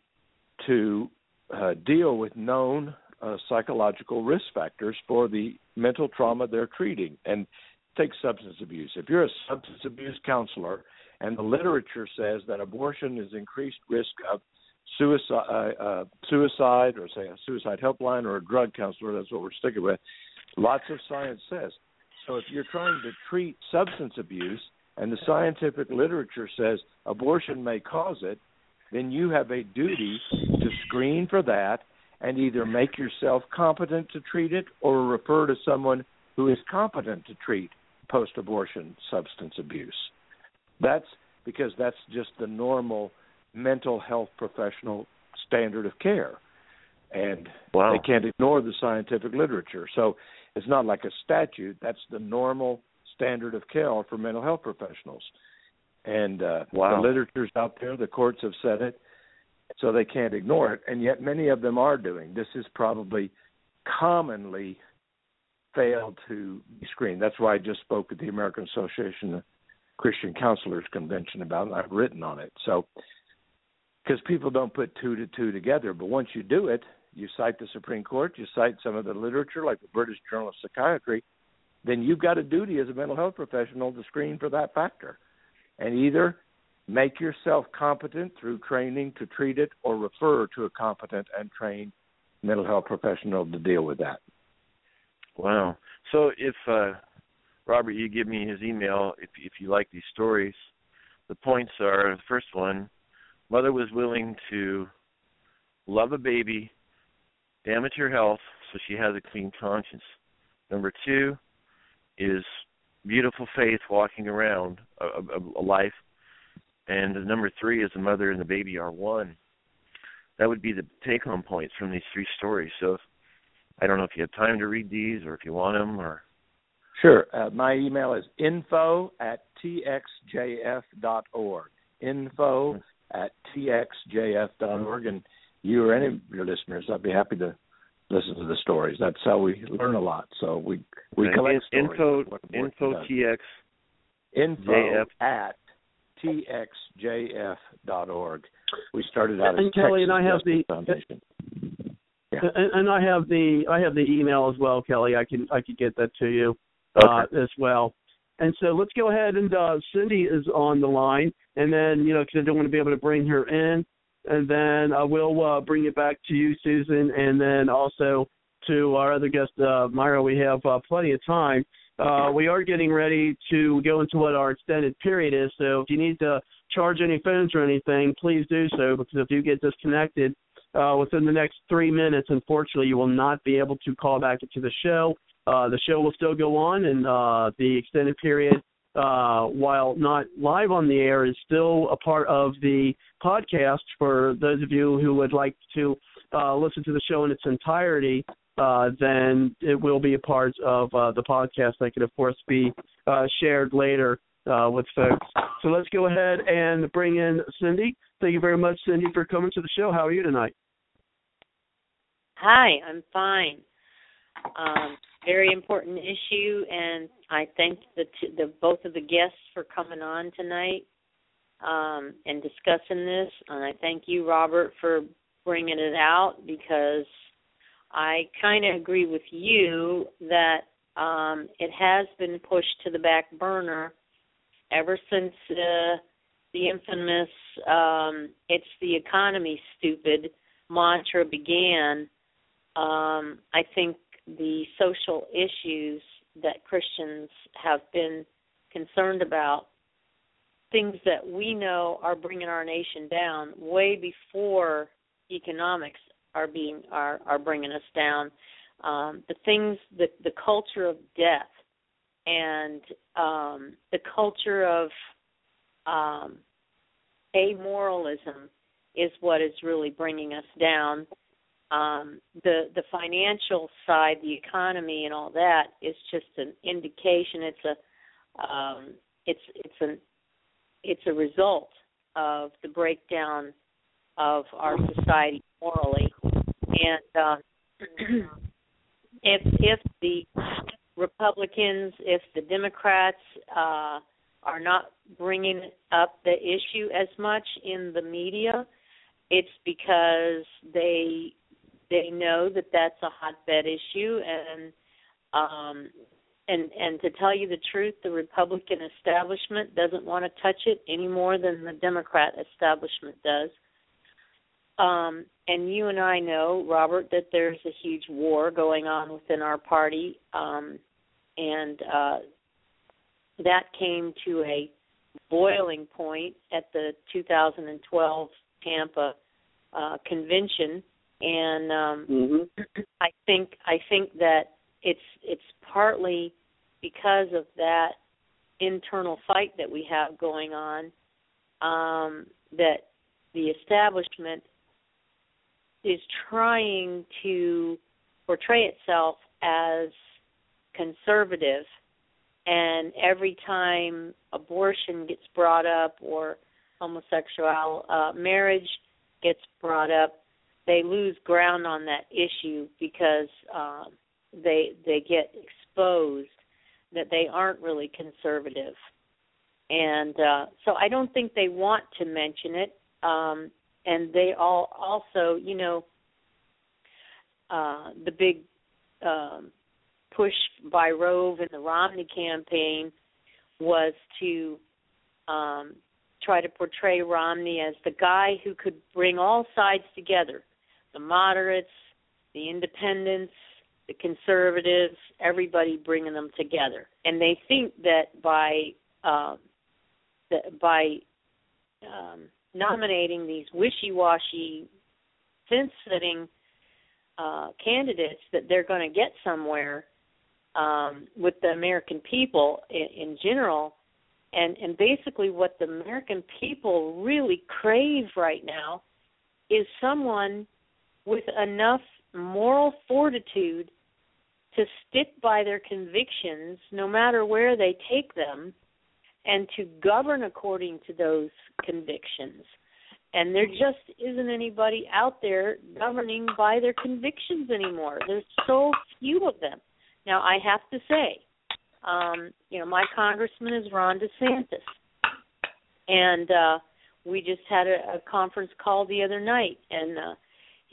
Speaker 9: to uh, deal with known uh, psychological risk factors for the mental trauma they're treating. And take substance abuse. If you're a substance abuse counselor and the literature says that abortion is increased risk of suicide, uh, uh, suicide, or say a suicide helpline or a drug counselor, that's what we're sticking with. Lots of science says. So if you're trying to treat substance abuse and the scientific literature says abortion may cause it, then you have a duty to screen for that and either make yourself competent to treat it or refer to someone who is competent to treat post abortion substance abuse. That's because that's just the normal mental health professional standard of care. And
Speaker 10: wow.
Speaker 9: they can't ignore the scientific literature. So it's not like a statute, that's the normal standard of care for mental health professionals. And uh,
Speaker 10: wow.
Speaker 9: the literature's out there, the courts have said it so they can't ignore it. And yet, many of them are doing. This is probably commonly failed to be screened. That's why I just spoke at the American Association of Christian Counselors Convention about it. I've written on it. So, because people don't put two to two together, but once you do it, you cite the Supreme Court, you cite some of the literature, like the British Journal of Psychiatry, then you've got a duty as a mental health professional to screen for that factor. And either Make yourself competent through training to treat it or refer to a competent and trained mental health professional to deal with that.
Speaker 10: Wow. So if uh, Robert, you give me his email if if you like these stories. The points are the first one: mother was willing to love a baby, damage her health, so she has a clean conscience. Number two is beautiful faith walking around a, a, a life, and number three is the mother and the baby are one. That would be the take-home points from these three stories. So, if, I don't know if you have time to read these or if you want them or.
Speaker 9: Sure. Uh, my email is info at txjf.org. Info at txjf.org. And you or any of your listeners, I'd be happy to listen to the stories. That's how we learn a lot. So we we collect
Speaker 10: in,
Speaker 9: stories.
Speaker 10: Info info tx
Speaker 9: info
Speaker 10: JF.
Speaker 9: at txjf.org. We started out
Speaker 3: And
Speaker 9: as
Speaker 3: Kelly,
Speaker 9: Texas
Speaker 3: and I have
Speaker 9: Justice
Speaker 3: the-
Speaker 9: Foundation. Yeah.
Speaker 3: And, and I have the I have the email as well, Kelly. I can I could get that to you
Speaker 10: Okay.
Speaker 3: uh, as well. And so let's go ahead and uh, Cindy is on the line, and then you know because I don't want to be able to bring her in, and then I will uh, bring it back to you, Susan, and then also to our other guest, uh, Myra. We have uh, plenty of time. Uh, we are getting ready to go into what our extended period is. So if you need to charge any phones or anything, please do so because if you get disconnected uh, within the next three minutes, unfortunately, you will not be able to call back into the show. Uh, the show will still go on, and uh, the extended period, uh, while not live on the air, is still a part of the podcast for those of you who would like to uh, listen to the show in its entirety. Uh, then it will be a part of uh, the podcast that can, of course, be uh, shared later uh, with folks. So let's go ahead and bring in Cindy. Thank you very much, Cindy, for coming to the show. How are you tonight?
Speaker 11: Hi, I'm fine. Um, very important issue, and I thank the, t- the both of the guests for coming on tonight um, and discussing this. And I thank you, Robert, for bringing it out because I kind of agree with you that um, it has been pushed to the back burner ever since uh, the infamous um, "It's the economy, stupid" mantra began. Um, I think the social issues that Christians have been concerned about, things that we know are bringing our nation down way before economics are being are are bringing us down. Um, the things, the the culture of death, and um, the culture of um, amoralism is what is really bringing us down um, the the financial side, the economy, and all that is just an indication. It's a um, it's it's an it's a result of the breakdown of our society morally, and um, if if the Republicans, if the Democrats uh, are not bringing up the issue as much in the media, it's because they they know that that's a hotbed issue and um and and to tell you the truth the republican establishment doesn't want to touch it any more than the democrat establishment does. Um and you and i know robert that there's a huge war going on within our party um and uh that came to a boiling point at the 2012 tampa uh convention and um
Speaker 3: Mm-hmm.
Speaker 11: I think I think that it's it's partly because of that internal fight that we have going on um that the establishment is trying to portray itself as conservative and every time abortion gets brought up or homosexual uh marriage gets brought up they lose ground on that issue because um, they they get exposed that they aren't really conservative, and uh, so I don't think they want to mention it. Um, and they all also, you know, uh, the big um, push by Rove and the Romney campaign was to um, try to portray Romney as the guy who could bring all sides together the moderates, the independents, the conservatives, everybody bringing them together. And they think that by um, that by um, nominating these wishy-washy, fence-sitting uh, candidates, that they're going to get somewhere um, with the American people in, in general. And and basically, what the American people really crave right now is someone with enough moral fortitude to stick by their convictions no matter where they take them and to govern according to those convictions. And there just isn't anybody out there governing by their convictions anymore. There's so few of them. Now, I have to say, um, you know, my congressman is Ron DeSantis. And uh we just had a, a conference call the other night and uh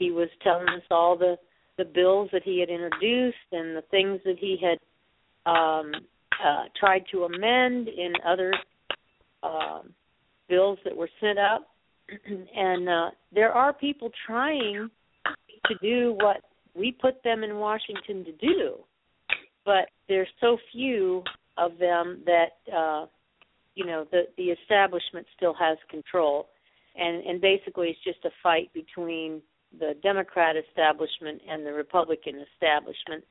Speaker 11: he was telling us all the the bills that he had introduced and the things that he had um, uh, tried to amend in other um, bills that were sent up. and uh, there are people trying to do what we put them in Washington to do, but there's so few of them that uh, you know the the establishment still has control, and and basically it's just a fight between the Democrat establishment and the Republican establishment.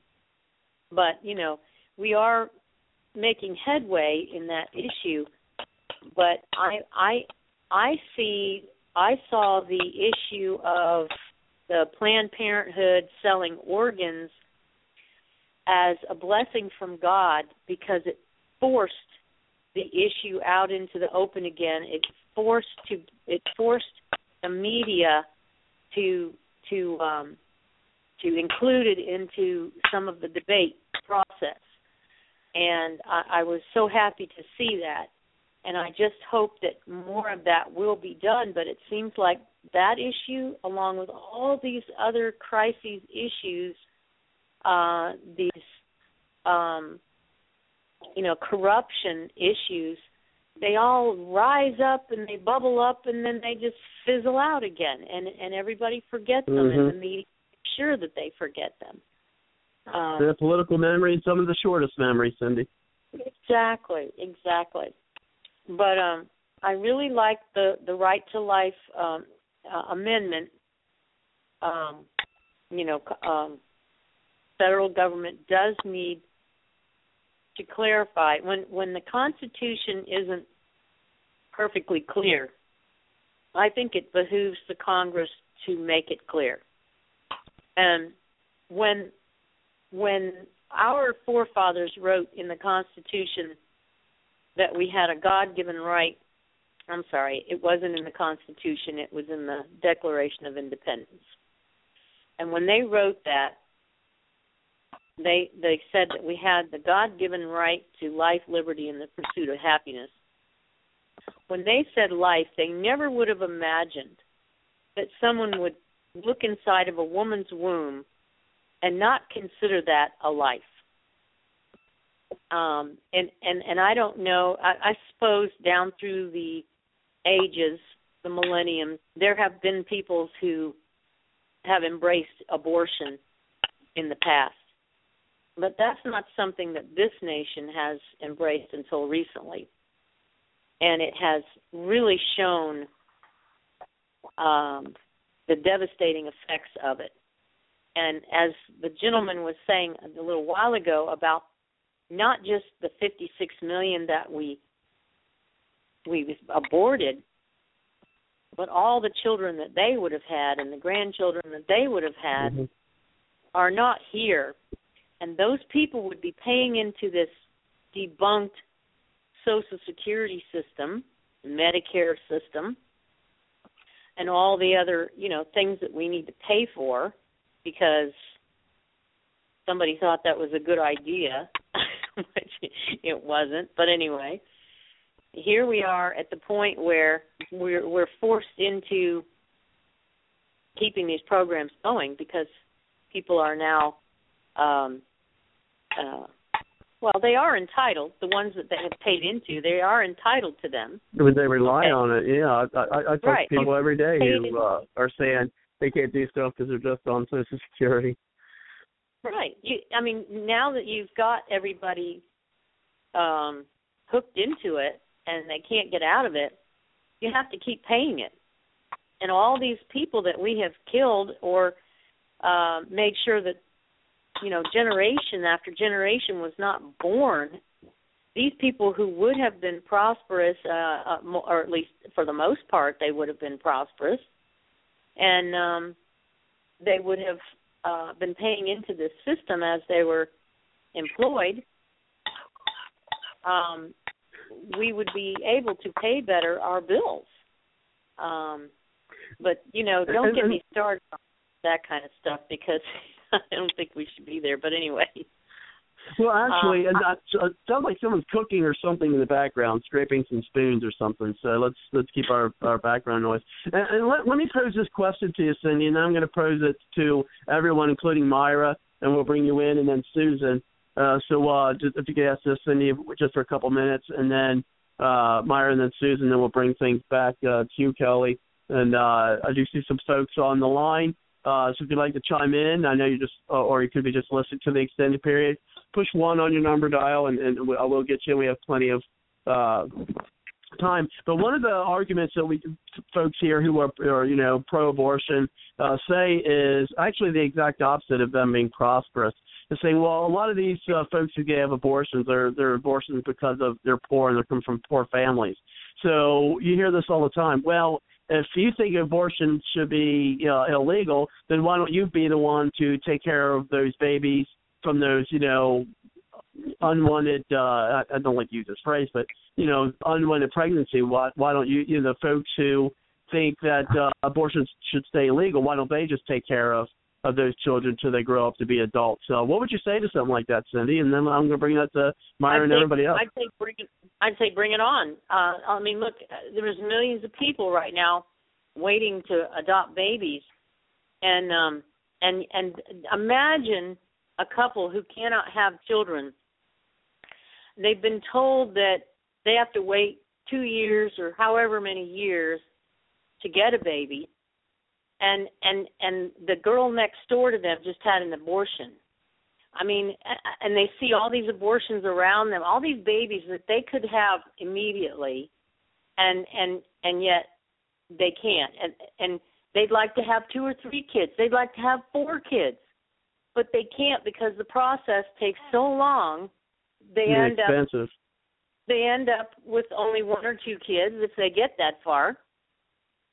Speaker 11: But, you know, we are making headway in that issue, but I I I see I saw the issue of the Planned Parenthood selling organs as a blessing from God because it forced the issue out into the open again. It forced to it forced the media to to um, to include it into some of the debate process. And I, I was so happy to see that. And I just hope that more of that will be done. But it seems like that issue, along with all these other crises issues, uh, these um, you know corruption issues, they all rise up and they bubble up and then they just fizzle out again. And and everybody forgets them
Speaker 3: mm-hmm.
Speaker 11: and the media sure that they forget them. Um
Speaker 3: the political memory and some of the shortest memories cindy.
Speaker 11: Exactly exactly. But um i really like the the right to life um uh, amendment. Um you know um federal government does need to clarify when when the constitution isn't perfectly clear i think it behooves the congress to make it clear. And when when our forefathers wrote in the constitution that we had a god given right i'm sorry it wasn't in the constitution it was in the declaration of independence. And when they wrote that they they said that we had the God given right to life, liberty, and the pursuit of happiness. When they said life, they never would have imagined that someone would look inside of a woman's womb and not consider that a life. Um, and and and I don't know. I, I suppose down through the ages, the millennium, there have been peoples who have embraced abortion in the past but that's not something that this nation has embraced until recently. And it has really shown um, the devastating effects of it. And as the gentleman was saying a little while ago about not just the 56 million that we we aborted, but all the children that they would have had and the grandchildren that they would have had mm-hmm. are not here and those people would be paying into this debunked social security system medicare system and all the other you know things that we need to pay for because somebody thought that was a good idea which it wasn't. But anyway here we are at the point where we're we're forced into keeping these programs going because people are now um uh, well, they are entitled. The ones that they have paid into, they are entitled to them.
Speaker 3: When they rely
Speaker 11: Okay.
Speaker 3: on it, yeah. I, I, I talk
Speaker 11: Right.
Speaker 3: to people every day who uh, are saying they can't do stuff because they're just on Social Security.
Speaker 11: Right. You, I mean, now that you've got everybody um, hooked into it and they can't get out of it, you have to keep paying it. And all these people that we have killed or uh, made sure that you know generation after generation was not born. These people who would have been prosperous, uh, uh, or at least for the most part, they would have been prosperous, and um, they would have uh, been paying into this system as they were employed, um, we would be able to pay better our bills. Um, but you know, don't get me started on that kind of stuff because I don't think we should be there. But anyway,
Speaker 3: Well, actually,
Speaker 11: Um,
Speaker 3: and it sounds like someone's cooking or something in the background, scraping some spoons or something. So let's let's keep our our background noise. And, and let, let me pose this question to you, Cindy, and then I'm going to pose it to everyone, including Myra, and we'll bring you in, and then Susan. Uh, so uh, just, if you could ask this, Cindy, just for a couple minutes, and then uh, Myra, and then Susan, then we'll bring things back uh, to you, Kelly. And uh, I do see some folks on the line. Uh, so if you'd like to chime in, I know you just, uh, or you could be just listening to the extended period. Push one on your number dial, and, and I will get you. We have plenty of uh, time. But one of the arguments that we folks here who are, are you know pro-abortion uh, say is actually the exact opposite of them being prosperous. They're saying, well, a lot of these uh, folks who have abortions, they're they're abortions because of they're poor and they're coming from poor families. So you hear this all the time. Well, if you think abortion should be uh, illegal, then why don't you be the one to take care of those babies from those, you know, unwanted uh I, I don't like to use this phrase, but you know, unwanted pregnancy. Why why don't you you know, the folks who think that uh, abortion should stay illegal, why don't they just take care of of those children till they grow up to be adults? So what would you say to something like that, Cindy? And then I'm going to bring that to Myra and everybody else.
Speaker 11: I'd say bring it. I'd say bring it on. Uh, I mean, look, there's millions of people right now waiting to adopt babies, and um, and and imagine a couple who cannot have children. They've been told that they have to wait two years or however many years to get a baby, and and and the girl next door to them just had an abortion. I mean, and they see all these abortions around them, all these babies that they could have immediately, and and and yet they can't. And and they'd like to have two or three kids. They'd like to have four kids, but they can't because the process takes so long. They
Speaker 3: Yeah,
Speaker 11: end up they end up with only one or two kids if they get that far.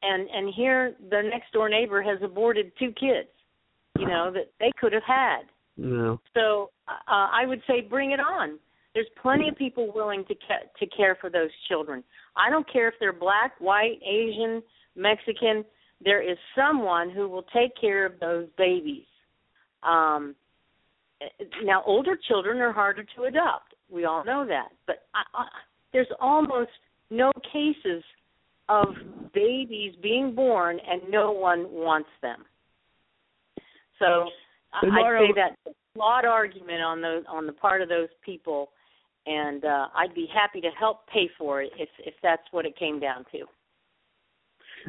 Speaker 11: And and here the next door neighbor has aborted two kids, you know, that they could have had.
Speaker 3: No.
Speaker 11: So uh, I would say bring it on. There's plenty of people willing to ca- to care for those children. I don't care if they're black, white, Asian, Mexican. There is someone who will take care of those babies. Um, now, older children are harder to adopt. We all know that, but I, I, there's almost no cases of babies being born and no one wants them. So
Speaker 3: Hey,
Speaker 11: I'd say that's a flawed argument on those on the part of those people, and uh, I'd be happy to help pay for it if if that's what it came down to.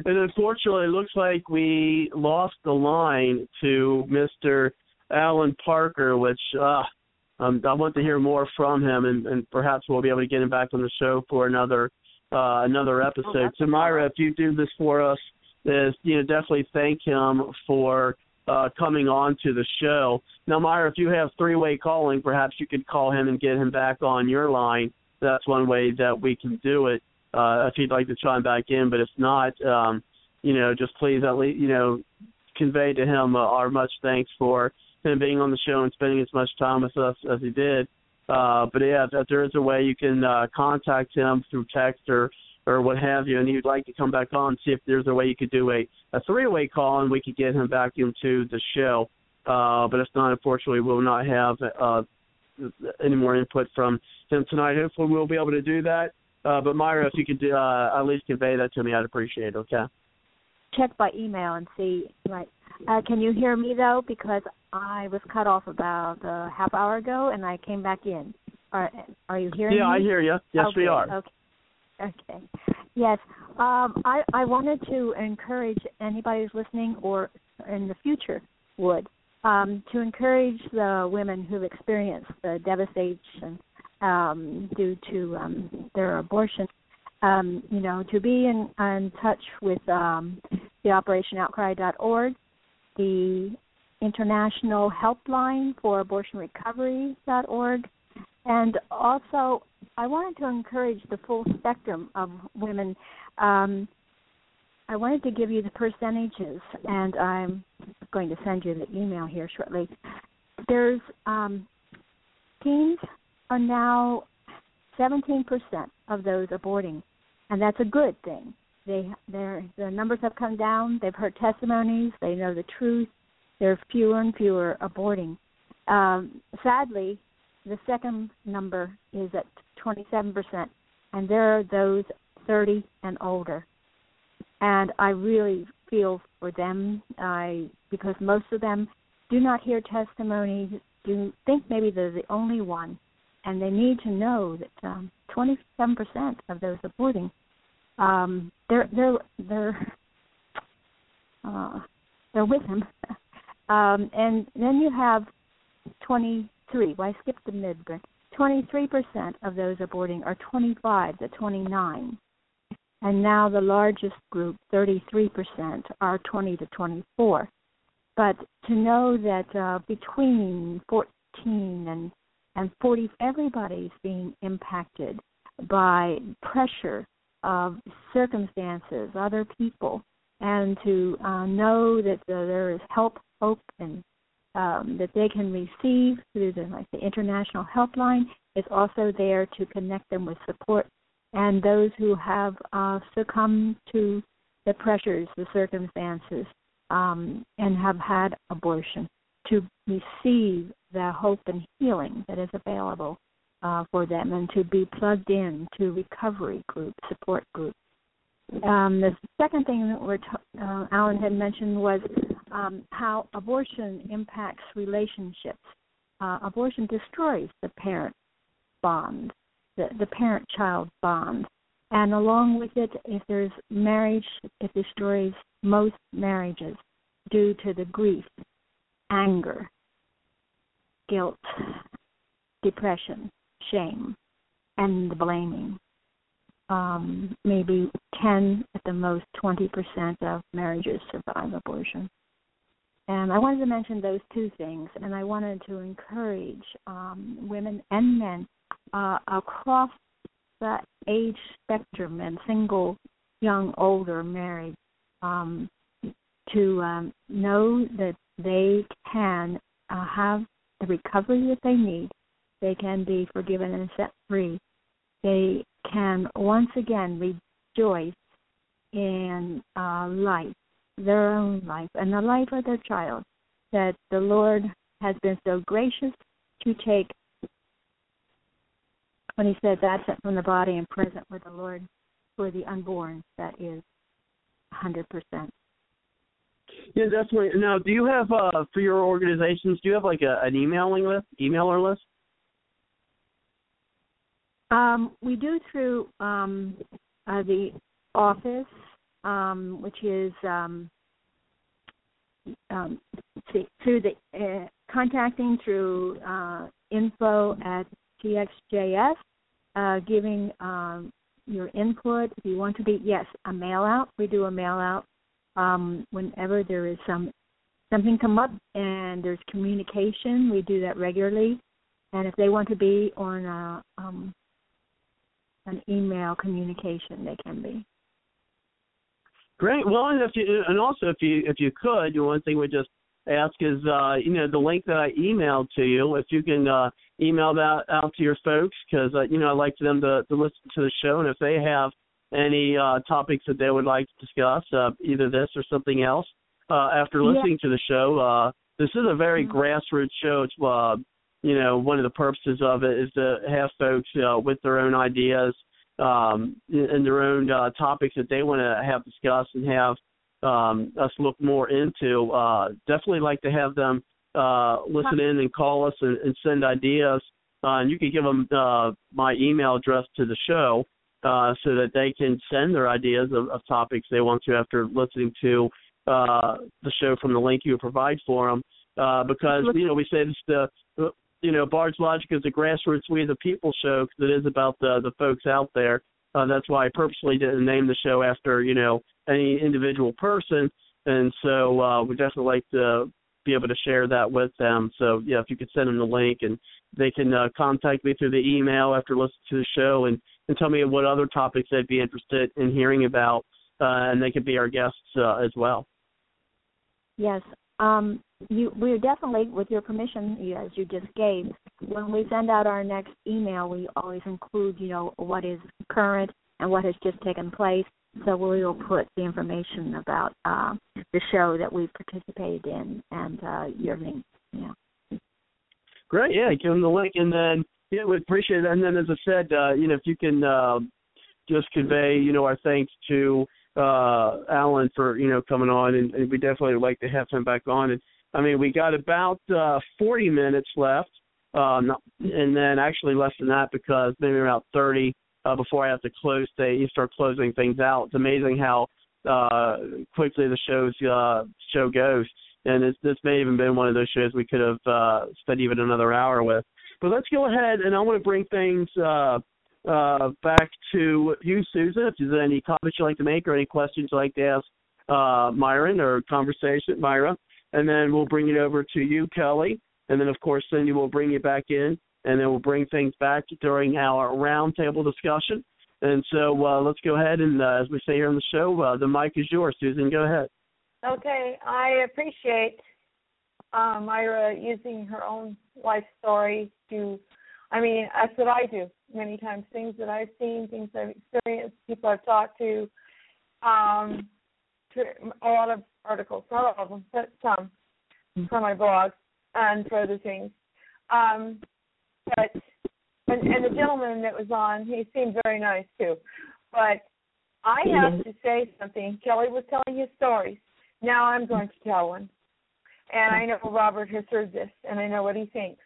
Speaker 3: And unfortunately, it looks like we lost the line to Mr. Allen Parker, which uh, um, I want to hear more from him, and, and perhaps we'll be able to get him back on the show for another uh, another episode. so, Myra, if you do this for us, is you know definitely thank him for uh, coming on to the show. Now, Myra, if you have three-way calling, perhaps you could call him and get him back on your line. That's one way that we can do it uh, if he'd like to chime back in. But if not, um, you know, just please at least you know convey to him uh, our much thanks for him being on the show and spending as much time with us as he did. Uh, but yeah, if, there is a way you can uh, contact him through text or or what have you, and he'd like to come back on, see if there's a way you could do a, a three-way call and we could get him back into the show. Uh, but if not, unfortunately, we'll not have uh, any more input from him tonight. Hopefully, we'll be able to do that. Uh, but Myra, if you could uh, at least convey that to me, I'd appreciate it. Okay.
Speaker 4: Check by email and see. Right. Uh, can you hear me though? Because I was cut off about a half hour ago, and I came back in. Are Are you hearing me?
Speaker 3: yeah,
Speaker 4: me?
Speaker 3: I hear you. Yes,
Speaker 4: okay,
Speaker 3: we are.
Speaker 4: Okay. Okay. Yes. Um, I I wanted to encourage anybody who's listening or in the future would um, to encourage the women who've experienced the devastation um, due to um, their abortion. Um, you know, to be in, in touch with um, the OperationOutcry.org, the International Helpline for Abortion Recovery.org, and also I wanted to encourage the full spectrum of women. Um, I wanted to give you the percentages, and I'm going to send you the email here shortly. There's um, teens are now 17% of those aborting, and that's a good thing. They, their the numbers have come down. They've heard testimonies. They know the truth. There are fewer and fewer aborting. Um, sadly, the second number is at 27%, and there are those 30 and older. And I really feel for them, I because most of them do not hear testimony, do think maybe they're the only one, and they need to know that um, 27% of those aborting, um, they're they're they're uh, they're with him. um, and then you have 23. Well, I skipped the mid break. 23% of those aborting are 25 to 29. And now the largest group, 33%, are 20 to 24. But to know that uh, between 14 and and 40, everybody's being impacted by pressure of circumstances, other people, and to uh, know that uh, there is help, hope, and um, that they can receive through the like the international helpline is also there to connect them with support. And those who have uh, succumbed to the pressures, the circumstances, um, and have had abortion to receive the hope and healing that is available uh, for them and to be plugged in to recovery groups, support groups. Um, the second thing that we're t- uh, Allen had mentioned was um, how abortion impacts relationships. Uh, abortion destroys the parent bond, the, the parent-child bond, and along with it, if there's marriage, it destroys most marriages due to the grief, anger, guilt, depression, shame, and the blaming. Um, maybe 10 at the most 20% of marriages survive abortion. And I wanted to mention those two things, and I wanted to encourage um, women and men uh, across the age spectrum and single, young, older, married, um, to um, know that they can uh, have the recovery that they need. They can be forgiven and set free. They can once again rejoice in uh, life, their own life, and the life of their child. That the Lord has been so gracious to take when He said, absent from the body and present with the Lord for the unborn. That is 100%.
Speaker 3: Yeah, definitely. Now, do you have uh, for your organizations? Do you have like a, an emailing list, emailer list?
Speaker 4: Um, we do through um, uh, the office, um, which is um, um, see, through the uh, contacting through uh, info at txjs, uh, giving um, your input. If you want to be yes, a mail out. We do a mail out um, whenever there is some something come up and there's communication. We do that regularly. And if they want to be on a um, an email communication, they can be.
Speaker 3: Great. Well, and if you and also if you if you could, one thing we just ask is uh, you know the link that I emailed to you. If you can uh, email that out to your folks, because uh, you know I like them to to listen to the show, and if they have any uh, topics that they would like to discuss, uh, either this or something else, uh, after listening yeah. to the show, uh, this is a very mm-hmm. grassroots show. It's uh, you know one of the purposes of it is to have folks uh, with their own ideas um, and their own uh, topics that they want to have discussed and have um, us look more into. Uh, definitely like to have them uh, listen in and call us and, and send ideas uh, and you can give them uh, my email address to the show uh, so that they can send their ideas of, of topics they want to after listening to uh, the show from the link you provide for them. Uh, because you know we say this the you know Bard's Logic is a grassroots We the People show because it is about the the folks out there. Uh, that's why I purposely didn't name the show after you know any individual person, and so uh, we definitely like to be able to share that with them. So yeah, if you could send them the link and they can uh, contact me through the email after listening to the show and and tell me what other topics they'd be interested in hearing about, uh, and they could be our guests uh, as well.
Speaker 4: Yes, um, you, we're definitely, with your permission, as you just gave, when we send out our next email, we always include, you know, what is current and what has just taken place. So we will put the information about uh, the show that we participated in and uh, your link. Yeah.
Speaker 3: Great. Yeah, give them the link, and then yeah, we appreciate it. And then, as I said, uh, you know, if you can uh, just convey, you know, our thanks to uh, Allen for you know coming on, and, and we definitely would like to have him back on. And I mean, we got about uh, 40 minutes left, uh, not, and then actually less than that because maybe about 30 uh, before I have to close. You start closing things out. It's amazing how uh, quickly the show's uh, show goes. And this, this may even been one of those shows we could have uh, spent even another hour with. But let's go ahead, and I want to bring things uh, uh, back to you, Susan. If there's any comments you'd like to make or any questions you'd like to ask uh, Myron or conversation, Myra, and then we'll bring it over to you, Kelly, and then of course Cindy will bring you back in, and then we'll bring things back during our roundtable discussion. And so uh, let's go ahead and, uh, as we say here on the show, uh, the mic is yours, Susan. Go ahead.
Speaker 5: Okay, I appreciate uh, Myra using her own life story to I mean, that's what I do many times. Things that I've seen, things I've experienced, people I've talked to, um, to a lot of articles, not all of them, but some mm-hmm. for my blog and for other things. Um, but and, and the gentleman that was on, he seemed very nice too. But I have to say something. Kelly was telling his stories. Now I'm going to tell one. And I know Robert has heard this, and I know what he thinks.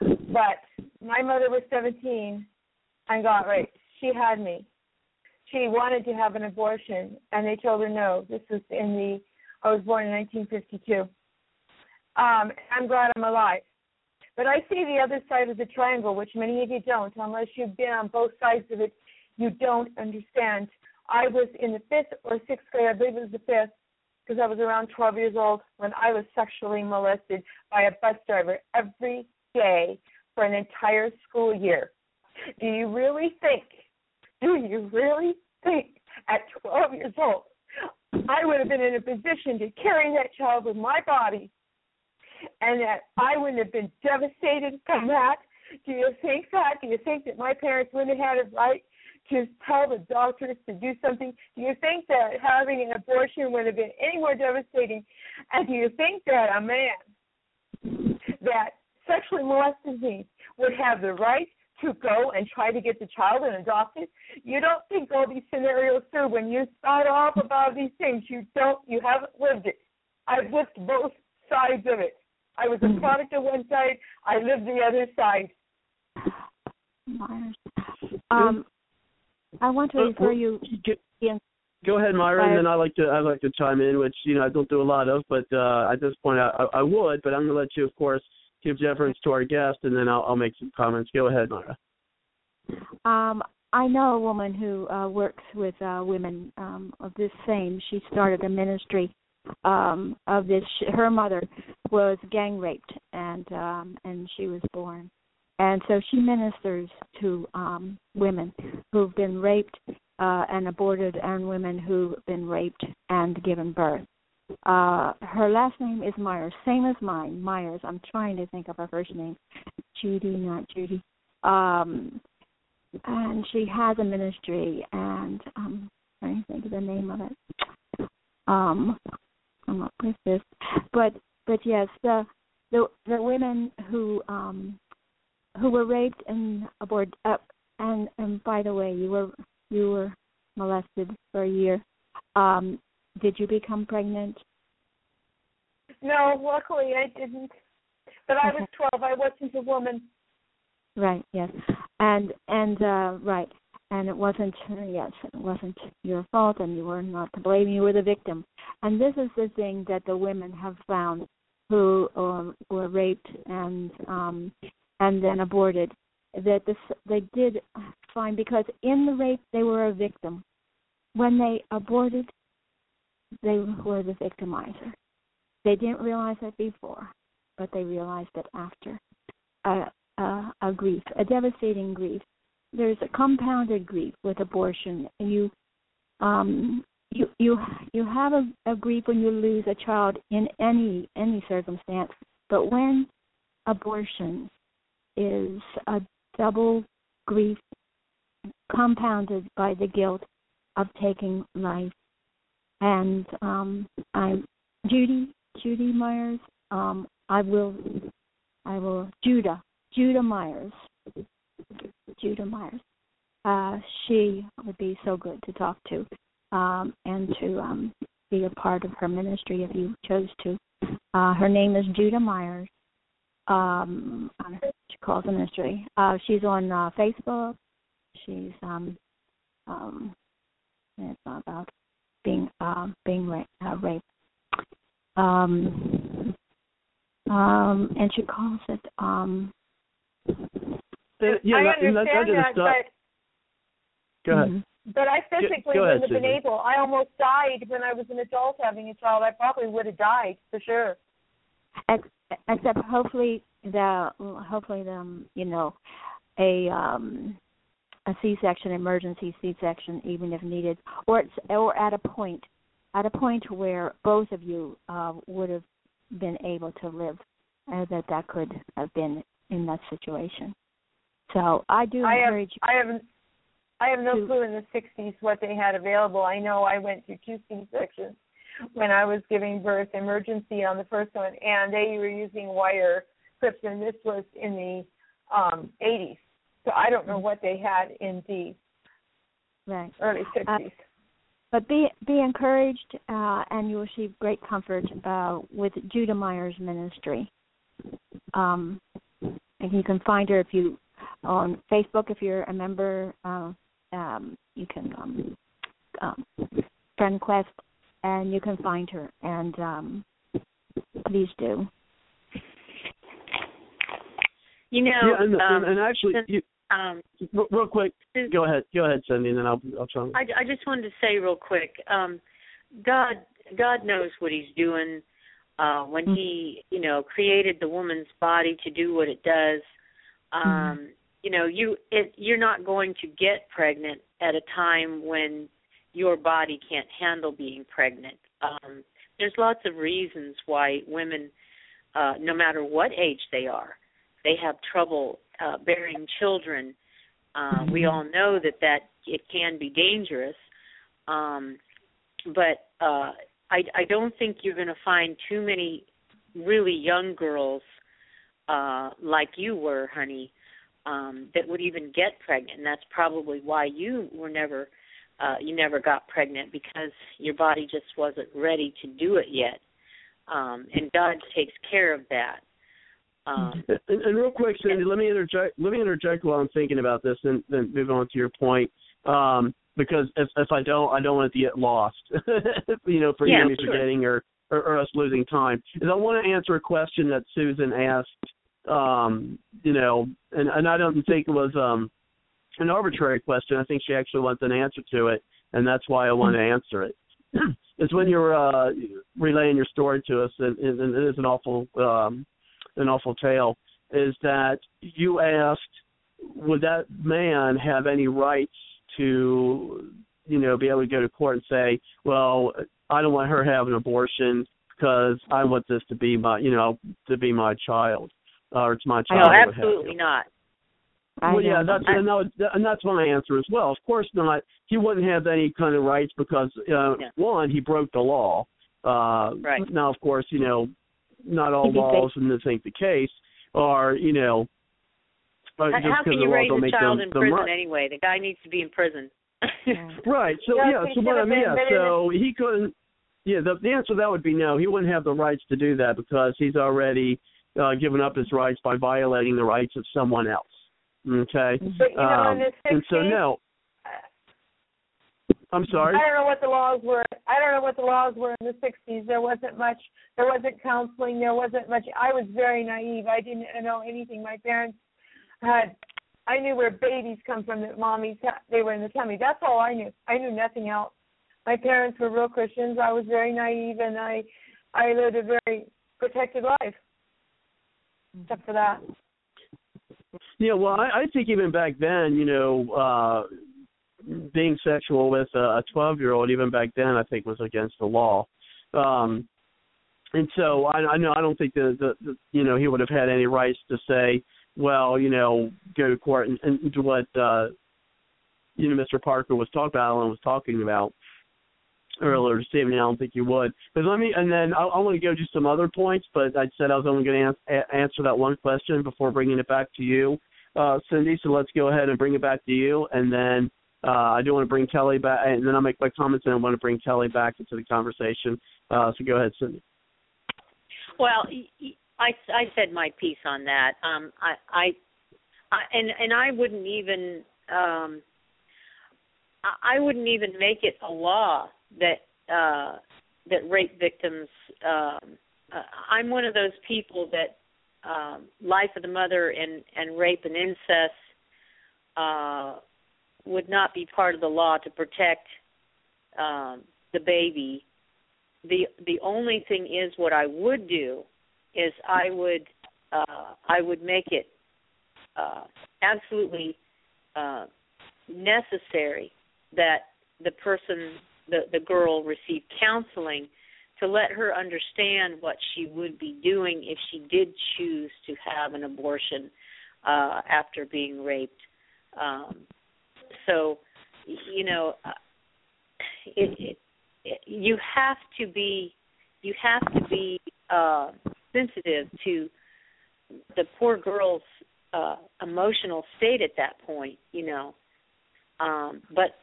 Speaker 5: But my mother was 17 and got raped. She had me. She wanted to have an abortion, and they told her no. This was in the, I was born in 1952. Um, I'm glad I'm alive. But I see the other side of the triangle, which many of you don't. Unless you've been on both sides of it, you don't understand. I was in the fifth or sixth grade, I believe it was the fifth, because I was around 12 years old when I was sexually molested by a bus driver every day for an entire school year. Do you really think, do you really think at 12 years old, I would have been in a position to carry that child with my body and that I wouldn't have been devastated Come back. Do you think that? Do you think that my parents wouldn't have had it right to tell the doctors to do something? Do you think that having an abortion would have been any more devastating? And do you think that a man that sexually molested me would have the right to go and try to get the child and adopt it. You don't think all these scenarios through when you start off about these things. You don't. You haven't lived it. I've lived both sides of it. I was a mm-hmm. product of one side. I lived the other side.
Speaker 4: Um, I want to refer you.
Speaker 3: Go ahead, Myra, and then I like to I like to chime in, which you know I don't do a lot of, but uh, at this point I, I would. But I'm going to let you, of course, give deference to our guest, and then I'll, I'll make some comments. Go ahead, Myra.
Speaker 4: Um, I know a woman who uh, works with uh, women um, of this same. She started a ministry um, of this. Her mother was gang raped, and um, and she was born, and so she ministers to um, women who've been raped uh, and aborted, and women who've been raped and given birth. Uh, her last name is Myers, same as mine, Myers. I'm trying to think of her first name, Judy, not Judy. Um, and she has a ministry, and I'm trying to think of the name of it. Um, I'm not with this, but but yes, the the the women who um who were raped and aborted. Uh, and and by the way, you were you were molested for a year. Um, did you become pregnant?
Speaker 5: No, luckily I didn't. But I was 12. I wasn't a woman.
Speaker 4: Right. Yes. And and uh right. And it wasn't yes, it wasn't your fault, and you were not to blame. You were the victim. And this is the thing that the women have found who um, were raped and um and then aborted that this they did find because in the rape they were a victim when they aborted they were the victimizer they didn't realize it before but they realized it after a, a, a grief a devastating grief there's a compounded grief with abortion you um you you you have a, a grief when you lose a child in any any circumstance but when abortion is a double grief compounded by the guilt of taking life. And um, I'm Judy, Judy Myers. Um, I will, I will, Judah, Judah Myers, Judah Myers. Uh, she would be so good to talk to um, and to um, be a part of her ministry if you chose to. Uh, her name is Judah Myers um she calls the ministry. Uh she's on uh Facebook. She's um um it's about being uh being ra- uh, raped. Um um and she calls it um
Speaker 3: yeah,
Speaker 5: I understand
Speaker 3: that, that,
Speaker 5: that, but
Speaker 3: Go ahead.
Speaker 4: Mm-hmm.
Speaker 5: but I physically
Speaker 3: ahead,
Speaker 5: wouldn't have been able. I almost died when I was an adult having a child. I probably would have died for sure.
Speaker 4: except hopefully the hopefully the um, you know a um a C-section emergency C-section even if needed or it's or at a point at a point where both of you uh would have been able to live uh, that that could have been in that situation so I do
Speaker 5: I have
Speaker 4: encourage
Speaker 5: I have I have no
Speaker 4: to-
Speaker 5: clue in the '60s what they had available. I know I went through two C-sections when I was giving birth, emergency on the first one, and they were using wire clips, and this was in the um '80s. So I don't know what they had in the
Speaker 4: right
Speaker 5: early
Speaker 4: Uh,
Speaker 5: '60s.
Speaker 4: But be be encouraged, uh, and you will receive great comfort uh, with Judah Myers Ministry. Um, and you can find her if you on Facebook if you're a member. Uh, um, you can um, um, friend quest, and you can find her. And um, please do.
Speaker 11: You know,
Speaker 3: yeah, and,
Speaker 11: um,
Speaker 3: and, and actually, you,
Speaker 11: um,
Speaker 3: real, real quick, go ahead, go ahead, Cindy, and then I'll I'll try.
Speaker 11: I, I just wanted to say real quick, um, God God knows what He's doing uh, when He you know created the woman's body to do what it does. Um, You know, you it, you're not going to get pregnant at a time when your body can't handle being pregnant. Um, there's lots of reasons why women, uh, no matter what age they are, they have trouble uh, bearing children. Uh, we all know that that it can be dangerous, um, but uh, I, I don't think you're going to find too many really young girls uh, like you were, honey, um, that would even get pregnant. And that's probably why you were never uh, you never got pregnant because your body just wasn't ready to do it yet. Um, and God takes care of that. Um,
Speaker 3: And, and real quick, Cindy, let me interject. Let me interject while I'm thinking about this, and then move on to your point. Um, because if if I don't, I don't want it to get lost. you know, for
Speaker 11: Yeah,
Speaker 3: me
Speaker 11: sure.
Speaker 3: forgetting or, or or us losing time. Is I want to answer a question that Susan asked. Um, you know, and and I don't think it was um an arbitrary question. I think she actually wants an answer to it, and that's why I want to answer it. is when you're uh, relaying your story to us, and, and, and it is an awful um, an awful tale. Is that you asked, would that man have any rights to, you know, be able to go to court and say, well, I don't want her to have an abortion because I want this to be my, you know, to be my child, or it's my child.
Speaker 11: no,
Speaker 3: or what have
Speaker 11: absolutely not.
Speaker 3: Well, yeah, that's and, that was, and that's my answer as well. Of course not. He wouldn't have any kind of rights because uh,
Speaker 11: Yeah.
Speaker 3: one, he broke the law. Uh,
Speaker 11: Right.
Speaker 3: Now, of course, you know, not all laws, and this ain't the case, are you know. uh,
Speaker 11: How,
Speaker 3: just
Speaker 11: can you raise a child
Speaker 3: them,
Speaker 11: in
Speaker 3: them
Speaker 11: prison
Speaker 3: right.
Speaker 11: anyway? The guy needs to be in prison.
Speaker 3: Right. So
Speaker 5: Yes,
Speaker 3: yeah. So what I mean,
Speaker 5: been
Speaker 3: yeah. So he couldn't. Yeah. The, the answer to that would be no. He wouldn't have the rights to do that because he's already uh, given up his rights by violating the rights of someone else. Okay,
Speaker 5: But you know,
Speaker 3: um,
Speaker 5: in the 60s,
Speaker 3: and so no, I'm sorry.
Speaker 5: I don't know what the laws were. I don't know what the laws were in the 60s. There wasn't much. There wasn't counseling. There wasn't much. I was very naive. I didn't know anything. My parents had. I knew where babies come from. That mommies ha- they were in the tummy. That's all I knew. I knew nothing else. My parents were real Christians. I was very naive, and I, I lived a very protected life. Except for that.
Speaker 3: Yeah, well, I, I think even back then, you know, uh being sexual with a 12 year old, even back then, I think was against the law. Um and so I, I know I don't think the, the, the you know he would have had any rights to say, well, you know, go to court and, and do what uh you know Mr. Parker was talking about, Allen was talking about earlier evening. I don't think you would. But let me, and then I, I want to go to some other points. But I said I was only going to ans- answer that one question before bringing it back to you, uh, Cindy. So let's go ahead and bring it back to you, and then uh, I do want to bring Kelly back, and then I'll make my comments, and I want to bring Kelly back into the conversation. Uh, so go ahead, Cindy.
Speaker 11: Well, I, I said my piece on that. Um, I I, I and and I wouldn't even um, I wouldn't even make it a law that uh, that rape victims. Um, uh, I'm one of those people that um, life of the mother and and rape and incest uh, would not be part of the law to protect um, the baby. The the only thing is what I would do is I would uh, I would make it uh, absolutely uh, necessary that the person the the girl receive counseling to let her understand what she would be doing if she did choose to have an abortion uh, after being raped. Um, so, you know, uh, it, it, it, you have to be you have to be uh, sensitive to the poor girl's uh, emotional state at that point. You know, um, but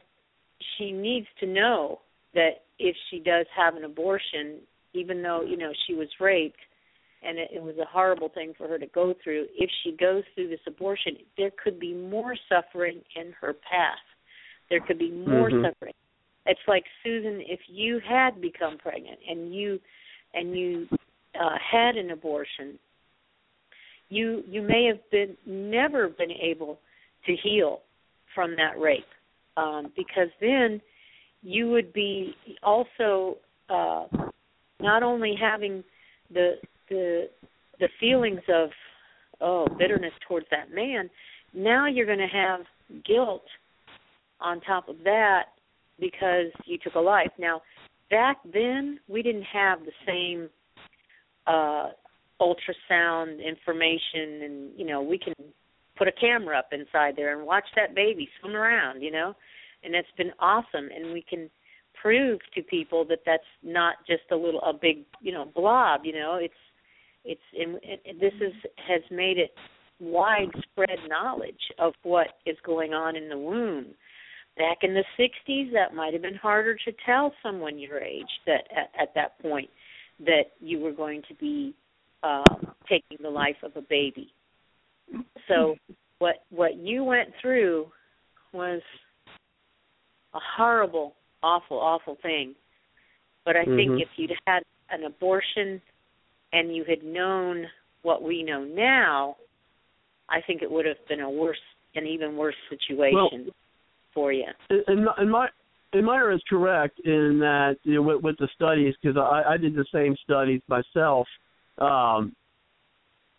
Speaker 11: she needs to know that if she does have an abortion, even though you know she was raped and it, it was a horrible thing for her to go through, if she goes through this abortion, there could be more suffering in her path. There could be more
Speaker 12: Mhm.
Speaker 11: suffering. It's like Susan, if you had become pregnant and you and you uh, had an abortion, you you may have been never been able to heal from that rape um, because then you would be also uh, not only having the the the feelings of oh bitterness towards that man. Now you're going to have guilt on top of that because you took a life. Now back then we didn't have the same uh ultrasound information and you know we can put a camera up inside there and watch that baby swim around you know? And that's been awesome and we can prove to people that that's not just a little a big you know blob you know? It's it's and it, this is has made it widespread knowledge of what is going on in the womb. Back in the 60s that might have been harder to tell someone your age that at, at that point that you were going to be uh, taking the life of a baby so what what you went through was a horrible awful awful thing but i think
Speaker 12: Mhm.
Speaker 11: if you'd had an abortion and you had known what we know now i think it would have been a worse an even worse situation for you
Speaker 3: and, and my and Myra is correct in that you know, with, with the studies because I, I did the same studies myself. Um,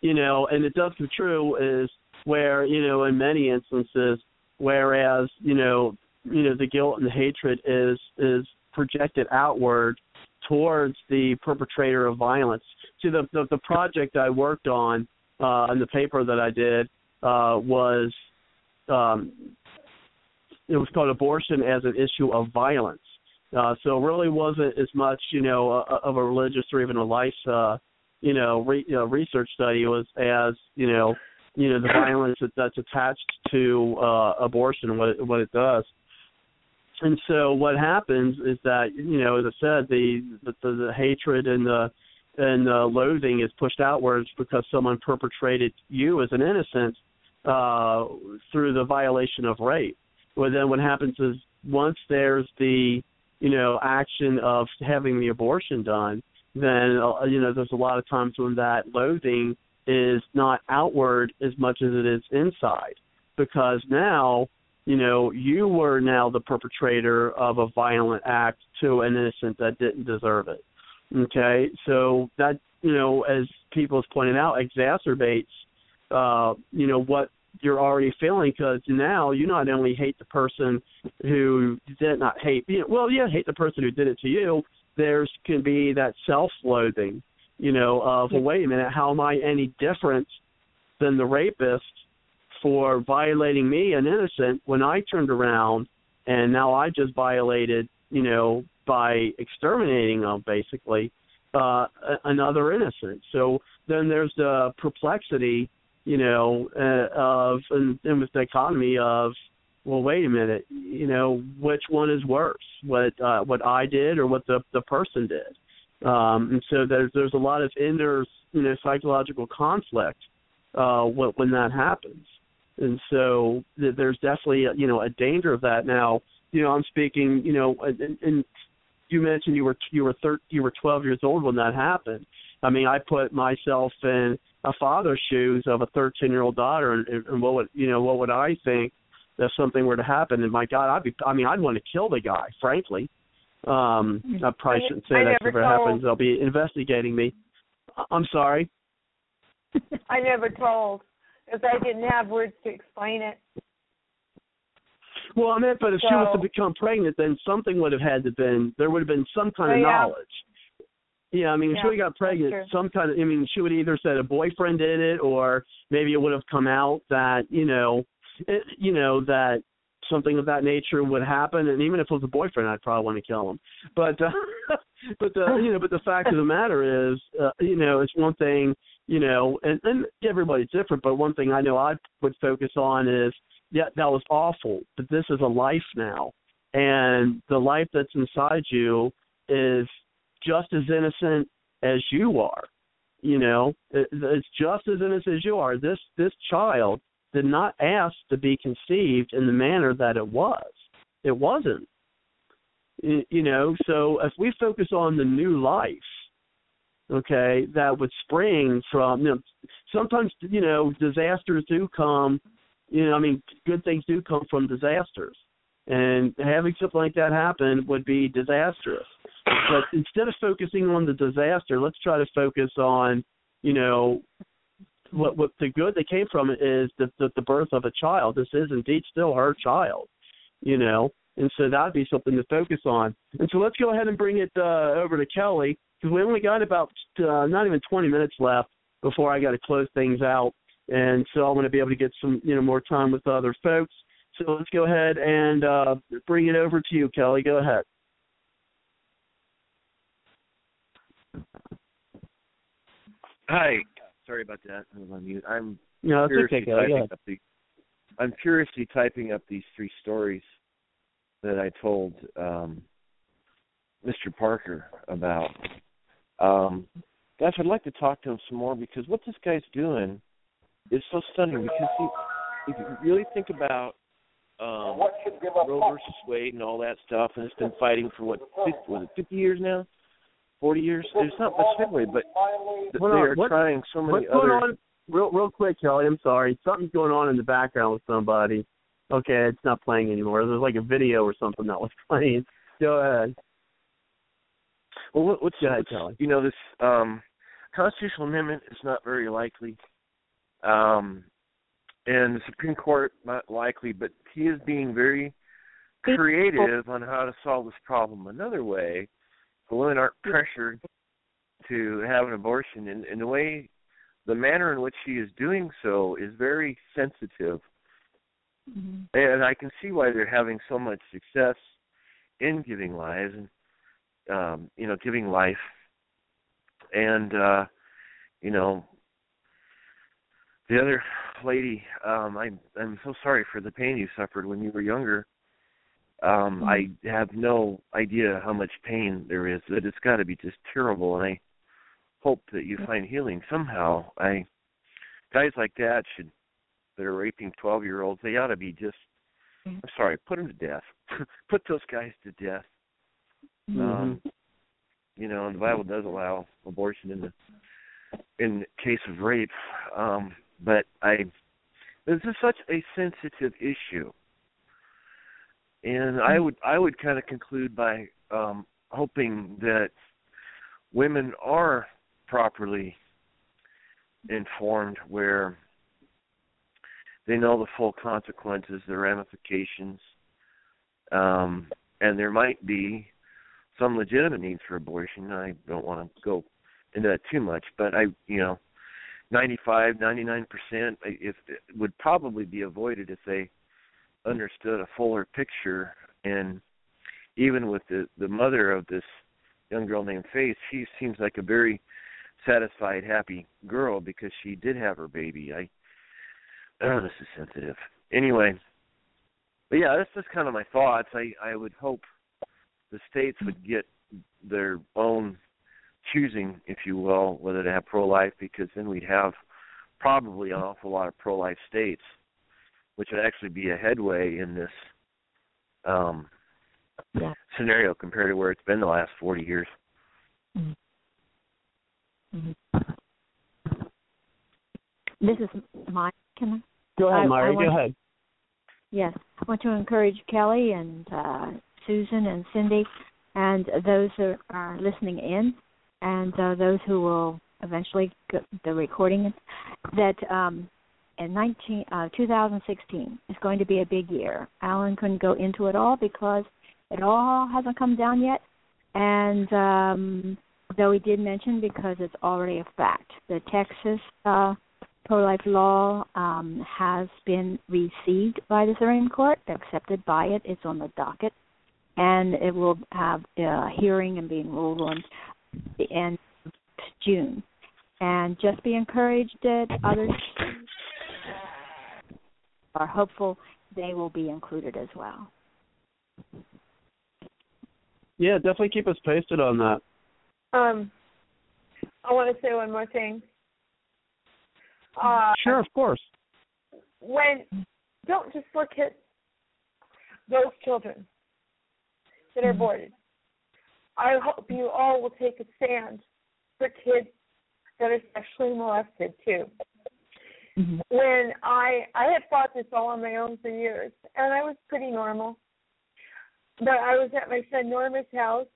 Speaker 3: you know, and it does come true is where you know in many instances, whereas you know you know the guilt and the hatred is is projected outward towards the perpetrator of violence. See, the the, the project I worked on uh, and the paper that I did uh, was um, it was called abortion as an issue of violence. Uh, so it really wasn't as much, you know, uh, of a religious or even a life, uh, you know, re, you know, research study. Was as, you know, you know, the violence that, that's attached to uh, abortion what it, what it does. And so what happens is that, you know, as I said, the the, the, the hatred and the and the loathing is pushed outwards because someone perpetrated you as an innocent uh, through the violation of rape. Well, then what happens is once there's the you know action of having the abortion done, then uh, you know there's a lot of times when that loathing is not outward as much as it is inside. Because now you know you were now the perpetrator of a violent act to an innocent that didn't deserve it. Okay? So that you know as people have pointed out exacerbates uh you know what you're already feeling. Because now you not only hate the person who did not hate you know, well yeah hate the person who did it to you there's can be that self-loathing, you know, of well, wait a minute, how am I any different than the rapist for violating me, an innocent, when I turned around and now I just violated, you know, by exterminating them basically uh another innocent. So then there's the perplexity, you know, uh, of and, and with the economy of well, wait a minute, you know, which one is worse, what uh, what I did or what the the person did? Um, and so there's there's a lot of inner, you know, psychological conflict uh, when, that happens, and so th- there's definitely a, you know a danger of that. Now, you know, I'm speaking, you know, and, and you mentioned you were you were thir- you were 12 years old when that happened. I mean, I put myself in a father's shoes of a 13 year old daughter, and, and what would you know what would I think? If something were to happen. And my God, I'd be, I mean, I'd want to kill the guy, frankly. Um, I probably I, shouldn't say I that if it happens. They'll be investigating me. I'm sorry.
Speaker 5: I never told because I didn't have words to explain it.
Speaker 3: Well, I meant, but if so, she was to become pregnant, then something would have had to been there would have been some kind
Speaker 5: of
Speaker 3: yeah. knowledge. Yeah, I mean, if
Speaker 5: yeah,
Speaker 3: she got pregnant, some kind of. I mean, she would either said a boyfriend did it, or maybe it would have come out that you know you know that something of that nature would happen. And even if it was a boyfriend I'd probably want to kill him. But uh, but the you know but the fact of the matter is uh, you know it's one thing you know and and everybody's different but one thing I know I would focus on is yeah that was awful but this is a life now. And the life that's inside you is just as innocent as you are you know? It, it's just as innocent as you are. This this child did not ask to be conceived in the manner that it was. It wasn't. You know, so if we focus on the new life, okay, that would spring from, you know, sometimes, you know, disasters do come, you know, I mean, good things do come from disasters. And having something like that happen would be disastrous. But instead of focusing on the disaster, let's try to focus on, you know, what what the good that came from it is the, the the birth of a child. This is indeed still her child, you know, and so that'd be something to focus on. And so let's go ahead and bring it uh, over to Kelly because we only got about uh, not even 20 minutes left before I got to close things out, and so I want to be able to get some you know more time with other folks. So let's go ahead and uh, bring it over to you, Kelly. Go ahead.
Speaker 10: Hi, Sorry about that. I was on mute. I'm
Speaker 3: no,
Speaker 10: furiously
Speaker 3: okay,
Speaker 10: typing up the, I'm furiously typing up these three stories that I told um, Mr. Parker about. Um, guys, I'd like to talk to him some more because what this guy's doing is so stunning. Because he, if you really think about um, Roe versus Wade and all that stuff, and it's been fighting for what 50, was it 50 years now? Forty years. There's not much headway, but they are what, trying so many
Speaker 3: what's
Speaker 10: other.
Speaker 3: Going on? Real, real quick, Kelly. I'm sorry. Something's going on in the background with somebody. Okay, it's not playing anymore. There's like a video or something that was playing. Go ahead.
Speaker 10: Well, what, what's,
Speaker 3: Go ahead,
Speaker 10: what's
Speaker 3: Kelly.
Speaker 10: you know this um, constitutional amendment is not very likely, um, and the Supreme Court not likely, but he is being very creative on how to solve this problem another way women aren't pressured to have an abortion. And, and the way the manner in which she is doing so is very sensitive. Mm-hmm. and i can see why they're having so much success in giving lives and um you know giving life. And uh you know the other lady um i'm i'm so sorry for the pain you suffered when you were younger um mm-hmm. I have no idea how much pain there is. That it's got to be just terrible, and I hope that you find healing somehow. I guys like that should that are raping 12 year olds, they ought to be just. I'm sorry, put them to death. put those guys to death.
Speaker 3: Mm-hmm.
Speaker 10: Um, you know, and the Bible does allow abortion in the in case of rape, um, but I this is such a sensitive issue, and I would I would kind of conclude by um, hoping that women are properly informed, where they know the full consequences, the ramifications, um, and there might be some legitimate needs for abortion. I don't want to go into that too much, but I, you know, 95, 99 percent, if would probably be avoided if they understood a fuller picture. And even with the the mother of this young girl named Faith, she seems like a very satisfied, happy girl because she did have her baby. I, oh, this is sensitive. Anyway, but yeah, that's just kind of my thoughts. I I would hope the states would get their own choosing, if you will, whether to have pro life, because then we'd have probably an awful lot of pro life states, which would actually be a headway in this um,
Speaker 4: yeah.
Speaker 10: scenario compared to where it's been the last 40 years.
Speaker 4: Mm-hmm. This is my. Can I?
Speaker 3: Go ahead,
Speaker 4: I-
Speaker 3: Myra.
Speaker 4: I want-
Speaker 3: Go ahead.
Speaker 4: Yes, I want to encourage Kelly and uh, Susan and Cindy and those who are listening in and uh, those who will eventually get the recording that um, in 19, uh, 2016 is going to be a big year. Allen couldn't go into it all because it all hasn't come down yet. And um, though he did mention, because it's already a fact, the Texas uh, pro-life law um, has been received by the Supreme Court, accepted by it. It's on the docket, and it will have a hearing and being ruled on the end of June. And just be encouraged that others are hopeful they will be included as well.
Speaker 3: Yeah, definitely keep us posted on that.
Speaker 5: Um, I want to say one more thing. Uh,
Speaker 3: Sure, of course.
Speaker 5: when don't just look at those children that are aborted. I hope you all will take a stand for kids that are sexually molested too. When I I had fought this all on my own for years, and I was pretty normal. But I was at my friend Norma's house,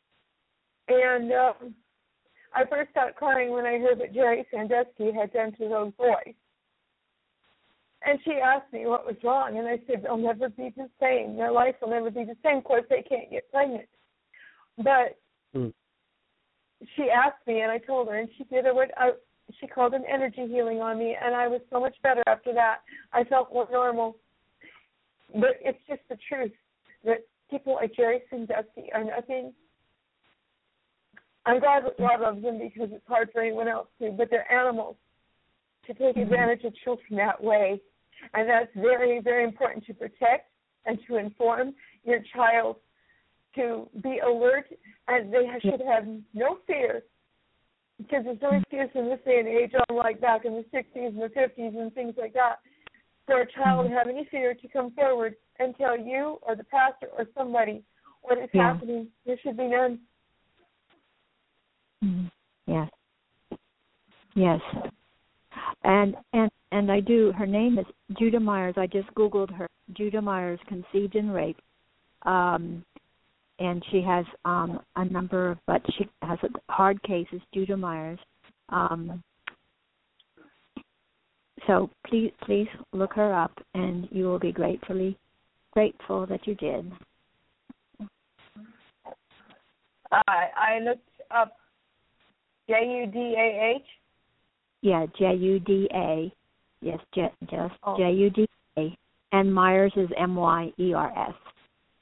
Speaker 5: and um, I first started crying when I heard what Jerry Sandusky had done to those boys. And she asked me what was wrong, and I said they'll never be the same. Their life will never be the same. Of course, they can't get pregnant. But
Speaker 3: Mm.
Speaker 5: she asked me, and I told her, and she did what I, she called an energy healing on me, and I was so much better after that. I felt more normal. But it's just the truth that people like Jerry Sandusky are nothing. I'm glad that God loves them because it's hard for anyone else to, but they're animals to take mm-hmm. advantage of children that way. And that's very, very important to protect and to inform your child to be alert and they should have no fear because there's no excuse in this day and age, unlike back in the 60s and the 50s and things like that, for a child to have any fear to come forward and tell you or the pastor or somebody what is
Speaker 4: Yeah.
Speaker 5: happening. There should be none.
Speaker 4: Mhm. Yes. Yes. And and and I do. Her name is Juda Myers. I just googled her. Juda Myers conceived and raped. Um, and she has um a number of, but she has a hard cases. Juda Myers. Um, so please please look her up, and you will be gratefully grateful that you did.
Speaker 5: I I looked up J U D A H.
Speaker 4: Yeah, J U D A. Yes, J, just
Speaker 5: Oh.
Speaker 4: J U D A. And Myers is M Y E R S,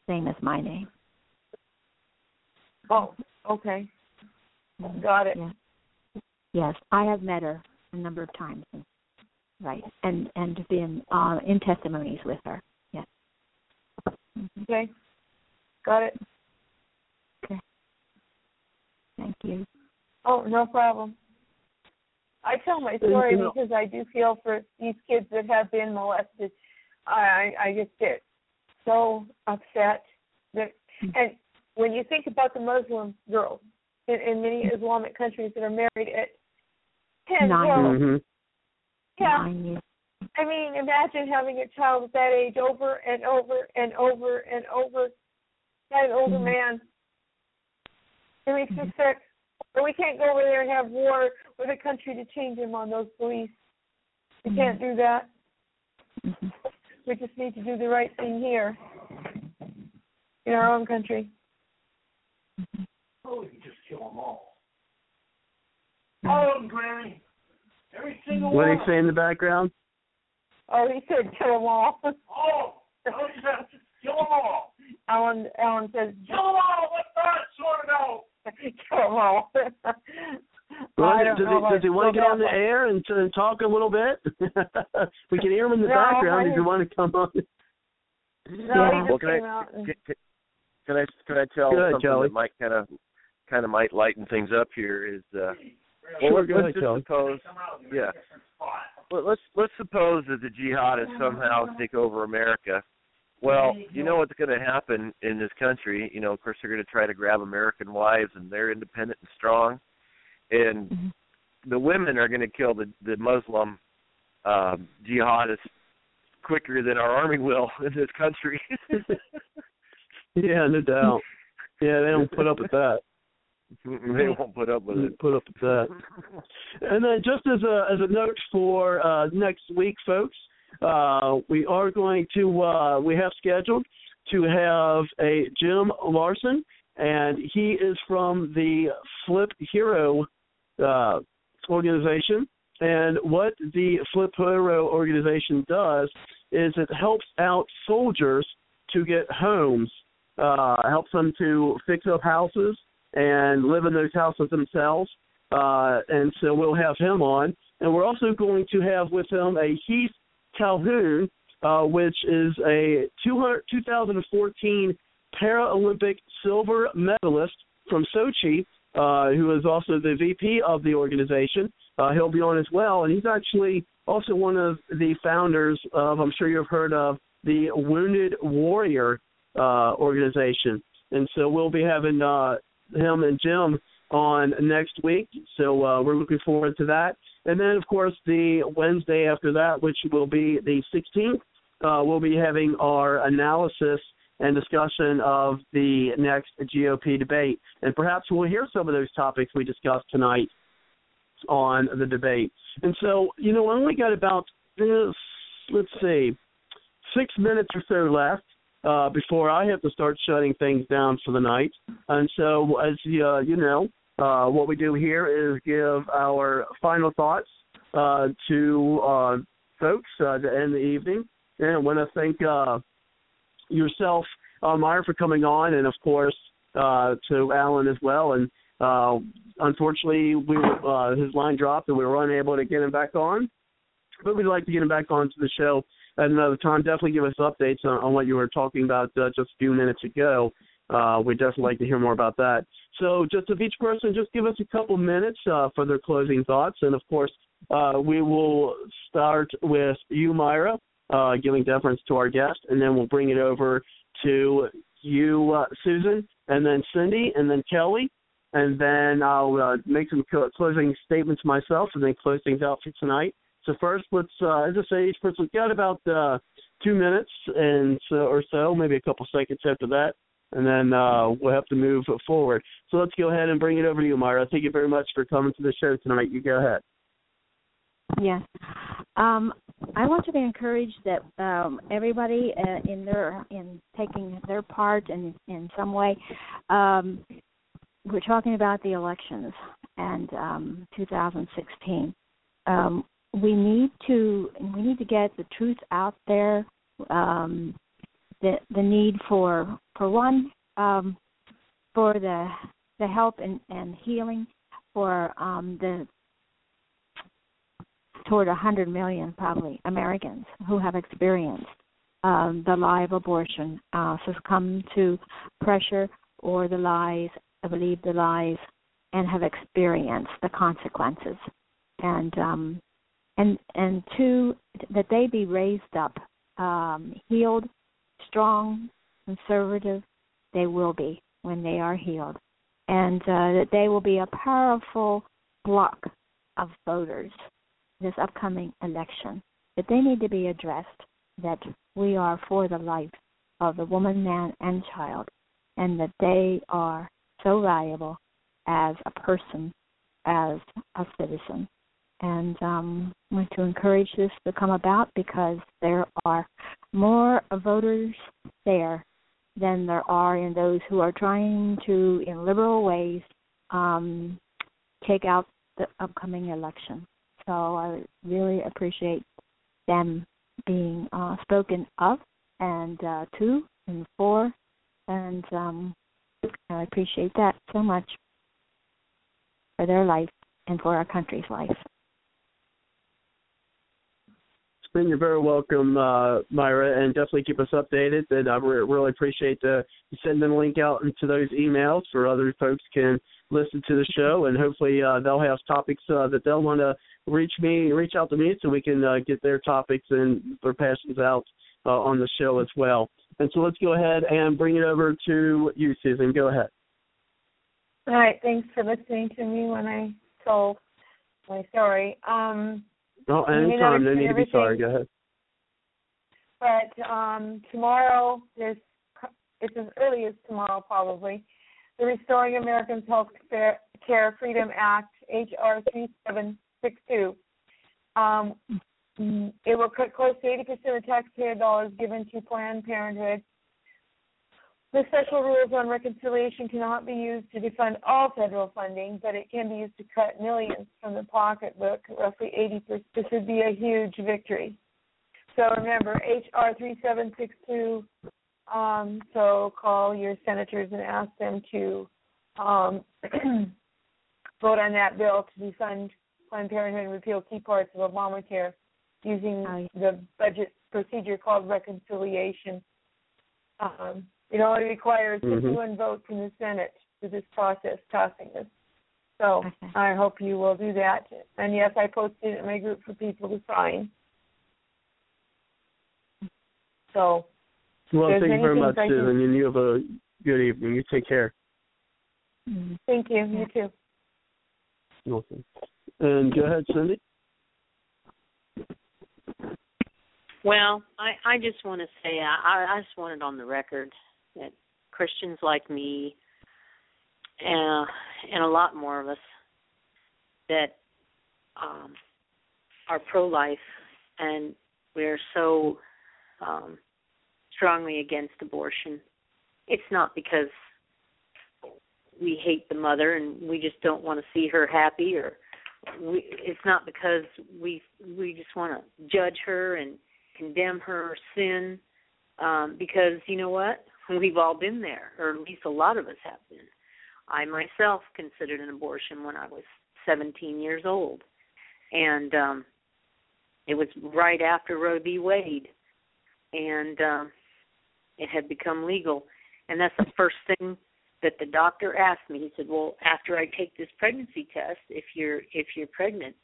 Speaker 4: same as my name.
Speaker 5: Oh, okay. Got it.
Speaker 4: Yeah. Yes, I have met her a number of times. Right, and and been uh, in testimonies with her. Yes. Mhm.
Speaker 5: Okay. Got it.
Speaker 4: Okay. Thank you.
Speaker 5: Oh, no problem. I tell my story because I do feel for these kids that have been molested. I I, I just get so upset that and when you think about the Muslim girls in, in many Islamic countries that are married at 10,
Speaker 4: Nine.
Speaker 5: 12,
Speaker 3: Mhm.
Speaker 5: yeah,
Speaker 4: Nine.
Speaker 5: I mean, imagine having a child at that age over and over and over and over by an older
Speaker 4: Mhm.
Speaker 5: man. It makes me sick. But we can't go over there and have war with a country to change him on those beliefs. We can't do that.
Speaker 4: Mhm.
Speaker 5: We just need to do the right thing here in our own country.
Speaker 12: Oh, you can just kill them all. All of them, Granny. Every single
Speaker 3: What do
Speaker 12: one.
Speaker 3: you say in the background?
Speaker 5: Oh, he said kill them all.
Speaker 12: Oh, oh, you said kill them all.
Speaker 5: Alan Alan says
Speaker 12: Kill them all. Let God sort it out.
Speaker 5: kill them all.
Speaker 3: Well,
Speaker 5: I
Speaker 3: does
Speaker 5: know
Speaker 3: he, does he want to get on the air and, and talk a little bit? we can hear him in the
Speaker 5: No,
Speaker 3: background
Speaker 5: I
Speaker 3: if you want to come on.
Speaker 5: No,
Speaker 4: Yeah.
Speaker 5: he
Speaker 10: Well,
Speaker 5: just
Speaker 10: can
Speaker 5: came
Speaker 10: I
Speaker 5: out and
Speaker 10: can, can- can I can I tell
Speaker 3: Go ahead,
Speaker 10: something
Speaker 3: Kelly.
Speaker 10: that might kind of kind of might lighten things up here? Is uh,
Speaker 3: Sure,
Speaker 10: well,
Speaker 3: go
Speaker 10: let's just suppose, yeah. Well, let's let's suppose that the jihadists somehow take over America. Well, you know what's going to happen in this country. You know, of course, they're going to try to grab American wives, and they're independent and strong, and
Speaker 4: Mhm.
Speaker 10: the women are going to kill the the Muslim um, jihadists quicker than our army will in this country.
Speaker 3: Yeah, no doubt. Yeah, they don't put up with that.
Speaker 10: They won't put up with it.
Speaker 3: Put up with that. And then just as a as a note for uh, next week, folks, uh, we are going to uh, we have scheduled to have a Jim Larson, and he is from the Flip Hero uh, organization. And what the Flip Hero organization does is it helps out soldiers to get homes, uh, helps them to fix up houses and live in those houses themselves. Uh, and so we'll have him on. And we're also going to have with him a Heath Calhoun, uh, which is a 200, 2014 Paralympic silver medalist from Sochi, uh, who is also the VP of the organization. Uh, he'll be on as well, and he's actually also one of the founders of, I'm sure you've heard of, the Wounded Warrior uh, organization. And so we'll be having uh, him and Jim on next week. So uh, we're looking forward to that. And then, of course, the Wednesday after that, which will be the 16th, uh, we'll be having our analysis and discussion of the next GOP debate. And perhaps we'll hear some of those topics we discussed tonight on the debate. And so, you know, I only got about, uh, let's see, six minutes or so left uh, before I have to start shutting things down for the night. And so, as uh, you know, uh, what we do here is give our final thoughts uh, to uh, folks uh, to end the evening. And I want to thank uh, yourself, uh, Meyer, for coming on, and of course uh, to Allen as well. And uh, unfortunately, we uh, his line dropped, and we were unable to get him back on. But we'd like to get him back onto the show at another time. Definitely give us updates on, on what you were talking about uh, just a few minutes ago. Uh, we'd definitely like to hear more about that. So, just if each person just give us a couple minutes uh, for their closing thoughts, and of course, uh, we will start with you, Myra, uh, giving deference to our guest, and then we'll bring it over to you, uh, Susan, and then Cindy, and then Kelly, and then I'll make some closing statements myself, and then close things out for tonight. So first, let's, uh, as I say, each person, we've got about uh, two minutes and so, or so, maybe a couple seconds after that, and then uh, we'll have to move forward. So let's go ahead and bring it over to you, Myra. Thank you very much for coming to the show tonight. You go ahead.
Speaker 4: Yes. Um, I want to encourage that um, everybody uh, in their in taking their part in in some way. Um, we're talking about the elections and um, 2016. We need to we need to get the truth out there. Um, the the need for for one um, for the the help and, and healing for um, the toward a hundred million probably Americans who have experienced um, the lie of abortion, uh, succumb to pressure or the lies, believe the lies, and have experienced the consequences. and um, and and two that they be raised up, um, healed, strong, conservative. They will be when they are healed, and uh, that they will be a powerful block of voters this upcoming election. That they need to be addressed. That we are for the life of the woman, man, and child, and that they are so valuable as a person, as a citizen. And um, want to encourage this to come about because there are more voters there than there are in those who are trying to, in liberal ways, um, take out the upcoming election. So I really appreciate them being uh, spoken of and uh, to and for, and um, I appreciate that so much for their life and for our country's life.
Speaker 3: You're very welcome, uh, Myra, and definitely keep us updated. And I re- really appreciate the sending the link out into those emails for other folks can listen to the show, and hopefully uh, they'll have topics uh, that they'll want to reach me, reach out to me, so we can uh, get their topics and their passions out uh, on the show as well. And so let's go ahead and bring it over to you, Susan. Go ahead.
Speaker 5: All right. Thanks for listening to me when I told my story. Um,
Speaker 3: oh, anytime. No need to be sorry. Go ahead.
Speaker 5: But um, tomorrow, there's it's as early as tomorrow probably. The Restoring Americans Health Care Freedom Act, HR 3762. Um, it will cut close to 80% of taxpayer dollars given to Planned Parenthood the special rules on reconciliation cannot be used to defund all federal funding, but it can be used to cut millions from the pocketbook, roughly 80%. This would be a huge victory. So remember, HR 3762. Um, so call your senators and ask them to um, vote on that bill to defund Planned Parenthood and repeal key parts of Obamacare using the budget procedure called reconciliation. Um, it only requires mm-hmm. 51 votes in the Senate for this process passing this. So okay. I hope you will do that. And yes, I posted it in my group for people to sign. So.
Speaker 3: Well, thank you very much, Susan, and you have a good evening. You take care.
Speaker 5: Mm-hmm. Thank you. You too.
Speaker 3: Okay. And go ahead, Cindy.
Speaker 11: Well, I I just want to say I I just want it on the record that Christians like me and and a lot more of us that um, are pro-life and we're so um, strongly against abortion. It's not because we hate the mother and we just don't want to see her happy or we it's not because we we just want to judge her and condemn her sin um because you know what We've all been there, or at least a lot of us have been. I myself considered an abortion when I was 17 years old, and um, it was right after Roe v. Wade, and um, it had become legal. And that's the first thing that the doctor asked me. He said, "Well, after I take this pregnancy test, if you're if you're pregnant,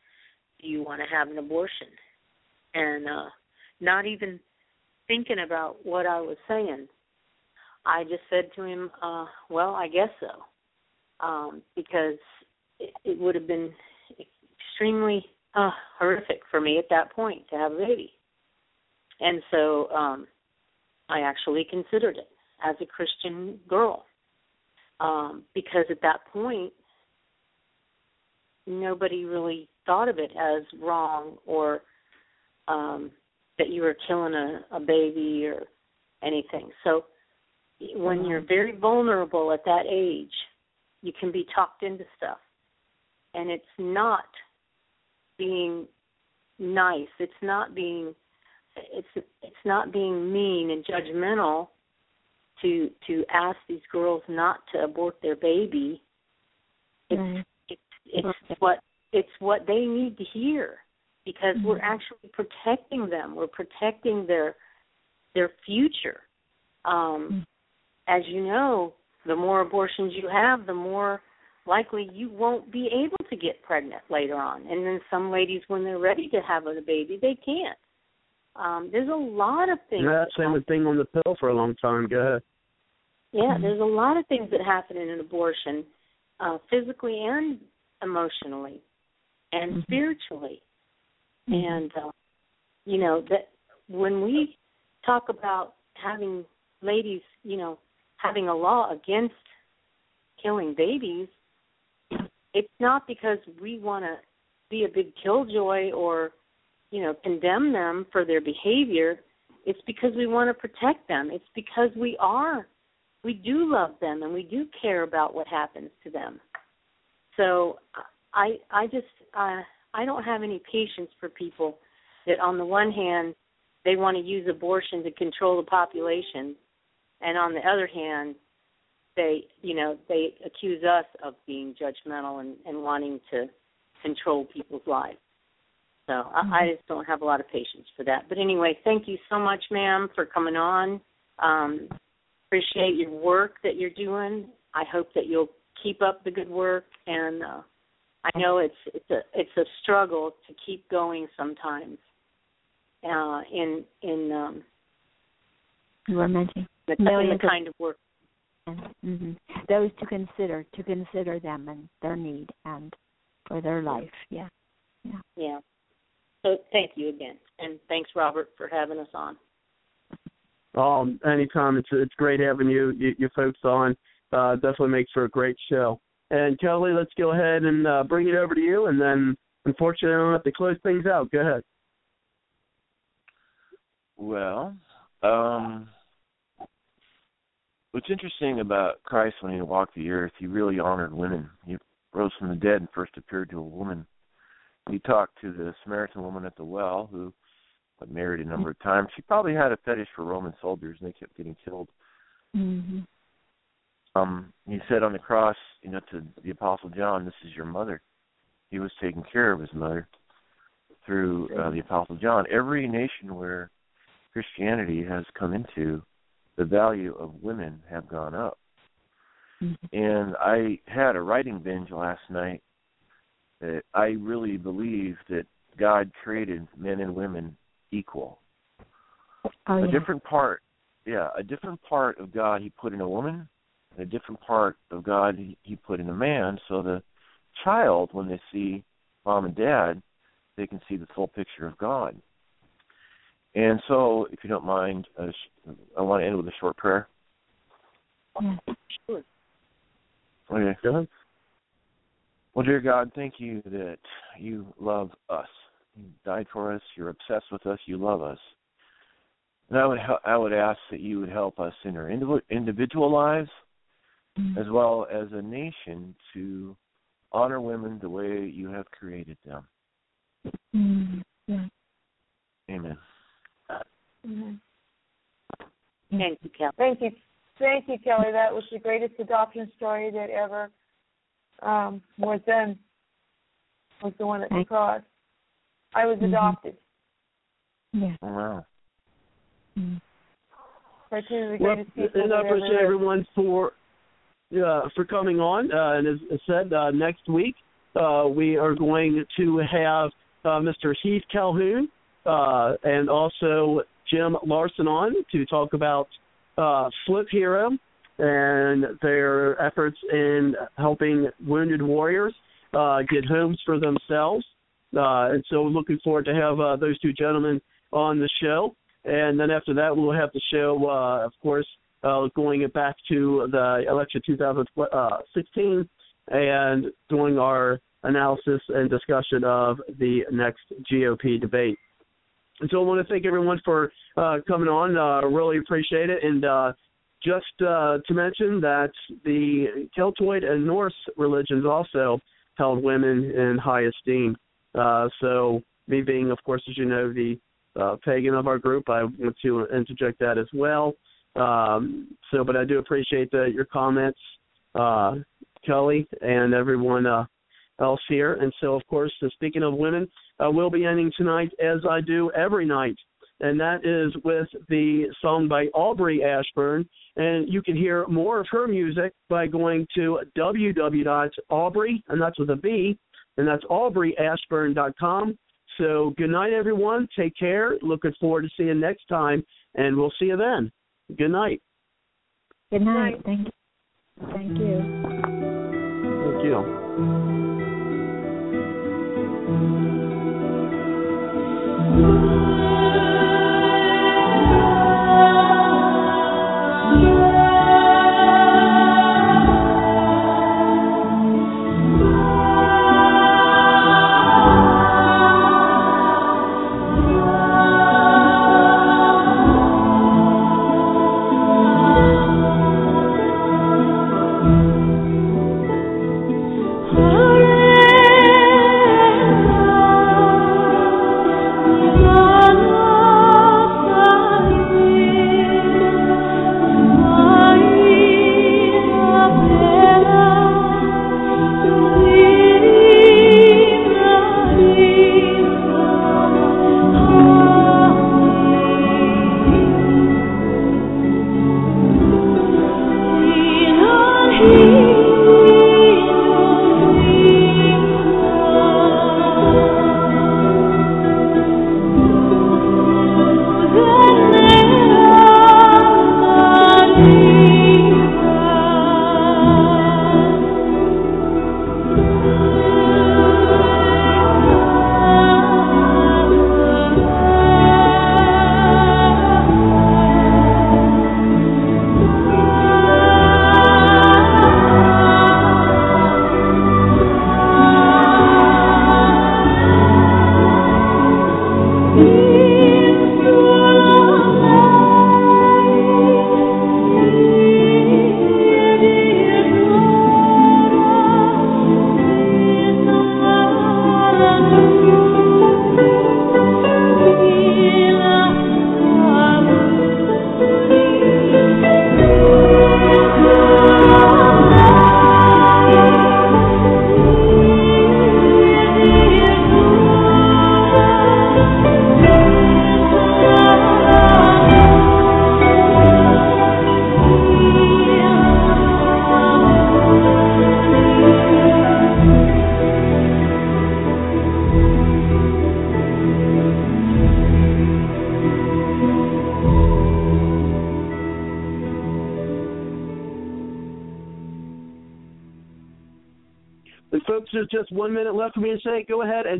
Speaker 11: do you want to have an abortion?" And uh, not even thinking about what I was saying, I just said to him, uh, "Well, I guess so," um, because it, it would have been extremely uh, horrific for me at that point to have a baby, and so um, I actually considered it as a Christian girl, um, because at that point nobody really thought of it as wrong or um, that you were killing a, a baby or anything. So when you're very vulnerable at that age, you can be talked into stuff. And it's not being nice. It's not being it's it's not being mean and judgmental to to ask these girls not to abort their baby. It's mm it's it's what it's what they need to hear because mm-hmm. we're actually protecting them. We're protecting their their future. Um, mm as you know, the more abortions you have, the more likely you won't be able to get pregnant later on. And then some ladies, when they're ready to have a baby, they can't. Um, there's a lot of things.
Speaker 3: Yeah, same with being on the pill for a long time. Go ahead.
Speaker 11: Yeah, there's a lot of things that happen in an abortion, uh, physically and emotionally, and
Speaker 4: Mhm.
Speaker 11: spiritually. And uh, you know that when we talk about having ladies, you know, having a law against killing babies, it's not because we want to be a big killjoy or you know condemn them for their behavior. It's because we want to protect them. It's because we are we do love them and we do care about what happens to them. So i i just uh i don't have any patience for people that on the one hand they want to use abortion to control the population and on the other hand they you know they accuse us of being judgmental and, and wanting to control people's lives so I, I just don't have a lot of patience for that. But anyway, thank you so much, ma'am, for coming on. Um, appreciate your work that you're doing. I hope that you'll keep up the good work. And uh, I know it's it's a it's a struggle to keep going sometimes. Uh, in in um,
Speaker 4: You were mentioning
Speaker 11: the, in the kind of work.
Speaker 4: Mm-hmm. those to consider to consider them and their need and for their life. Yeah. Yeah.
Speaker 11: Yeah. So thank you again, and thanks, Robert, for having us on.
Speaker 3: Um, anytime. It's it's great having you you, you folks on. Uh, definitely makes for a great show. And Kelly, let's go ahead and uh, bring it over to you, and then unfortunately, I don't have to close things out. Go ahead.
Speaker 10: Well, um, what's interesting about Christ when he walked the earth, he really honored women. He rose from the dead and first appeared to a woman. He talked to the Samaritan woman at the well who had married a number of times. She probably had a fetish for Roman soldiers and they kept getting killed.
Speaker 4: hmm
Speaker 10: Um, he said on the cross, you know, to the Apostle John, This is your mother. He was taking care of his mother through uh, the Apostle John. Every nation where Christianity has come into, the value of women have gone up. Mm-hmm. And I had a writing binge last night that I really believe that God created men and women equal.
Speaker 4: Oh,
Speaker 10: a different part, yeah, a different part of God He put in a woman, and a different part of God He, he put in a man. So the child, when they see mom and dad, they can see the full picture of God. And so, if you don't mind, uh, I want to end with a short prayer.
Speaker 11: Sure.
Speaker 10: Okay.
Speaker 3: Go ahead.
Speaker 10: Well, dear God, thank you that you love us. You died for us. You're obsessed with us. You love us. And I would I would ask that you would help us in our individual lives as well as a nation to honor women the way you have created them.
Speaker 4: Mhm. Yeah.
Speaker 10: Amen.
Speaker 5: Mhm.
Speaker 11: Thank you, Kelly.
Speaker 5: Thank you, thank you, Kelly. That was the greatest adoption story that ever um, was done. Was the one at the
Speaker 4: Thank-
Speaker 5: cross. I was
Speaker 4: Mhm.
Speaker 5: adopted.
Speaker 4: Yeah.
Speaker 10: Wow.
Speaker 4: Mhm.
Speaker 5: by two of the
Speaker 3: Well, and I
Speaker 5: that ever
Speaker 3: appreciate everyone for uh, for coming on. Uh, and as I said, uh, next week uh, we are going to have uh, Mr. Heath Calhoun uh, and also Jim Larson on to talk about uh, Flip Hero and their efforts in helping wounded warriors uh, get homes for themselves. Uh, and so, we're looking forward to have uh, those two gentlemen on the show. And then after that, we'll have the show, uh, of course, uh, going back to the election 2016 and doing our analysis and discussion of the next GOP debate. And so I want to thank everyone for uh, coming on. Uh, really appreciate it. And uh, just uh, to mention that the Celtoid and Norse religions also held women in high esteem. Uh, so me being, of course, as you know, the uh, pagan of our group, I want to interject that as well. Um, so, but I do appreciate the, your comments, uh, Kelly, and everyone else here. And so, of course, uh, speaking of women, uh, we'll be ending tonight as I do every night and that is with the song by Aubrey Ashburn. And you can hear more of her music by going to www.aubrey, and that's with a B, and that's aubreyashburn.com. So good night, everyone. Take care. Looking forward to seeing you next time, and we'll see you then. Good night.
Speaker 4: Good night. Thank you. Thank you.
Speaker 3: Thank you.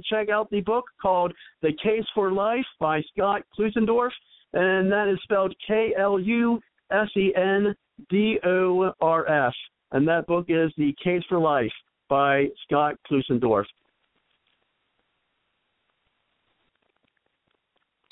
Speaker 3: Check out the book called The Case for Life by Scott Klusendorf, and that is spelled K L U S E N D O R F. And that book is The Case for Life by Scott Klusendorf.